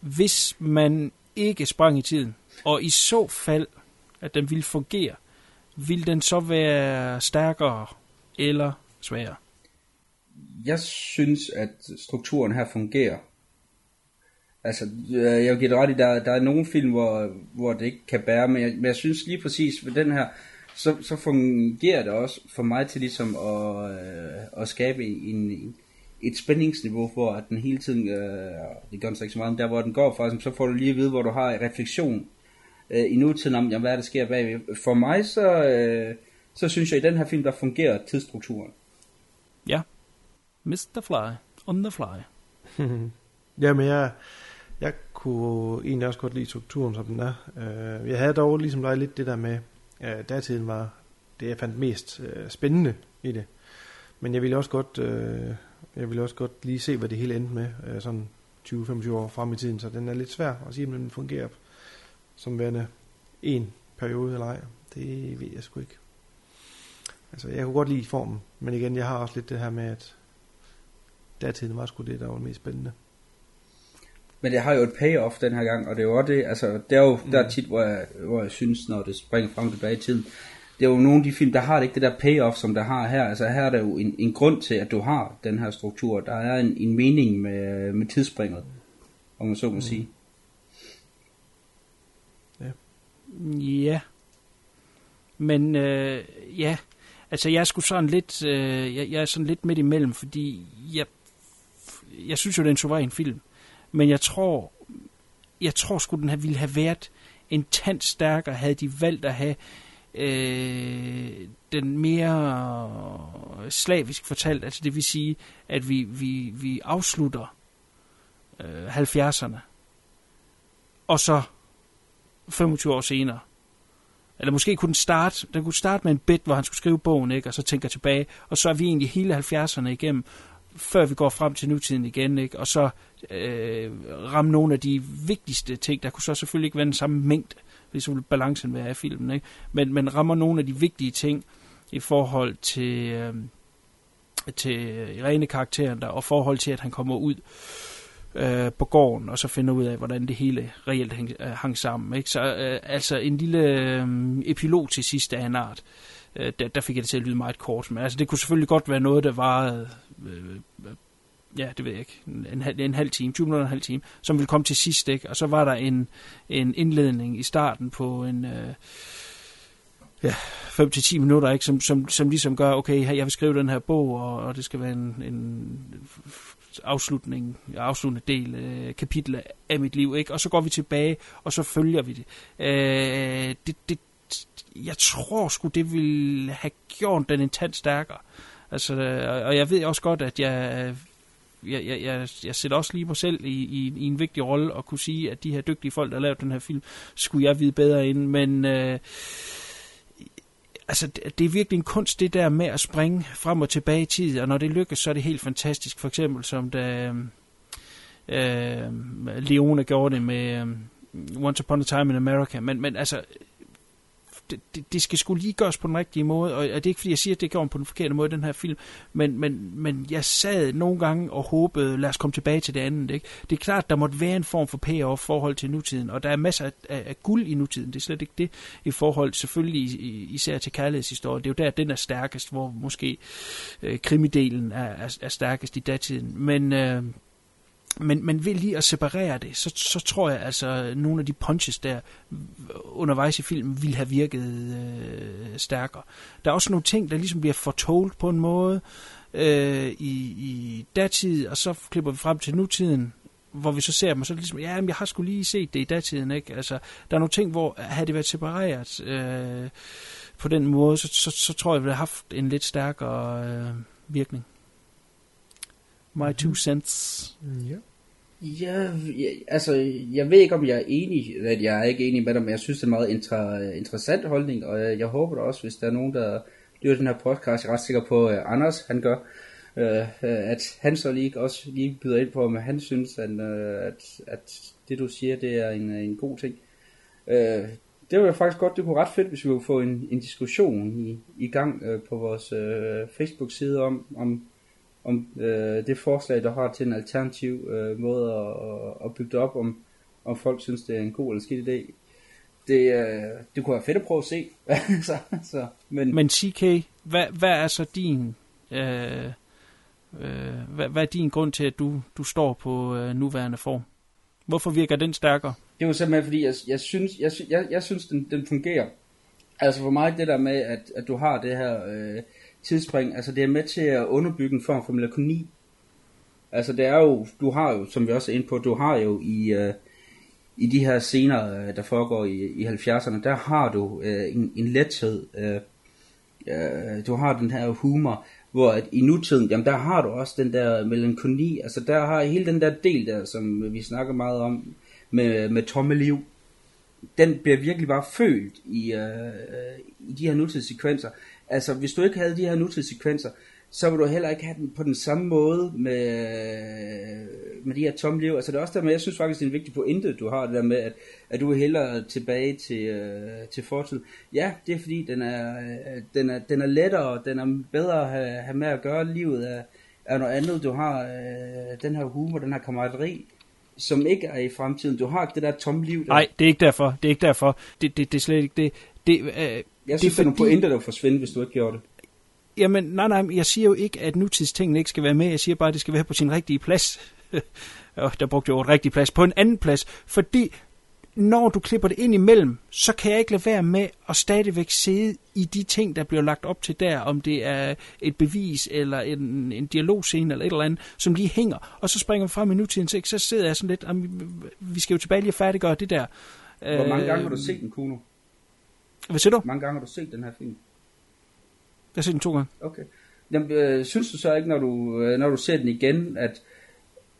hvis man ikke sprang i tiden? Og i så fald, at den vil fungere, vil den så være stærkere eller svagere? Jeg synes, at strukturen her fungerer. Altså, øh, jeg vil give det ret i, der, der er nogle film, hvor, hvor det ikke kan bære, men jeg, men jeg synes lige præcis ved den her, så, så fungerer det også for mig til ligesom at, øh, at skabe en, en, et spændingsniveau, hvor at den hele tiden, øh, det gør den så ikke så meget, men der hvor den går fra, altså, så får du lige at vide, hvor du har refleksion øh, i nutiden om, jamen, hvad er der sker bagved. For mig, så, øh, så synes jeg, at i den her film, der fungerer tidsstrukturen. Ja. Mr. Fly. On the fly. Jamen, jeg, jeg kunne egentlig også godt lide strukturen, som den er. Øh, jeg havde dog ligesom dig lidt det der med, at datiden var det, jeg fandt mest øh, spændende i det. Men jeg ville også godt, øh, jeg ville også godt lige se, hvad det hele endte med, sådan 20-25 år frem i tiden, så den er lidt svær at sige, om den fungerer som værende en periode eller ej. Det ved jeg sgu ikke. Altså, jeg kunne godt lide formen, men igen, jeg har også lidt det her med, at datiden var sgu det, der var mest spændende. Men det har jo et payoff den her gang, og det er jo også det, altså, det er jo der er tit, hvor jeg, hvor jeg synes, når det springer frem tilbage i tiden, det er jo nogle af de film, der har det ikke det der payoff, som der har her. Altså her er der jo en, en grund til, at du har den her struktur. Der er en, en mening med, med tidsspringet, om man så må sige. Ja. Men øh, ja, altså jeg er sgu sådan lidt, øh, jeg, jeg er sådan lidt midt imellem, fordi jeg, jeg synes jo, det er en suveræn film. Men jeg tror, jeg tror sgu, den her ville have været en tand stærkere, havde de valgt at have øh, den mere slavisk fortalt. Altså det vil sige, at vi, vi, vi afslutter øh, 70'erne, og så 25 år senere. Eller måske kunne den starte, den kunne starte med en bit, hvor han skulle skrive bogen, ikke? og så tænker tilbage, og så er vi egentlig hele 70'erne igennem, før vi går frem til nutiden igen, ikke? og så øh, ramme nogle af de vigtigste ting. Der kunne så selvfølgelig ikke være den samme mængde, hvis så ville balancen være af filmen, ikke? Men, men rammer nogle af de vigtige ting i forhold til, øh, til Irene karakteren der, og forhold til, at han kommer ud øh, Øh, på gården, og så finder ud af, hvordan det hele reelt hang, øh, hang sammen. Ikke? Så øh, altså en lille øh, epilog til sidst af en art. Øh, der, der fik jeg det til at lyde meget kort, men altså det kunne selvfølgelig godt være noget, der varede øh, øh ja, det ved jeg ikke, en, en, en halv time, 20 minutter en halv time, som ville komme til sidst, ikke? Og så var der en, en indledning i starten på en, øh, ja, 5-10 minutter, ikke? Som, som, som ligesom gør, okay, jeg vil skrive den her bog, og, og det skal være en, en afslutning, afsluttende del, øh, kapitel af mit liv, ikke? Og så går vi tilbage, og så følger vi det. Øh, det, det jeg tror sgu, det ville have gjort den en tand stærkere. Altså, øh, og jeg ved også godt, at jeg jeg, jeg, jeg, jeg sætter også lige mig selv i, i, i en vigtig rolle og kunne sige, at de her dygtige folk, der har lavet den her film, skulle jeg vide bedre end. Men øh, altså, det er virkelig en kunst, det der med at springe frem og tilbage i tid, og når det lykkes, så er det helt fantastisk. For eksempel som da øh, øh Leone gjorde det med øh, Once Upon a Time in America. Men, men altså, det, det, skal skulle lige gøres på den rigtige måde, og, og det er ikke fordi, jeg siger, at det gjorde på den forkerte måde, den her film, men, men, men jeg sad nogle gange og håbede, lad os komme tilbage til det andet. Ikke? Det er klart, der måtte være en form for payoff forhold til nutiden, og der er masser af, af, af guld i nutiden, det er slet ikke det i forhold selvfølgelig især til kærlighedshistorien. Det er jo der, den er stærkest, hvor måske øh, krimidelen er, er, er stærkest i datiden. Men... Øh, men, men ved lige at separere det, så, så tror jeg altså, nogle af de punches der øh, undervejs i filmen ville have virket øh, stærkere. Der er også nogle ting, der ligesom bliver fortolt på en måde øh, i, i datid, og så klipper vi frem til nutiden, hvor vi så ser dem, og så er det ligesom, ja, men jeg har skulle lige set det i datiden, ikke? Altså, der er nogle ting, hvor havde det været separeret øh, på den måde, så, så, så tror jeg, det har haft en lidt stærkere øh, virkning. My two cents. Ja. Ja, ja, altså, jeg ved ikke, om jeg er enig, at jeg er ikke enig med dig, men jeg synes, det er en meget inter, interessant holdning, og jeg, jeg håber da også, hvis der er nogen, der lytter den her podcast, jeg er ret sikker på, at Anders, han gør, øh, at han så lige også lige byder ind på, om han synes, at, øh, at, at det du siger, det er en, en god ting. Øh, det var faktisk godt, det kunne ret fedt, hvis vi kunne få en, en diskussion i, i gang øh, på vores øh, Facebook-side om, om om øh, det forslag, der har til en alternativ øh, måde at, at, at bygge det op, om, om folk synes, det er en god eller skidt idé. Det, øh, det kunne være fedt at prøve at se. så, så, men, Men CK, hvad, hvad er så din... Øh, øh, hvad, hvad er din grund til, at du, du står på øh, nuværende form? Hvorfor virker den stærkere? Det er jo simpelthen fordi, jeg, jeg synes, jeg, jeg, jeg synes den, den fungerer. Altså for mig det der med, at, at du har det her øh, tidsspring, altså det er med til at underbygge en form for melakoni. Altså det er jo, du har jo, som vi også er inde på, du har jo i, øh, i de her scener, øh, der foregår i, i 70'erne, der har du øh, en, en lethed, øh, øh, du har den her humor, hvor at i nutiden, jamen der har du også den der melankoli, altså der har hele den der del der, som vi snakker meget om, med, med tomme liv, den bliver virkelig bare følt i, øh, øh i de her nutidssekvenser. Altså hvis du ikke havde de her nutidssekvenser, så vil du heller ikke have den på den samme måde med, med de her tomme liv. Altså det er også der med, jeg synes faktisk, det er en vigtig pointe, du har det der med, at, at du er hellere tilbage til, øh, til fortid. Ja, det er fordi, den er, øh, den er, den er lettere, den er bedre at have, have med at gøre. Livet er, er noget andet. Du har øh, den her humor, den her kammerateri, som ikke er i fremtiden. Du har ikke det der tomme liv. Der. Nej, det er ikke derfor. Det er ikke derfor. Det, det, det er slet ikke det. det øh, jeg synes, det er nogle pointer, der vil forsvinde, hvis du ikke gjorde det. Jamen, nej, nej, jeg siger jo ikke, at nutidstingene ikke skal være med. Jeg siger bare, at det skal være på sin rigtige plads. Og der brugte jeg ordet rigtig plads. På en anden plads. Fordi når du klipper det ind imellem, så kan jeg ikke lade være med at stadigvæk sidde i de ting, der bliver lagt op til der, om det er et bevis, eller en, en dialogscene, eller et eller andet, som lige hænger, og så springer vi frem i nutiden, så, så sidder jeg sådan lidt, "Jamen, vi skal jo tilbage lige og færdiggøre det der. Hvor mange gange har du Øh, set den, Kuno? Hvad siger du? Hvor mange gange har du set den her film? Jeg har set den to gange. Okay. Jamen, øh, synes du så ikke, når du, øh, når du ser den igen, at,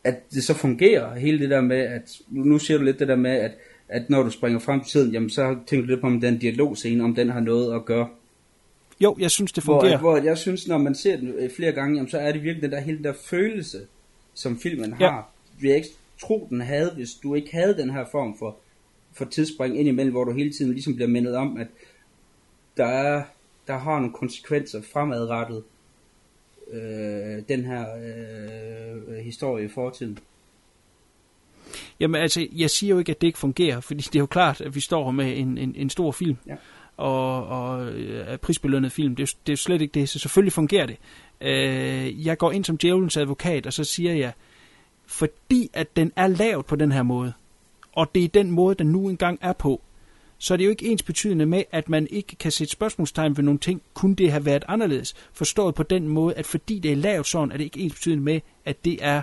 at det så fungerer, hele det der med, at nu siger du lidt det der med, at, at når du springer frem til tiden, jamen så tænker du lidt på, om den dialogscene, om den har noget at gøre. Jo, jeg synes, det Hvor, fungerer. hvor at jeg synes, når man ser den øh, flere gange, jamen, så er det virkelig den der hele der følelse, som filmen Ja. har. Vil jeg ikke tro, den havde, hvis du ikke havde den her form for, for tidsspring ind imellem, hvor du hele tiden ligesom bliver mindet om, at der er der har nogle konsekvenser fremadrettet øh, den her øh, historie i fortiden. Jamen altså, jeg siger jo ikke, at det ikke fungerer, fordi det er jo klart, at vi står med en, en, en stor film, Ja. og, og øh, er prisbelønnet film. Det er, det er jo slet ikke det, så selvfølgelig fungerer det. Øh, jeg går ind som djævelens advokat, og så siger jeg, fordi at den er lavet på den her måde, og det er den måde, den nu engang er på, så er det jo ikke ens betydende med, at man ikke kan sætte spørgsmålstegn ved nogle ting. Kunne det have været anderledes? Forstået på den måde, at fordi det er lavet sådan, er det ikke ens betydende med, at det er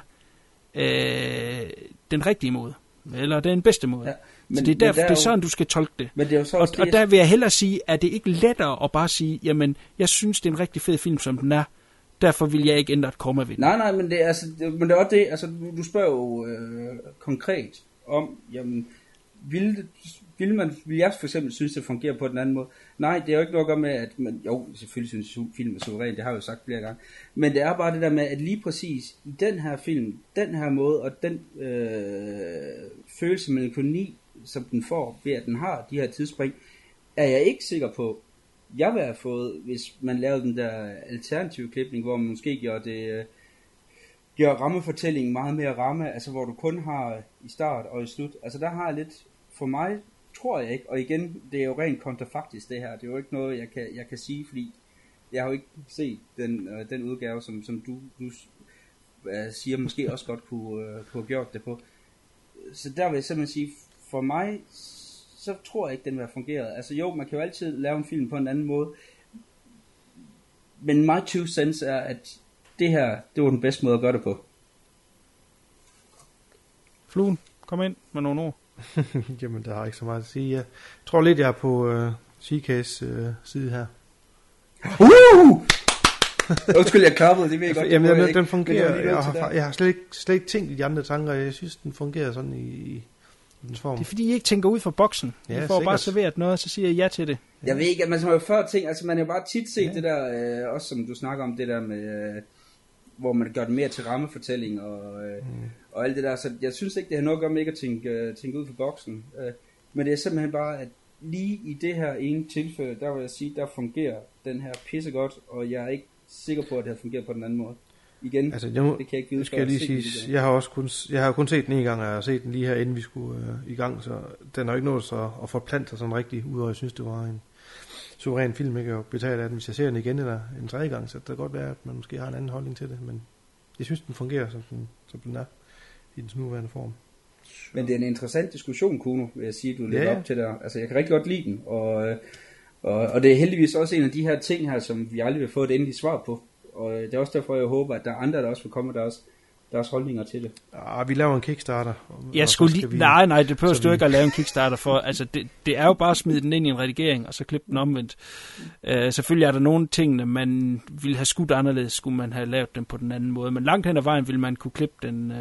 øh, den rigtige måde. Eller den bedste måde. Ja, men- så det er, men derfor, der er det er jo- sådan, du skal tolke det. Men det er jo så Og, og der vil jeg hellere sige, at det ikke lettere at bare sige, jamen, jeg synes, det er en rigtig fed film, som den er. Derfor vil jeg ikke ændre et komma ved den. Nej, nej, men det er, altså, det, men det er også det, altså, du, du spørger jo øh, konkret om, jamen, vil, vil, man, vil jeg for eksempel synes, det fungerer på den anden måde? Nej, det er jo ikke noget at gøre med, at man, jo, selvfølgelig synes jeg, film er suveræn, det har jeg jo sagt flere gange, men det er bare det der med, at lige præcis i den her film, den her måde, og den øh, følelse af melankoli, som den får ved, at den har de her tidsspring, er jeg ikke sikker på, jeg ville have fået, hvis man lavede den der alternative klipning, hvor man måske gjorde det, øh, gør rammefortællingen meget mere ramme, altså hvor du kun har i start og i slut. Altså der har jeg lidt, for mig tror jeg ikke, og igen, det er jo rent kontrafaktisk det her, det er jo ikke noget, jeg kan, jeg kan sige, fordi jeg har jo ikke set den, øh, den udgave, som, som du, du øh, siger, måske også godt kunne, øh, kunne have gjort det på. Så der vil jeg simpelthen sige, for mig, så tror jeg ikke, den vil have fungeret. Altså jo, man kan jo altid lave en film på en anden måde, men my two cents er, at det her, det var den bedste måde at gøre det på. Fluen, kom ind med nogle ord. Jamen, der har ikke så meget at sige. Jeg tror lidt, jeg er på øh, CK's øh, side her. Uh! Undskyld, jeg klappede, det ved jeg godt. Jamen, den, jeg den fungerer. Jeg til har, jeg har slet, ikke, slet ikke tænkt i de andre tanker. Jeg synes, den fungerer sådan i, i dens form. Det er fordi, I ikke tænker ud fra boksen. Ja, I får bare sikkert. serveret noget, og så siger jeg ja til det. Jeg ved ikke, at man har jo før ting, altså man har jo bare tit set ja. det der, øh, også som du snakker om, det der med, øh, hvor man gør det mere til rammefortælling og, øh, mm. og alt det der, så jeg synes ikke, det har noget at gøre med ikke at tænke, øh, tænke ud for boksen, øh, men det er simpelthen bare, at lige i det her ene tilfælde, der vil jeg sige, der fungerer den her pisse godt, og jeg er ikke sikker på, at det har fungeret på den anden måde. igen. Altså, jeg, må, det kan jeg ikke vide, skal jeg lige sige, jeg har også kun, jeg har kun set den en gang, og jeg har set den lige her, inden vi skulle øh, i gang, så den har ikke nået så at forplante sig sådan rigtigt, udover jeg synes, det var en suveræn film, ikke at betale af den. Hvis jeg ser den igen eller en tredje gang, så det kan godt være, at man måske har en anden holdning til det, men jeg synes, den fungerer, som den, som den er i dens nuværende form. Men det er en interessant diskussion, Kuno, vil jeg sige, du lægger Ja, op til der. Altså, jeg kan rigtig godt lide den, og, øh, og, og det er heldigvis også en af de her ting her, som vi aldrig vil få et endeligt svar på. Og øh, det er også derfor, jeg håber, at der er andre, der også vil komme med deres, deres holdninger til det. Ah, vi laver en Kickstarter. Jeg skulle lige... vi- Nej, nej, det behøver du vi- ikke at lave en Kickstarter for. Altså, det, det er jo bare at smide den ind i en redigering, og så klippe den omvendt. Uh, selvfølgelig er der nogle ting, man ville have skudt anderledes, skulle man have lavet dem på den anden måde. Men langt hen ad vejen ville man kunne klippe den... Uh,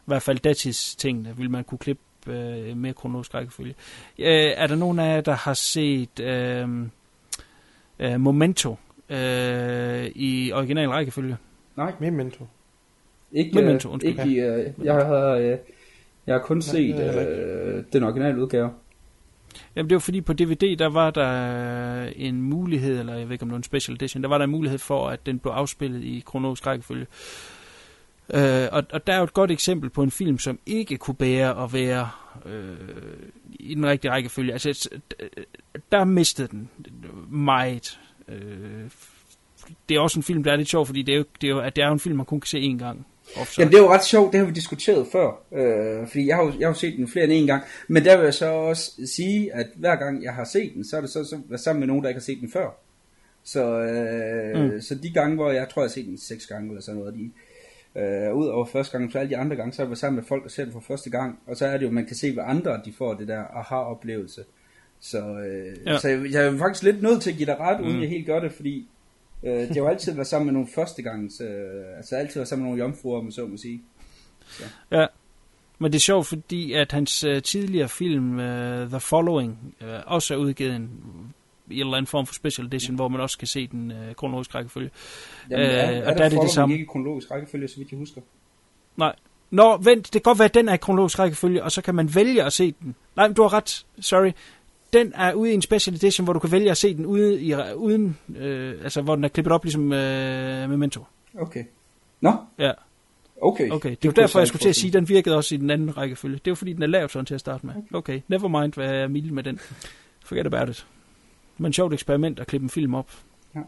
I hvert fald datis tingene ville man kunne klippe uh, mere kronologisk rækkefølge. Uh, er der nogen af jer, der har set uh, uh, Momento uh, i original rækkefølge? Nej, Memento. Ikke, Memento, øh, undskyld. ikke i, øh, jeg har, øh, jeg har kun set det er øh, den originale udgave. Jamen det var fordi på DVD, der var der en mulighed, eller jeg ved ikke om det var en special edition, der var der en mulighed for, at den blev afspillet i kronologisk rækkefølge. Øh, og, og der er jo et godt eksempel på en film, som ikke kunne bære at være øh, i den rigtige rækkefølge. Altså, der mistede den meget. Øh, det er også en film, der er lidt sjov, fordi det er jo, det er jo, at det er jo en film, man kun kan se én gang. Ofte. Jamen det er jo ret sjovt, det har vi diskuteret før, øh, fordi jeg har, jo, jeg har jo set den flere end en gang, men der vil jeg så også sige, at hver gang jeg har set den, så er det så, så været sammen med nogen, der ikke har set den før. Så, øh, Mm. så de gange, hvor jeg tror, jeg har set den seks gange eller sådan noget, de, øh, ud over første gang, så alle de andre gange, så har jeg været sammen med folk, der ser den for første gang, og så er det jo, man kan se, hvad andre de får det der aha-oplevelse. Så, øh, Ja. så jeg, jeg er faktisk lidt nødt til at give dig ret, uden Mm. jeg helt gør det, fordi øh, det har jo altid været sammen med nogle førstegangs, øh, altså altid været sammen med nogle jomfruer, om man så må sige. Ja, men det er sjovt, fordi at hans øh, tidligere film, uh, The Following, uh, også er udgivet en, i en eller anden form for special edition, hvor man også kan se den uh, kronologiske rækkefølge. Jamen, Øh, er, og er, der der er det det samme. ikke kronologisk rækkefølge, så vidt jeg husker? Nej. Nå, vent, det kan godt være, at den er i kronologisk rækkefølge, og så kan man vælge at se den. Nej, men du har ret, sorry. Den er ude i en special edition, hvor du kan vælge at se den ude i, uden, øh, altså hvor den er klippet op ligesom øh, Memento. Okay. Nå, Ja, okay. okay. Det er derfor, jeg skulle til at sige, at den virkede også i den anden rækkefølge. Det er jo fordi, den er lavet sådan til at starte med. Okay, never mind, hvad jeg er mild med den. Forget about it. Men sjovt eksperiment at klippe en film op Ja.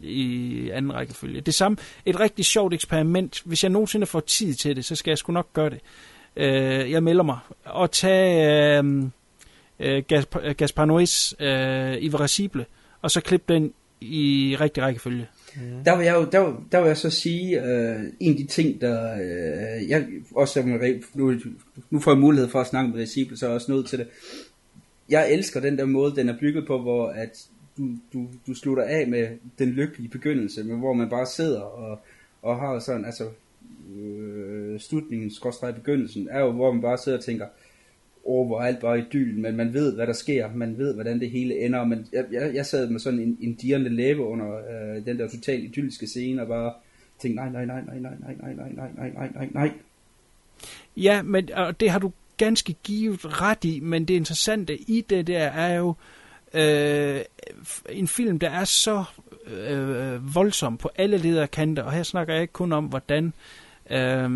i anden rækkefølge. Det samme, et rigtig sjovt eksperiment. Hvis jeg nogensinde får tid til det, så skal jeg sgu nok gøre det. Øh, jeg melder mig. Og tage øh, øh, Gaspar, øh, Gaspar Noés øh, Irreversible, og så klippe den i rigtig rækkefølge. Der vil jeg jo, der, der vil jeg så sige, øh, en af de ting, der, øh, jeg også nu, nu får jeg mulighed for at snakke med Recible, så er jeg også nødt til det. Jeg elsker den der måde, den er bygget på, hvor at du, du, du slutter af med den lykkelige begyndelse, men hvor man bare sidder og, og har sådan, altså øh, slutningen, skråstrej begyndelsen, er jo, hvor man bare sidder og tænker, åh, hvor alt bare idyll, men man ved, hvad der sker, man ved, hvordan det hele ender, men jeg, jeg, jeg sad med sådan en, en dirrende læbe under øh, den der totalt idylliske scene, og bare tænkte, nej, nej, nej, nej, nej, nej, nej, nej, nej, nej, nej, nej, nej. Ja, men og det har du ganske givet ret i, men det interessante i det der er jo øh, en film, der er så øh, voldsom på alle ledere kanter, og her snakker jeg ikke kun om, hvordan øh,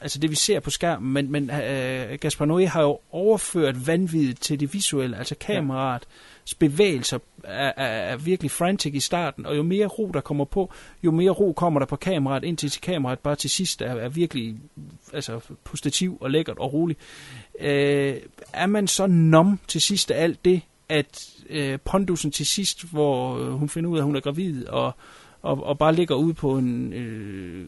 altså det vi ser på skærmen, men, men øh, Gaspar Noé har jo overført vanvittigt til det visuelle, altså kameraet, bevægelser er, er, er virkelig frantic i starten, og jo mere ro der kommer på, jo mere ro kommer der på kameraet, indtil til kameraet bare til sidst er, er virkelig altså, på stativ og lækkert og roligt. Øh, er man så nom til sidst af alt det, at øh, pondusen til sidst, hvor øh, hun finder ud af, at hun er gravid, og, og, og bare ligger ude på en, øh,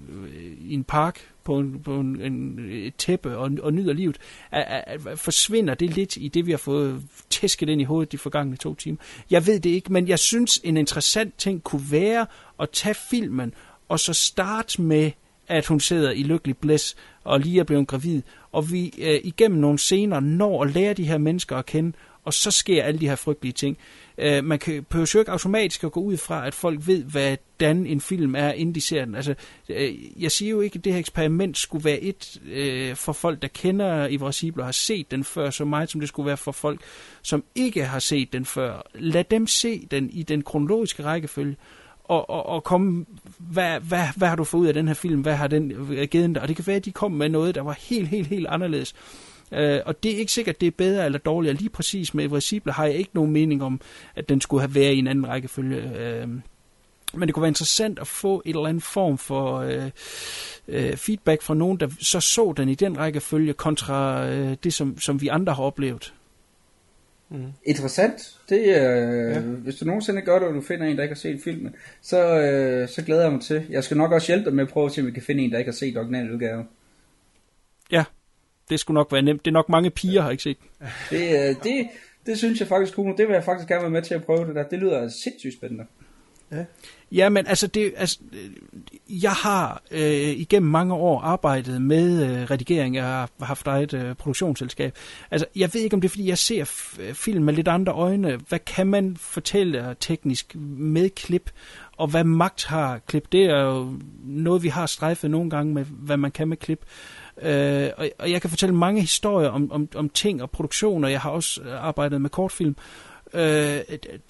i en park, på, en, på en, en, et tæppe og, og nyder livet, er, er, er, forsvinder det lidt i det, vi har fået tæsket ind i hovedet de forgangne to timer. Jeg ved det ikke, men jeg synes, en interessant ting kunne være at tage filmen, og så starte med, at hun sidder i lykkelig blæs, og lige er blevet gravid, og vi øh, igennem nogle scener når at lære de her mennesker at kende, og så sker alle de her frygtelige ting. Øh, man kan behøver jo ikke automatisk at gå ud fra, at folk ved, hvordan en film er, inden de ser den. Altså, øh, jeg siger jo ikke, at det her eksperiment skulle være et øh, for folk, der kender Irreversible og har set den før, så meget som det skulle være for folk, som ikke har set den før. Lad dem se den i den kronologiske rækkefølge, og, og, og komme, hvad, hvad, hvad har du fået ud af den her film, hvad har den øh, givet dig, og det kan være, at de kom med noget, der var helt, helt, helt anderledes. Øh, og det er ikke sikkert, at det er bedre eller dårligere. Lige præcis med Irreversible har jeg ikke nogen mening om, at den skulle have været i en anden rækkefølge. Øh, men det kunne være interessant at få et eller andet form for øh, øh, feedback fra nogen, der så så den i den rækkefølge kontra øh, det, som, som vi andre har oplevet. Mm. Interessant. Det øh, ja. Hvis du nogensinde gør det, og du finder en, der ikke har set filmen, så, øh, så glæder jeg mig til. Jeg skal nok også hjælpe dig med at prøve at se, om vi kan finde en, der ikke har set originaludgaven. Ja, det skulle nok være nemt. Det er nok mange piger, har ikke set. Det, øh, det, det synes jeg faktisk kunne. Det vil jeg faktisk gerne være med til at prøve det der. Det lyder sindssygt spændende. Ja. Ja, men altså, det, altså jeg har øh, igennem mange år arbejdet med øh, redigering. Jeg har haft et øh, produktionsselskab. Altså, jeg ved ikke, om det er, fordi jeg ser film med lidt andre øjne. Hvad kan man fortælle teknisk med klip? Og hvad magt har klip? Det er jo noget, vi har strejfet nogle gange med, hvad man kan med klip. Øh, og, og jeg kan fortælle mange historier om, om, om ting og produktioner. Jeg har også øh, arbejdet med kortfilm. Øh,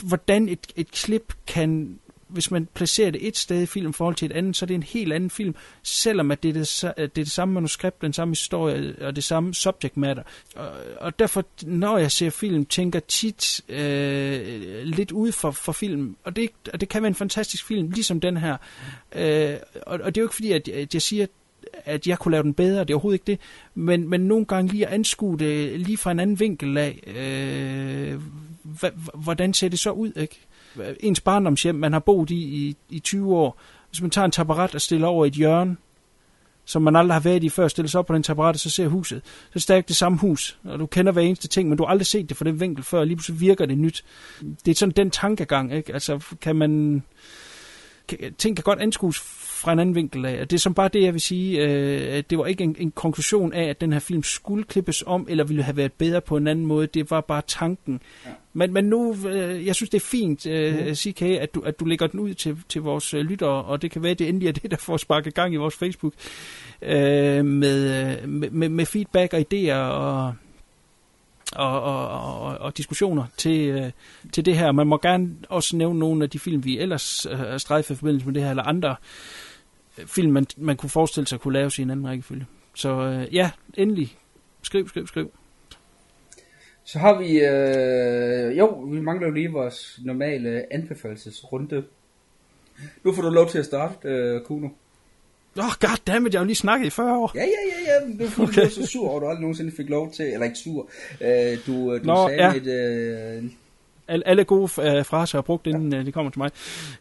hvordan et, et klip kan hvis man placerer det et sted i film i forhold til et andet, så er det en helt anden film, selvom at det er det, det, er det samme manuskript, den samme historie øh, og det samme subject matter. Og, og derfor, når jeg ser film, tænker tit øh, lidt ud for, for film, og det, og det kan være en fantastisk film, ligesom den her. Øh, og, og det er jo ikke fordi, at, at jeg siger, at at jeg kunne lave den bedre, det er overhovedet ikke det, men, men nogle gange lige at anskue det lige fra en anden vinkel af, øh, hvordan ser det så ud, ikke? ens barndomshjem, man har boet i, i i 20 år, hvis man tager en taparet og stiller over et hjørne, som man aldrig har været i før, stiller sig op på den taparet, og så ser huset. Så er det det samme hus, og du kender hver eneste ting, men du har aldrig set det fra den vinkel før, og lige pludselig virker det nyt. Det er sådan den tankegang, ikke? Altså, kan man... Ting kan godt anskues fra en anden vinkel af. Det er som bare det, jeg vil sige. Øh, det var ikke en, en konklusion af, at den her film skulle klippes om, eller ville have været bedre på en anden måde. Det var bare tanken. Ja. Men, men nu, øh, jeg synes, det er fint, øh, mm. CK, at du, at du lægger den ud til, til vores øh, lyttere, og det kan være, at det endelig er det, der får sparket gang i vores Facebook, øh, med, med, med feedback og idéer og og, og, og, og diskussioner til, øh, til det her. Man må gerne også nævne nogle af de film, vi ellers øh, strejfet i forbindelse med det her, eller andre øh, film, man, man kunne forestille sig kunne laves i en anden rækkefølge. Så øh, ja, endelig. Skriv, skriv, skriv. Så har vi, øh, jo, vi mangler jo lige vores normale anbefalelsesrunde. Nu får du lov til at starte, øh, Kuno. Åh, oh, goddammit, jeg har jo lige snakket i 40 år. Ja, ja, ja, ja. Du, okay. du var så sur over, du aldrig nogensinde fik lov til, eller ikke sur. Øh, du du Nå, sagde ja. et, øh, alle, alle gode øh, fraser er brugt, inden ja. øh, de kommer til mig.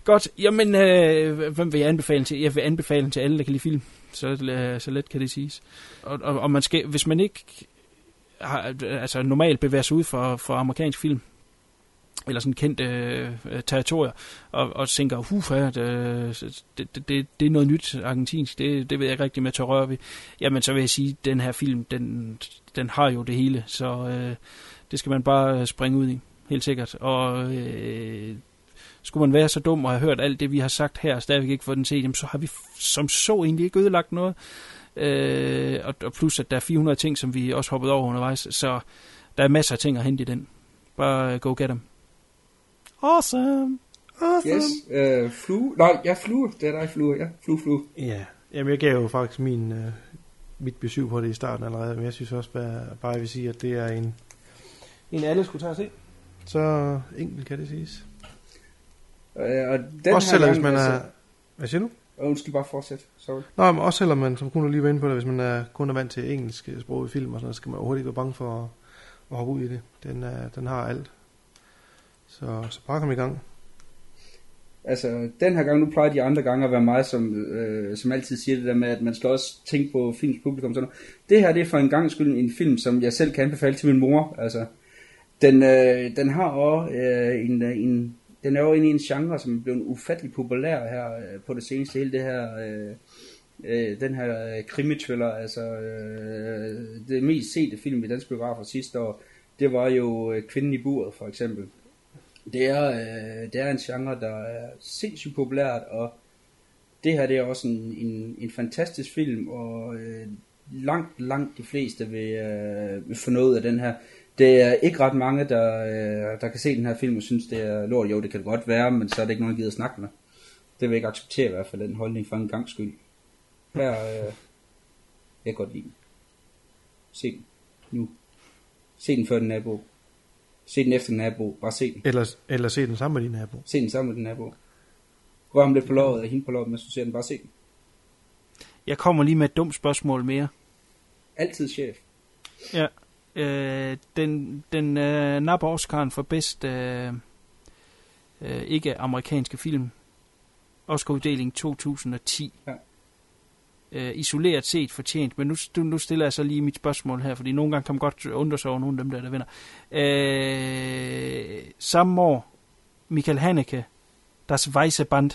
Godt, jamen, øh, hvem vil jeg anbefale til? Jeg vil anbefale til alle, der kan lide film. Så, øh, så let kan det siges. Og, og, og man skal, hvis man ikke har, altså normalt bevæger sig ud for, for amerikansk film, eller sådan kendte øh, territorier, og, og tænker, uh, det, det, det, det er noget nyt argentinsk, det, det ved jeg ikke rigtig med at røre ved. Jamen, så vil jeg sige, at den her film, den, den har jo det hele, så øh, det skal man bare øh, springe ud i helt sikkert. Og øh, skulle man være så dum og have hørt alt det, vi har sagt her, og stadigvæk ikke fået den set, jamen, så har vi som så egentlig ikke ødelagt noget. Øh, og, og plus, at der er 400 ting, som vi også hoppede over undervejs, så der er masser af ting at hente i den. Bare øh, go get them. Awesome! Awesome! Yes, uh, flue. Nej, ja, flue. Det er dig, flue. Ja, flue, flue. Ja, jamen jeg gav jo faktisk min, uh, mit besøg på det i starten allerede, men jeg synes også bare, bare jeg vil sige, at det er en, en alle skulle tage at se. Så enkelt kan det siges. Øh, og den også selvom hvis man er... Altså, hvad siger du? Undskyld, bare fortsæt. Sorry. Nå, men også selvom man, som kun lige var inde på det, hvis man er kun er vant til engelsk sprog i film og sådan noget, skal man overhovedet ikke være bange for at, at hoppe ud i det. Den, er, den har alt. Så, så bare kom i gang. Altså, den her gang, nu plejer de andre gange at være mig, som, øh, som altid siger det der med, at man skal også tænke på films publikum. Sådan noget. Det her, det er for en gang skyld en film, som jeg selv kan anbefale til min mor. Altså, den, øh, den har også øh, en, øh, en, den er jo inde i en genre, som er blevet ufattelig populær her øh, på det seneste, hele det her, øh, øh, den her øh, krimi-thriller, altså øh, det mest sete film i dansk biografer sidste år, det var jo øh, Kvinden i buret for eksempel. Det er, øh, det er en genre, der er sindssygt populært, og det her det er også en, en, en fantastisk film, og øh, langt, langt de fleste vil, øh, vil få noget af den her. Det er ikke ret mange, der, øh, der kan se den her film og synes, det er lort. Jo, det kan det godt være, men så er det ikke nogen, der gider snakke med. Det vil jeg ikke acceptere i hvert fald, den holdning for en gang skyld. Her, øh, jeg kan godt lide den. Se den. Nu. Se den før den er på. Se den efter den nabo. Bare se den. Eller, eller se den sammen med din nabo. Se den sammen med din nabo. Rør ham lidt på låret, eller hende på låret, mens du ser den. Bare se den. Jeg kommer lige med et dumt spørgsmål mere. Altid chef. Ja. Øh, den den øh, napper Oscar'en for bedst øh, øh, ikke-amerikanske film. Oscar-uddeling 2010. Ja. Øh, isoleret set fortjent, men nu, nu, stiller jeg så lige mit spørgsmål her, fordi nogle gange kan man godt undre sig over nogle af dem der, der vinder. Øh, samme år, Michael Haneke, Das Weiße Band.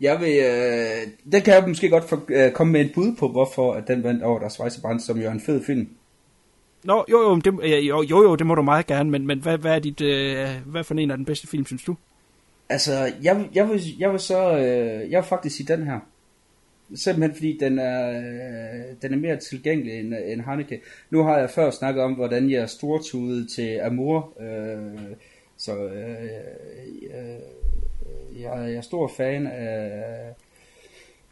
Jeg vil, øh, den kan jeg måske godt for, øh, komme med et bud på, hvorfor at den vandt over der Schweizerbrand, som jo er en fed film. Nå, jo, jo, det, jo, jo, jo, det må du meget gerne, men, men hvad, hvad, er dit, øh, hvad for en af den bedste film, synes du? Altså, jeg, vil- jeg, vil, jeg vil så, øh, jeg vil faktisk sige den her. Simpelthen fordi den er, øh, den er mere tilgængelig end, end Haneke. Nu har jeg før snakket om, hvordan jeg stortudede til Amour. Øh, så øh, øh, jeg, jeg er stor fan af,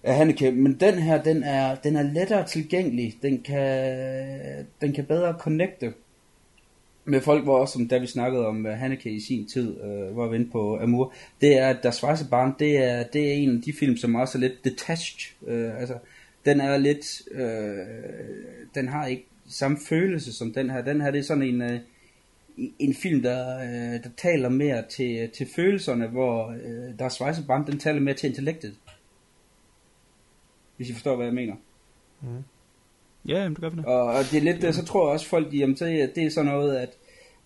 af Haneke. Men den her, den er, den er lettere tilgængelig. Den kan, den kan bedre connecte med folk, hvor også, som da vi snakkede om uh, Haneke i sin tid, uh, hvor vi inde på Amur, det er, at Der Weiße Barn, det er, det er en af de film, som også er lidt detached. Uh, altså, den er lidt, uh, den har ikke samme følelse som den her. Den her, det er sådan en, uh, en film, der, uh, der taler mere til, til følelserne, hvor uh, Der Schweizer Barn, den taler mere til intellektet. Hvis I forstår, hvad jeg mener. Mm. Ja, jamen, det gør vi da. Og, og det er lidt, det, så tror jeg også folk, jamen, det, det er sådan noget, at,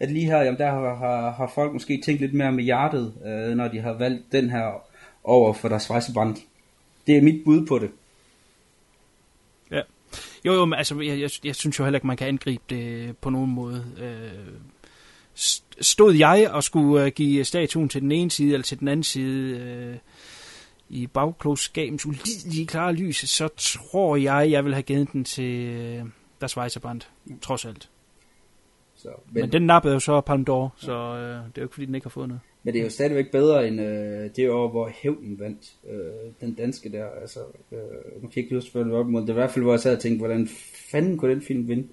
at lige her, jamen, der har, har, har folk måske tænkt lidt mere med hjertet, øh, når de har valgt den her over for deres svejseband. Det er mit bud på det. Ja. Jo, jo, men altså, jeg, jeg, jeg synes jo heller ikke, man kan angribe det på nogen måde. Øh, st- stod jeg og skulle øh, give statuen til den ene side eller til den anden side øh, i bagklogskabens ulidelige klare lys, så tror jeg, jeg vil have givet den til øh, Der Schweizerbrand, trods alt. Så, Men, men den nappede jo så Palme d'Or, så øh, det er jo ikke, fordi den ikke har fået noget. Men det er jo stadigvæk bedre end øh, det år, hvor Hævnen vandt. Øh, den danske der, altså... Øh, nu kan ikke huske, hvad det var op imod. Det er i hvert fald, hvor jeg sad og tænkte, hvordan fanden kunne den film vinde?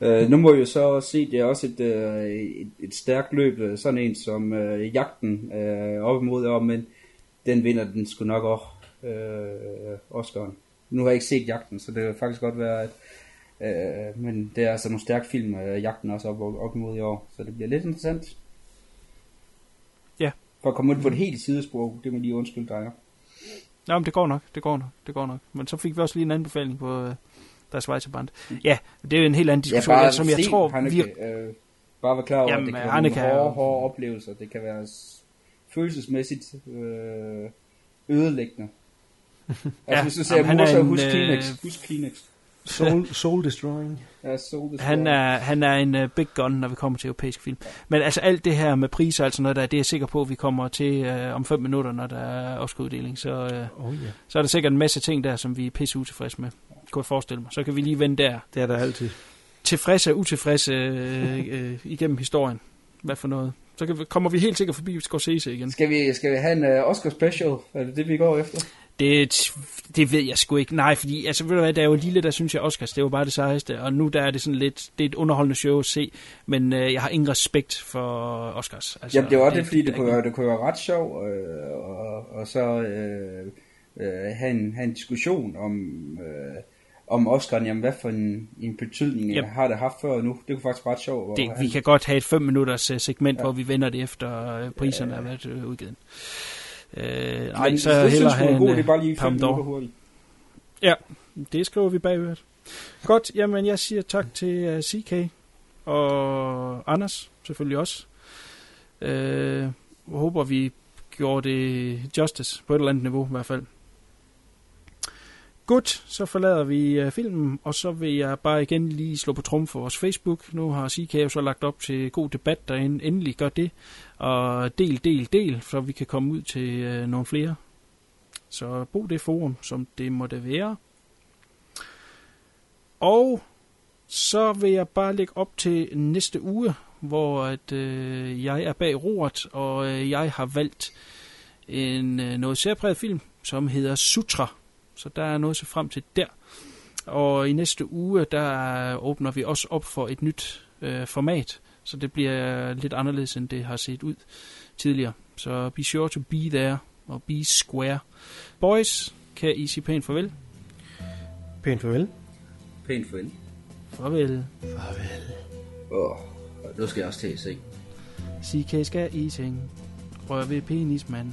Øh, nu må vi jo så se, det er også et, øh, et, et stærkt løb, sådan en som øh, Jagten øh, op imod år, men den vinder den skulle nok også øh, Oscar'en. Nu har jeg ikke set Jagten, så det kan faktisk godt være, at øh, men det er altså nogle stærke film, øh, Jagten også op, op imod i år, så det bliver lidt interessant. Ja. For at komme ud på et helt sidespor, det må lige undskylde dig. Nå, men det går nok, det går nok, det går nok. Men så fik vi også lige en anbefaling på øh, Der Schweizerbrand. Ja, det er jo en helt anden diskussion, ja, som jeg se tror Hanneke, vi... øh, bare være klar over, Jamen, at det kan Hanneke være nogle hårde, hårde oplevelser. Det kan være følelsesmæssigt øh, ødelæggende. altså Ja, hvis du ser jamen, han mor, er så en, husk øh, Kleenex. Husk Kleenex. Soul, soul Destroying. Ja, soul destroyer. Han er, han er en uh, big gun, når vi kommer til europæisk film. Men altså alt det her med priser og sådan noget der, det er jeg sikker på, at vi kommer til uh, om fem minutter, når der er Oscar-uddeling. Så, uh, Oh ja. så er der sikkert en masse ting der, som vi er pisse utilfredse med. Kunne jeg forestille mig. Så kan vi lige vende der. Det er der altid. Tilfredse og utilfredse øh, øh, igennem historien. Hvad for noget. Så kan kommer vi helt sikkert forbi Scorsese igen. Skal vi, skal vi have en uh, Oscar special? Er det det, vi går efter? Det, det ved jeg sgu ikke. Nej, fordi, altså, ved du hvad, da jeg var lille, der synes jeg, Oscars, det var bare det sejeste. Og nu der er det sådan lidt, det er et underholdende show at se, men øh, jeg har ingen respekt for Oscars. Altså, Jamen det var det, fordi det er kunne, være, det kunne være ret sjovt, øh, og, og så øh, øh, have, en, have en diskussion om, øh, om Oscar'en, jamen hvad for en, en betydning Yep. har det haft før nu. Det kunne faktisk være ret sjovt. det, vi kan godt have et 5 minutters øh, segment, ja. hvor vi vender det efter øh, priserne er været øh, udgivet. Øh, nej, Men så du hellere synes, have er god, en det er bare lige øh, fem Palme d'Or. minutter hurtigt. Ja, det skriver vi bagved. Godt, jamen jeg siger tak til uh, CK og Anders selvfølgelig også. Øh, håber vi gjorde det justice på et eller andet niveau i hvert fald. Godt, så forlader vi øh, filmen, og så vil jeg bare igen lige slå på trum for vores Facebook. Nu har CK jo så lagt op til god debat derinde. Endelig gør det. Og del, del, del, så vi kan komme ud til uh, nogle flere. Så brug det forum, som det måtte være. Og så vil jeg bare lægge op til næste uge, hvor at, øh, jeg er bag roret, og øh, jeg har valgt en øh, noget særpræget film, som hedder Sutra. Så der er noget at se frem til der. Og i næste uge, der åbner vi også op for et nyt øh, format, så det bliver lidt anderledes, end det har set ud tidligere. Så be sure to be there og be square. Boys, kan I sige pænt farvel? Pænt farvel. Pænt farvel. Farvel. Åh, oh, nu skal jeg også til at se. CK skal i seng. Rør ved penis, mand.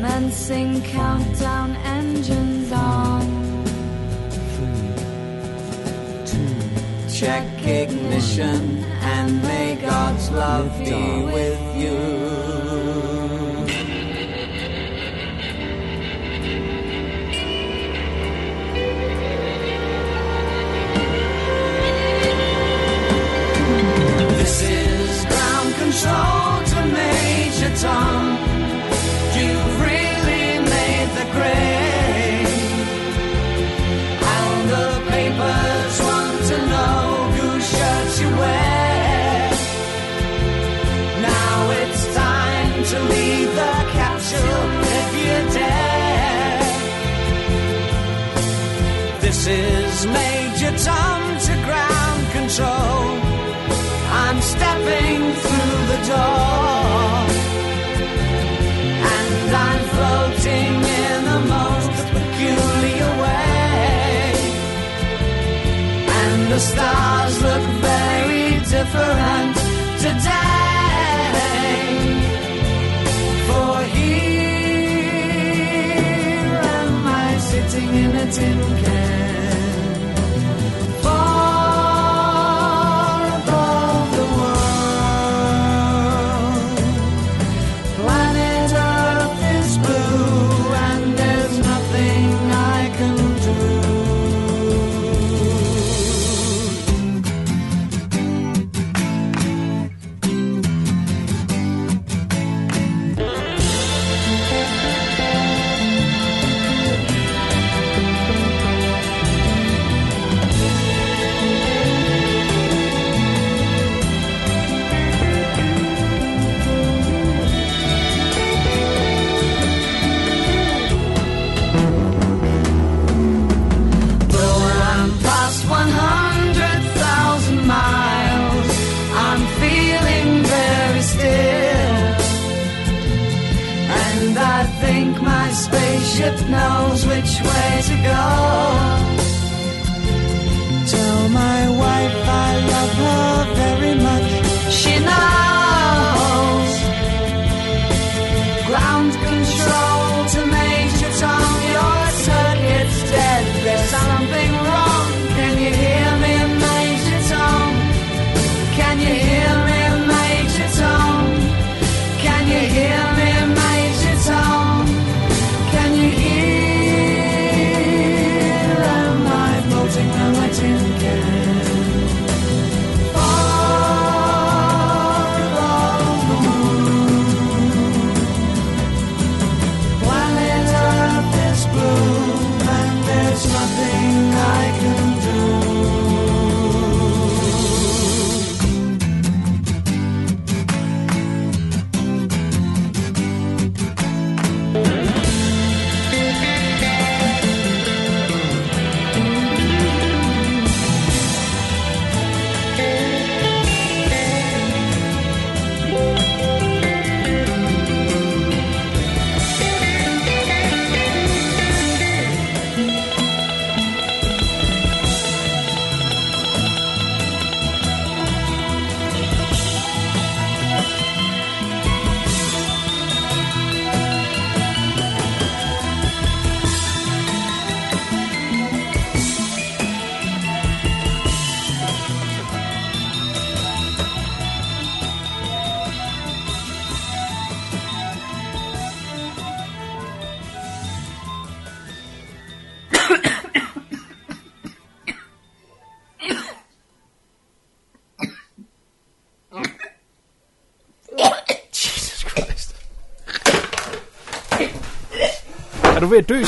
Commencing countdown engines on. Check ignition and may God's love be with you. This is ground control to Major Tom. Is Major Tom to ground control. I'm stepping through the door. And I'm floating in the most peculiar way. And the stars look very different today. For here am I sitting in a tin can.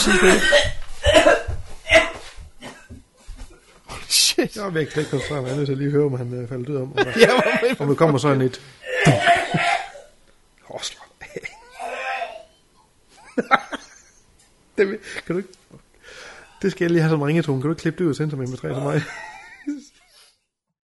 Ved at dø, Sigrid? Shit. Jeg er væk, ikke koncentrere mig. Jeg er nødt til at lige høre, om han øh, falder død om. Og var med om der kommer sådan et... Åh, slap af. det, vil- kan du ikke... Det skal jeg lige have som ringetone. Kan du ikke klippe det ud og sende som MP3 til mig?